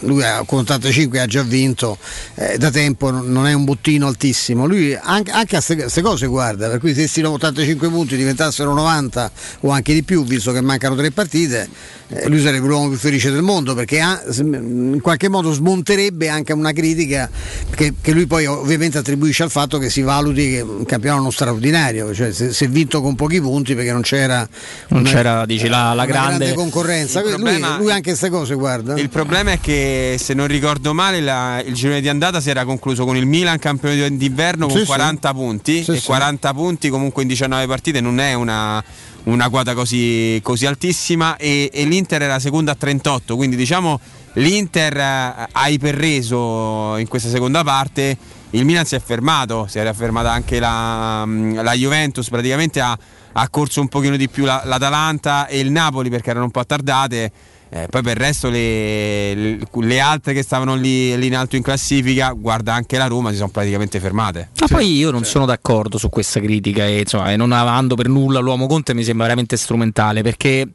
lui con 85 ha già vinto, eh, da tempo non è un bottino altissimo, lui anche, anche a queste cose guarda, per cui se questi 85 punti diventassero 90 o anche di più, visto che mancano tre partite, eh, lui sarebbe l'uomo più felice del mondo perché in qualche modo smonterebbe anche una critica che, che lui poi ovviamente attribuisce al fatto che si valuti che un campionato non straordinario, cioè se, se vinto con pochi punti perché non c'era, Non una- c'era, dici, la, la una grande. concorrenza. Il Lui- problema- lui, anche queste cose guarda. Il problema è che se non ricordo male la- il girone di andata si era concluso con il Milan campione di- d'inverno con Sì, sì. 40 punti Sì, e sì. 40 punti comunque in 19 partite non è una, una quota così, così altissima e, e l'Inter era seconda a 38 quindi diciamo l'Inter eh, ha iperreso in questa seconda parte il Milan si è fermato si era fermata anche la, la Juventus praticamente ha, ha corso un pochino di più la- l'Atalanta e il Napoli perché erano un po' attardate eh, poi per il resto le, le- le altre che stavano lì, lì in alto in classifica, guarda anche la Roma, si sono praticamente fermate. Ma poi io non sono d'accordo su questa critica e, insomma, e non avando per nulla l'uomo Conte mi sembra veramente strumentale perché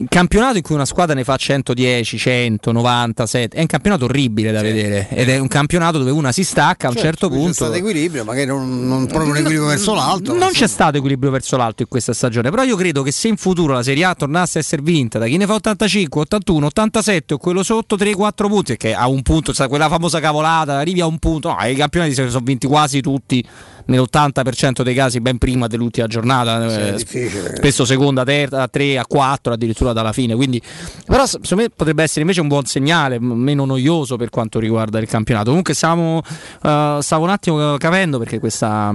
il campionato in cui una squadra ne fa 110, 100, 97 è un campionato orribile da vedere ed è un campionato dove una si stacca a un certo C'è punto. stato equilibrio, magari non, non proprio un equilibrio verso l'alto. Non c'è stato equilibrio verso l'alto in questa stagione, però io credo che se in futuro la Serie A tornasse a essere vinta da chi ne fa 85, 81, 87 o quello sotto 3-4 punti, che a un punto, quella famosa cavolata, arrivi a un punto, no, i campionati sono vinti quasi tutti nell'80% dei casi ben prima dell'ultima giornata, Sì, eh, spesso seconda, terza, 3 a 4 addirittura dalla fine, quindi però secondo me potrebbe essere invece un buon segnale, meno noioso per quanto riguarda il campionato. Comunque stiamo, eh, stavo un attimo capendo perché questa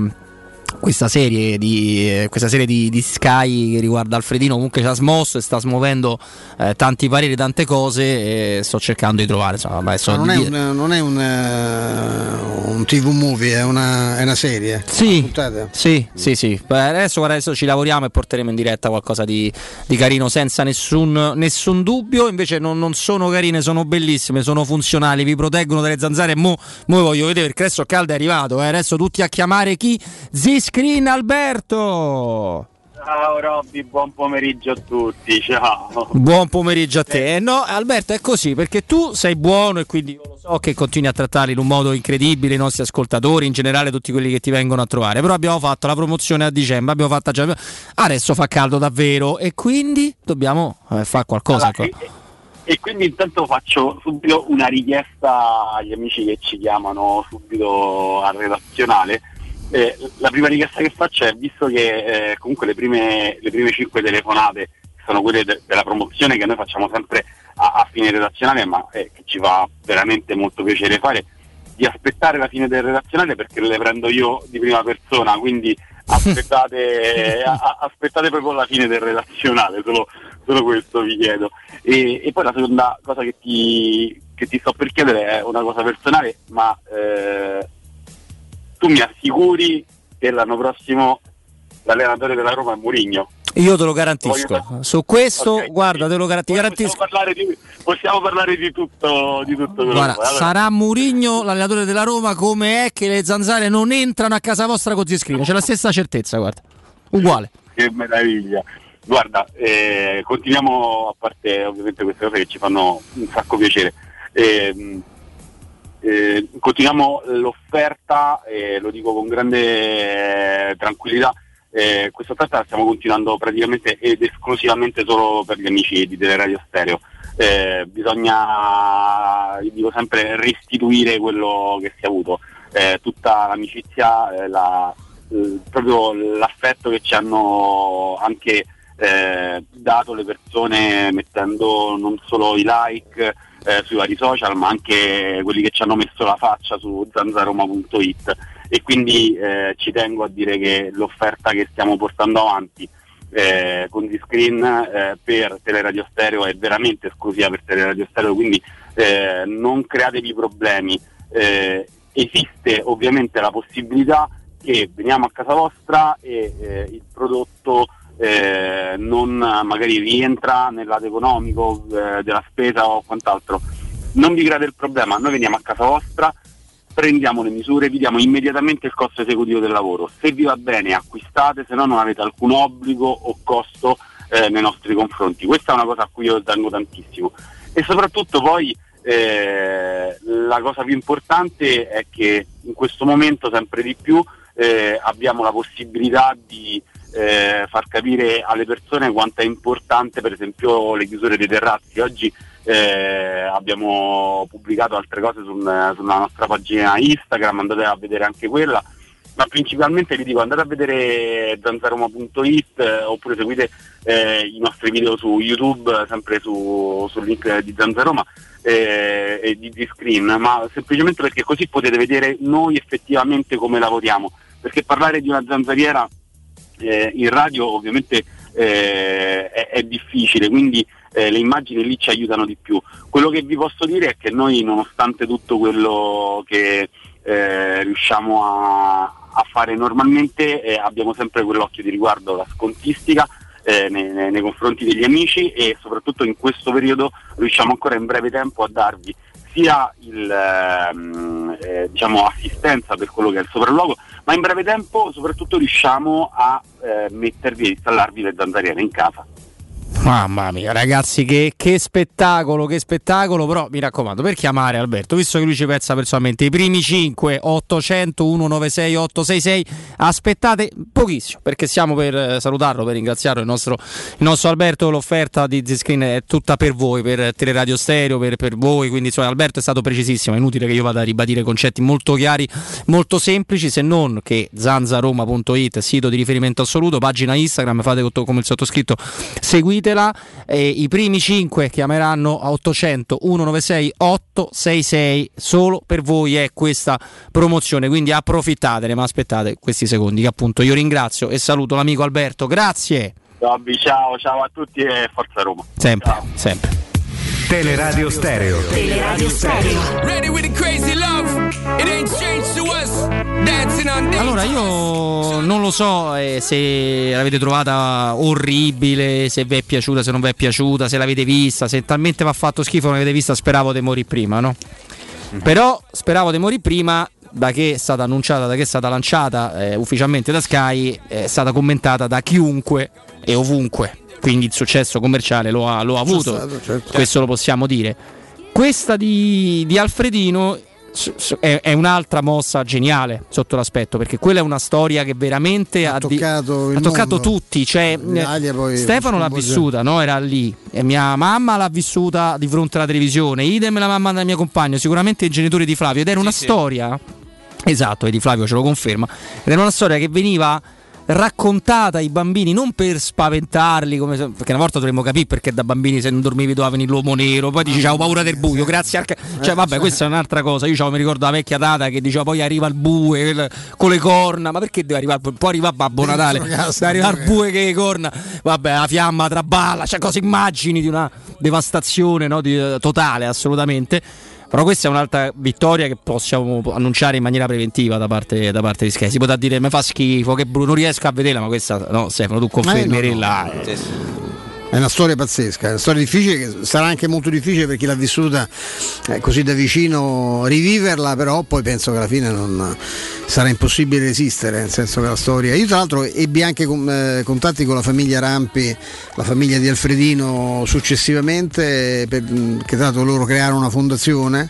questa serie di, eh, questa serie di, di Sky che riguarda Alfredino comunque ci ha smosso e sta smuovendo eh, tanti pareri, tante cose e sto cercando di trovare insomma, vabbè, so non, di è un, non è un, eh, un TV movie, è una, è una serie. Sì, sì, sì, sì. Beh, adesso, adesso ci lavoriamo e porteremo in diretta qualcosa di, di carino senza nessun, nessun dubbio. Invece non, non sono carine, sono bellissime, sono funzionali, vi proteggono dalle zanzare. Mo, mo voglio vedere perché adesso Caldo è arrivato. eh. Adesso tutti a chiamare chi? Z-Screen Alberto! Ciao Robby, buon pomeriggio a tutti, ciao. Buon pomeriggio a te. Eh, no, Alberto, è così perché tu sei buono e quindi io lo so che continui a trattarli in un modo incredibile i nostri ascoltatori, in generale tutti quelli che ti vengono a trovare. Però abbiamo fatto la promozione a dicembre, abbiamo fatto già. Adesso fa caldo davvero e quindi dobbiamo eh, fare qualcosa. Allora, e, e quindi intanto faccio subito una richiesta agli amici che ci chiamano subito al redazionale. Eh, la prima richiesta che faccio è, visto che eh, comunque le prime, le prime 5 telefonate sono quelle de- della promozione che noi facciamo sempre a, a fine redazionale, ma eh, che ci fa veramente molto piacere fare, di aspettare la fine del redazionale perché le prendo io di prima persona, quindi aspettate, a- a- aspettate proprio la fine del redazionale, solo, solo questo vi chiedo. E, e poi la seconda cosa che ti, che ti sto per chiedere è una cosa personale, ma eh, tu mi assicuri che l'anno prossimo l'allenatore della Roma è Murigno. Io te lo garantisco. Su questo, guarda, te lo gar- ti garantisco. Possiamo parlare di, possiamo parlare di tutto, di tutto Guarda. Allora, sarà Murigno l'allenatore della Roma come è che le zanzare non entrano a casa vostra con Ziscrino. C'è la stessa certezza, guarda. Uguale. Che meraviglia. Guarda, eh, continuiamo a parte ovviamente queste cose che ci fanno un sacco piacere. Ehm, eh, continuiamo l'offerta, eh, lo dico con grande eh, tranquillità, eh, questa offerta la stiamo continuando praticamente ed esclusivamente solo per gli amici di Teleradio Stereo. eh, bisogna, dico sempre, restituire quello che si è avuto. Eh, tutta l'amicizia, la, proprio l'affetto che ci hanno anche dato le persone mettendo non solo i like eh, sui vari social ma anche quelli che ci hanno messo la faccia su zanzaroma.it e quindi eh, ci tengo a dire che l'offerta che stiamo portando avanti eh, con D-Screen eh, per Teleradio Stereo è veramente esclusiva per Teleradio Stereo quindi eh, non createvi problemi. Eh, esiste ovviamente la possibilità che veniamo a casa vostra e eh, il prodotto eh, non magari rientra nel lato economico eh, della spesa o quant'altro. Non vi create il problema, noi veniamo a casa vostra, prendiamo le misure, vi diamo immediatamente il costo esecutivo del lavoro. Se vi va bene acquistate, se no non avete alcun obbligo o costo eh, nei nostri confronti. Questa è una cosa a cui io tengo tantissimo. E soprattutto poi eh, la cosa più importante è che in questo momento sempre di più eh, abbiamo la possibilità di eh, far capire alle persone quanto è importante per esempio le chiusure dei terrazzi. Oggi eh, abbiamo pubblicato altre cose sul- sulla nostra pagina Instagram, andate a vedere anche quella, ma principalmente vi dico andate a vedere zanzaroma.it eh, oppure seguite eh, i nostri video su YouTube, sempre su- sul link di Zanzaroma eh, e di, di Screen, ma semplicemente perché così potete vedere noi effettivamente come lavoriamo, perché parlare di una zanzariera eh, in radio ovviamente eh, è, è difficile, quindi eh, le immagini lì ci aiutano di più. Quello che vi posso dire è che noi nonostante tutto quello che eh, riusciamo a, a fare normalmente eh, abbiamo sempre quell'occhio di riguardo alla scontistica eh, nei, nei- nei confronti degli amici e soprattutto in questo periodo riusciamo ancora in breve tempo a darvi sia il, ehm, eh, diciamo, assistenza per quello che è il sopralluogo, ma in breve tempo soprattutto riusciamo a eh, mettervi e installarvi le zanzariere in casa. Mamma mia, ragazzi, che, che spettacolo, che spettacolo. Però mi raccomando, per chiamare Alberto, visto che lui ci pensa personalmente, i primi 5 800 196 866, aspettate pochissimo perché stiamo per eh, salutarlo, per ringraziarlo. Il nostro, il nostro Alberto, l'offerta di Z-Screen è tutta per voi, per Teleradio Stereo, per, per voi. Quindi insomma, Alberto è stato precisissimo. È inutile che io vada a ribadire concetti molto chiari, molto semplici, se non che zanzaroma.it, sito di riferimento assoluto, pagina Instagram, fate co- come il sottoscritto, seguitela. E I primi 5 chiameranno a 800 196 866. Solo per voi è questa promozione, quindi approfittatene, ma aspettate questi secondi che appunto io ringrazio e saluto l'amico Alberto. Grazie. Ciao, ciao a tutti e forza Roma. Sempre, sempre. Teleradio Stereo. Teleradio Stereo. Ready with the crazy love. It ain't changed to us. Dancing on days. Allora io non lo so eh, se l'avete trovata orribile, se vi è piaciuta, se non vi è piaciuta, se l'avete vista, se talmente vi ha fatto schifo non l'avete vista, speravo di morire prima, no? Però speravo di morire prima da che è stata annunciata, da che è stata lanciata eh, ufficialmente da Sky, è stata commentata da chiunque e ovunque. Quindi il successo commerciale lo ha, lo ha avuto, stato, certo. questo lo possiamo dire. Questa di, di Alfredino è, è un'altra mossa geniale sotto l'aspetto, perché quella è una storia che veramente ha, di- toccato ha toccato tutti. Cioè, poi Stefano l'ha vissuta, no? era lì, e mia mamma l'ha vissuta di fronte alla televisione, idem la mamma del mio compagno, sicuramente i genitori di Flavio, ed era una storia, esatto, e di Flavio ce lo conferma, ed era una storia che veniva raccontata ai bambini non per spaventarli come se- perché una volta dovremmo capire perché da bambini se non dormivi doveva venire l'uomo nero poi dici ho paura del buio grazie al ca-". cioè vabbè questa è un'altra cosa. Io mi ricordo la vecchia tata che diceva poi arriva il bue il- con le corna. Ma perché deve arrivare poi arriva Babbo Natale? deve arrivare il bue che le corna. Vabbè la fiamma traballa cioè cose immagini di una devastazione no? Di- eh, totale assolutamente però questa è un'altra vittoria che possiamo annunciare in maniera preventiva da parte, da parte di Sky. Si potrà dire mi fa schifo, che brutto, non riesco a vederla, ma questa no, Stefano, tu confermi Eh, no, no. eh. È una storia pazzesca, è una storia difficile che sarà anche molto difficile per chi l'ha vissuta eh, così da vicino riviverla, però poi penso che alla fine non, sarà impossibile resistere, nel senso che la storia. Io tra l'altro ebbi anche con- eh, contatti con la famiglia Rampi, la famiglia di Alfredino successivamente, per- che tra l'altro loro crearono una fondazione.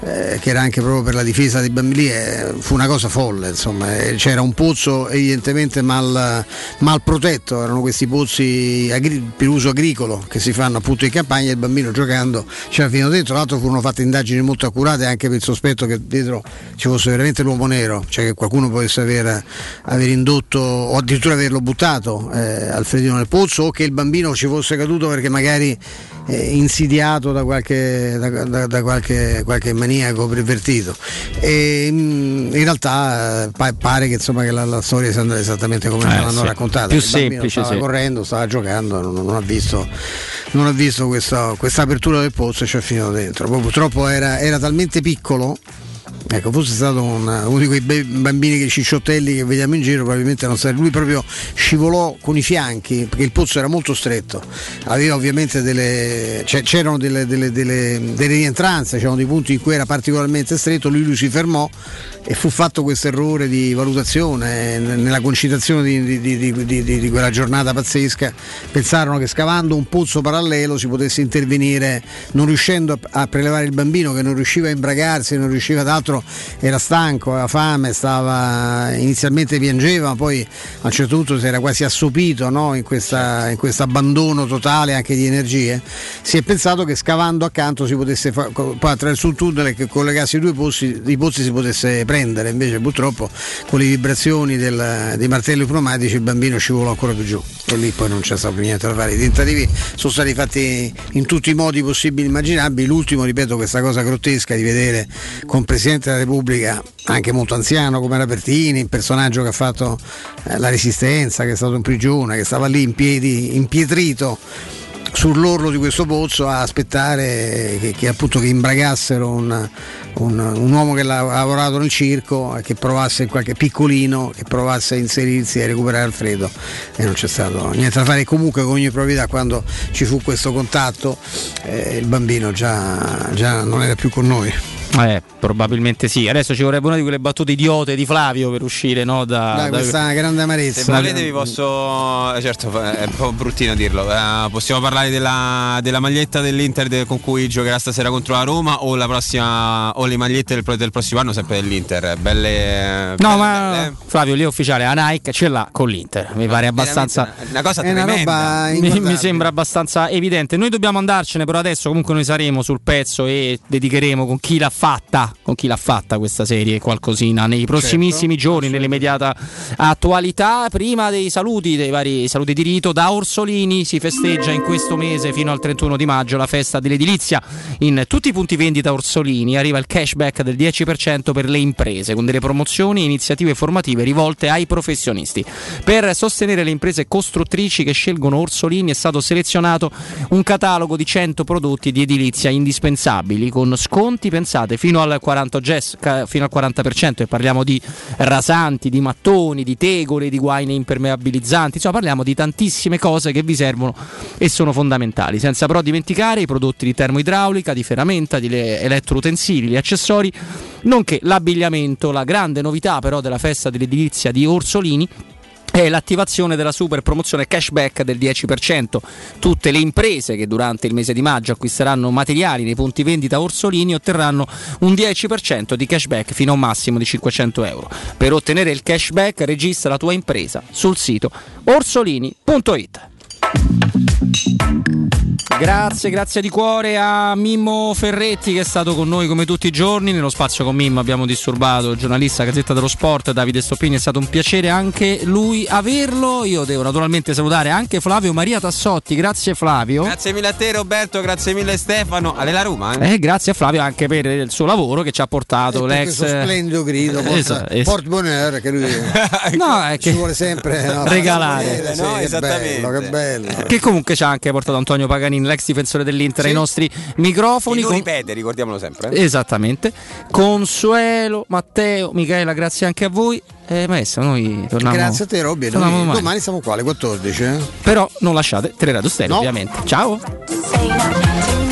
Eh, che era anche proprio per la difesa dei bambini, eh, fu una cosa folle, insomma, eh, c'era un pozzo evidentemente mal, mal protetto, erano questi pozzi agri- per uso agricolo che si fanno appunto in campagna il bambino giocando c'era finito dentro, tra l'altro furono fatte indagini molto accurate anche per il sospetto che dietro ci fosse veramente l'uomo nero, cioè che qualcuno potesse aver, aver indotto o addirittura averlo buttato eh, Alfredino nel pozzo o che il bambino ci fosse caduto perché magari eh, insidiato da qualche, da, da- da qualche, qualche maniaco pervertito. E, mm, in realtà pa- pare che, insomma, che la, la storia sia andata esattamente come Eh, l'hanno sì. raccontata. Più semplice, stava sì. correndo, stava giocando, non, non ha visto, non ha visto questa, questa apertura del pozzo e ci è finito dentro. Poi purtroppo era, era talmente piccolo. Ecco, fosse stato un- uno di quei bambini che cicciottelli che vediamo in giro, probabilmente non sarebbe. Lui proprio scivolò con i fianchi, perché il pozzo era molto stretto. Aveva ovviamente delle. c'erano delle, delle- delle- delle rientranze, c'erano dei punti in cui era particolarmente stretto, lui, lui si fermò e fu fatto questo errore di valutazione eh, nella concitazione di, di- di- di- quella giornata pazzesca. Pensarono che scavando un pozzo parallelo si potesse intervenire, non riuscendo a, prelevare il bambino che non riusciva a imbragarsi, non riusciva, tra l'altro era stanco, aveva fame, stava inizialmente piangeva, ma poi a un certo punto si era quasi assopito no? in questo abbandono totale anche di energie. Si è pensato che scavando accanto si potesse fa- attraverso un tunnel che collegasse i due pozzi, i pozzi si potesse prendere, invece purtroppo con le vibrazioni del- dei martelli pneumatici il bambino scivolò ancora più giù e lì poi non c'è stato niente da fare. I tentativi sono stati fatti in tutti i modi possibili e immaginabili. L'ultimo, ripeto, questa cosa grottesca di vedere con il Presidente della Repubblica, anche molto anziano come era Pertini, un personaggio che ha fatto eh, la resistenza, che è stato in prigione, che stava lì in piedi, impietrito sull'orlo di questo pozzo a aspettare che, che appunto che imbragassero un, un- un uomo che ha lavorato nel circo e che provasse in qualche piccolino che provasse a inserirsi e a recuperare Alfredo. E non c'è stato niente da fare. Comunque con ogni probabilità quando ci fu questo contatto eh, il bambino già, già non era più con noi. Eh, probabilmente sì. Adesso ci vorrebbe una di quelle battute idiote di Flavio per uscire no, da, Dai, da- questa grande amarezza. Se volete vi posso, eh, certo è un po' bruttino dirlo, eh, possiamo parlare della, della maglietta dell'Inter de- con cui giocherà stasera contro la Roma o, la prossima, o le magliette del, del prossimo anno sempre dell'Inter, belle... No, belle- ma belle. Flavio lì è ufficiale, la Nike ce l'ha con l'Inter. Mi pare abbastanza. Una cosa una tremenda. roba Mi, mi sembra abbastanza evidente. Noi dobbiamo andarcene, però adesso comunque noi saremo sul pezzo e dedicheremo con chi l'ha fatta, con chi l'ha fatta questa serie qualcosina nei prossimissimi Certo, giorni, nell'immediata attualità. Prima dei saluti, dei vari saluti di rito, da Orsolini si festeggia in questo mese fino al 31 di maggio la festa dell'edilizia. In tutti i punti vendita Orsolini arriva il cashback del 10% per le imprese, con delle promozioni e iniziative formative rivolte ai professionisti. Per sostenere le imprese costruttrici che scelgono Orsolini è stato selezionato un catalogo di 100 prodotti di edilizia indispensabili con sconti pensate fino al 40, gess- ca- fino al 40% e parliamo di rasanti, di mattoni, di tegole, di guaine impermeabilizzanti, insomma parliamo di tantissime cose che vi servono e sono fondamentali, senza però dimenticare i prodotti di termoidraulica, di ferramenta, di le- elettroutensili, gli accessori, nonché l'abbigliamento, la grande novità però della festa dell'edilizia di Orsolini è l'attivazione della super promozione cashback del 10%. Tutte le imprese che durante il mese di maggio acquisteranno materiali nei punti vendita Orsolini otterranno un 10% di cashback fino a un massimo di 500 euro. Per ottenere il cashback registra la tua impresa sul sito orsolini.it. thank you Grazie, grazie di cuore a Mimmo Ferretti che è stato con noi come tutti i giorni. Nello spazio con Mimmo abbiamo disturbato il giornalista Gazzetta dello Sport Davide Stoppini, è stato un piacere anche lui averlo. Io devo naturalmente salutare anche Flavio Maria Tassotti. Grazie Flavio. Grazie mille a te Roberto, grazie mille Stefano, alle la Roma. Eh? Eh, grazie a Flavio anche per il suo lavoro che ci ha portato Per l'ex questo splendido grido porta, Esatto, esatto. porte bonheur che lui No, è ci che- vuole sempre no, Regalare. fare- sì, No, che esattamente. bello, che bello che comunque ci ha anche portato Antonio Paganini, l'ex difensore dell'Inter, ai nostri microfoni. Con- ripete, ricordiamolo sempre. eh. Esattamente. Consuelo, Matteo, Michela, grazie anche a voi. Eh, maestro, noi torniamo. grazie a te Robby domani. domani siamo qua alle 14 eh? Però non lasciate Teleradio Stereo, No. ovviamente. Ciao.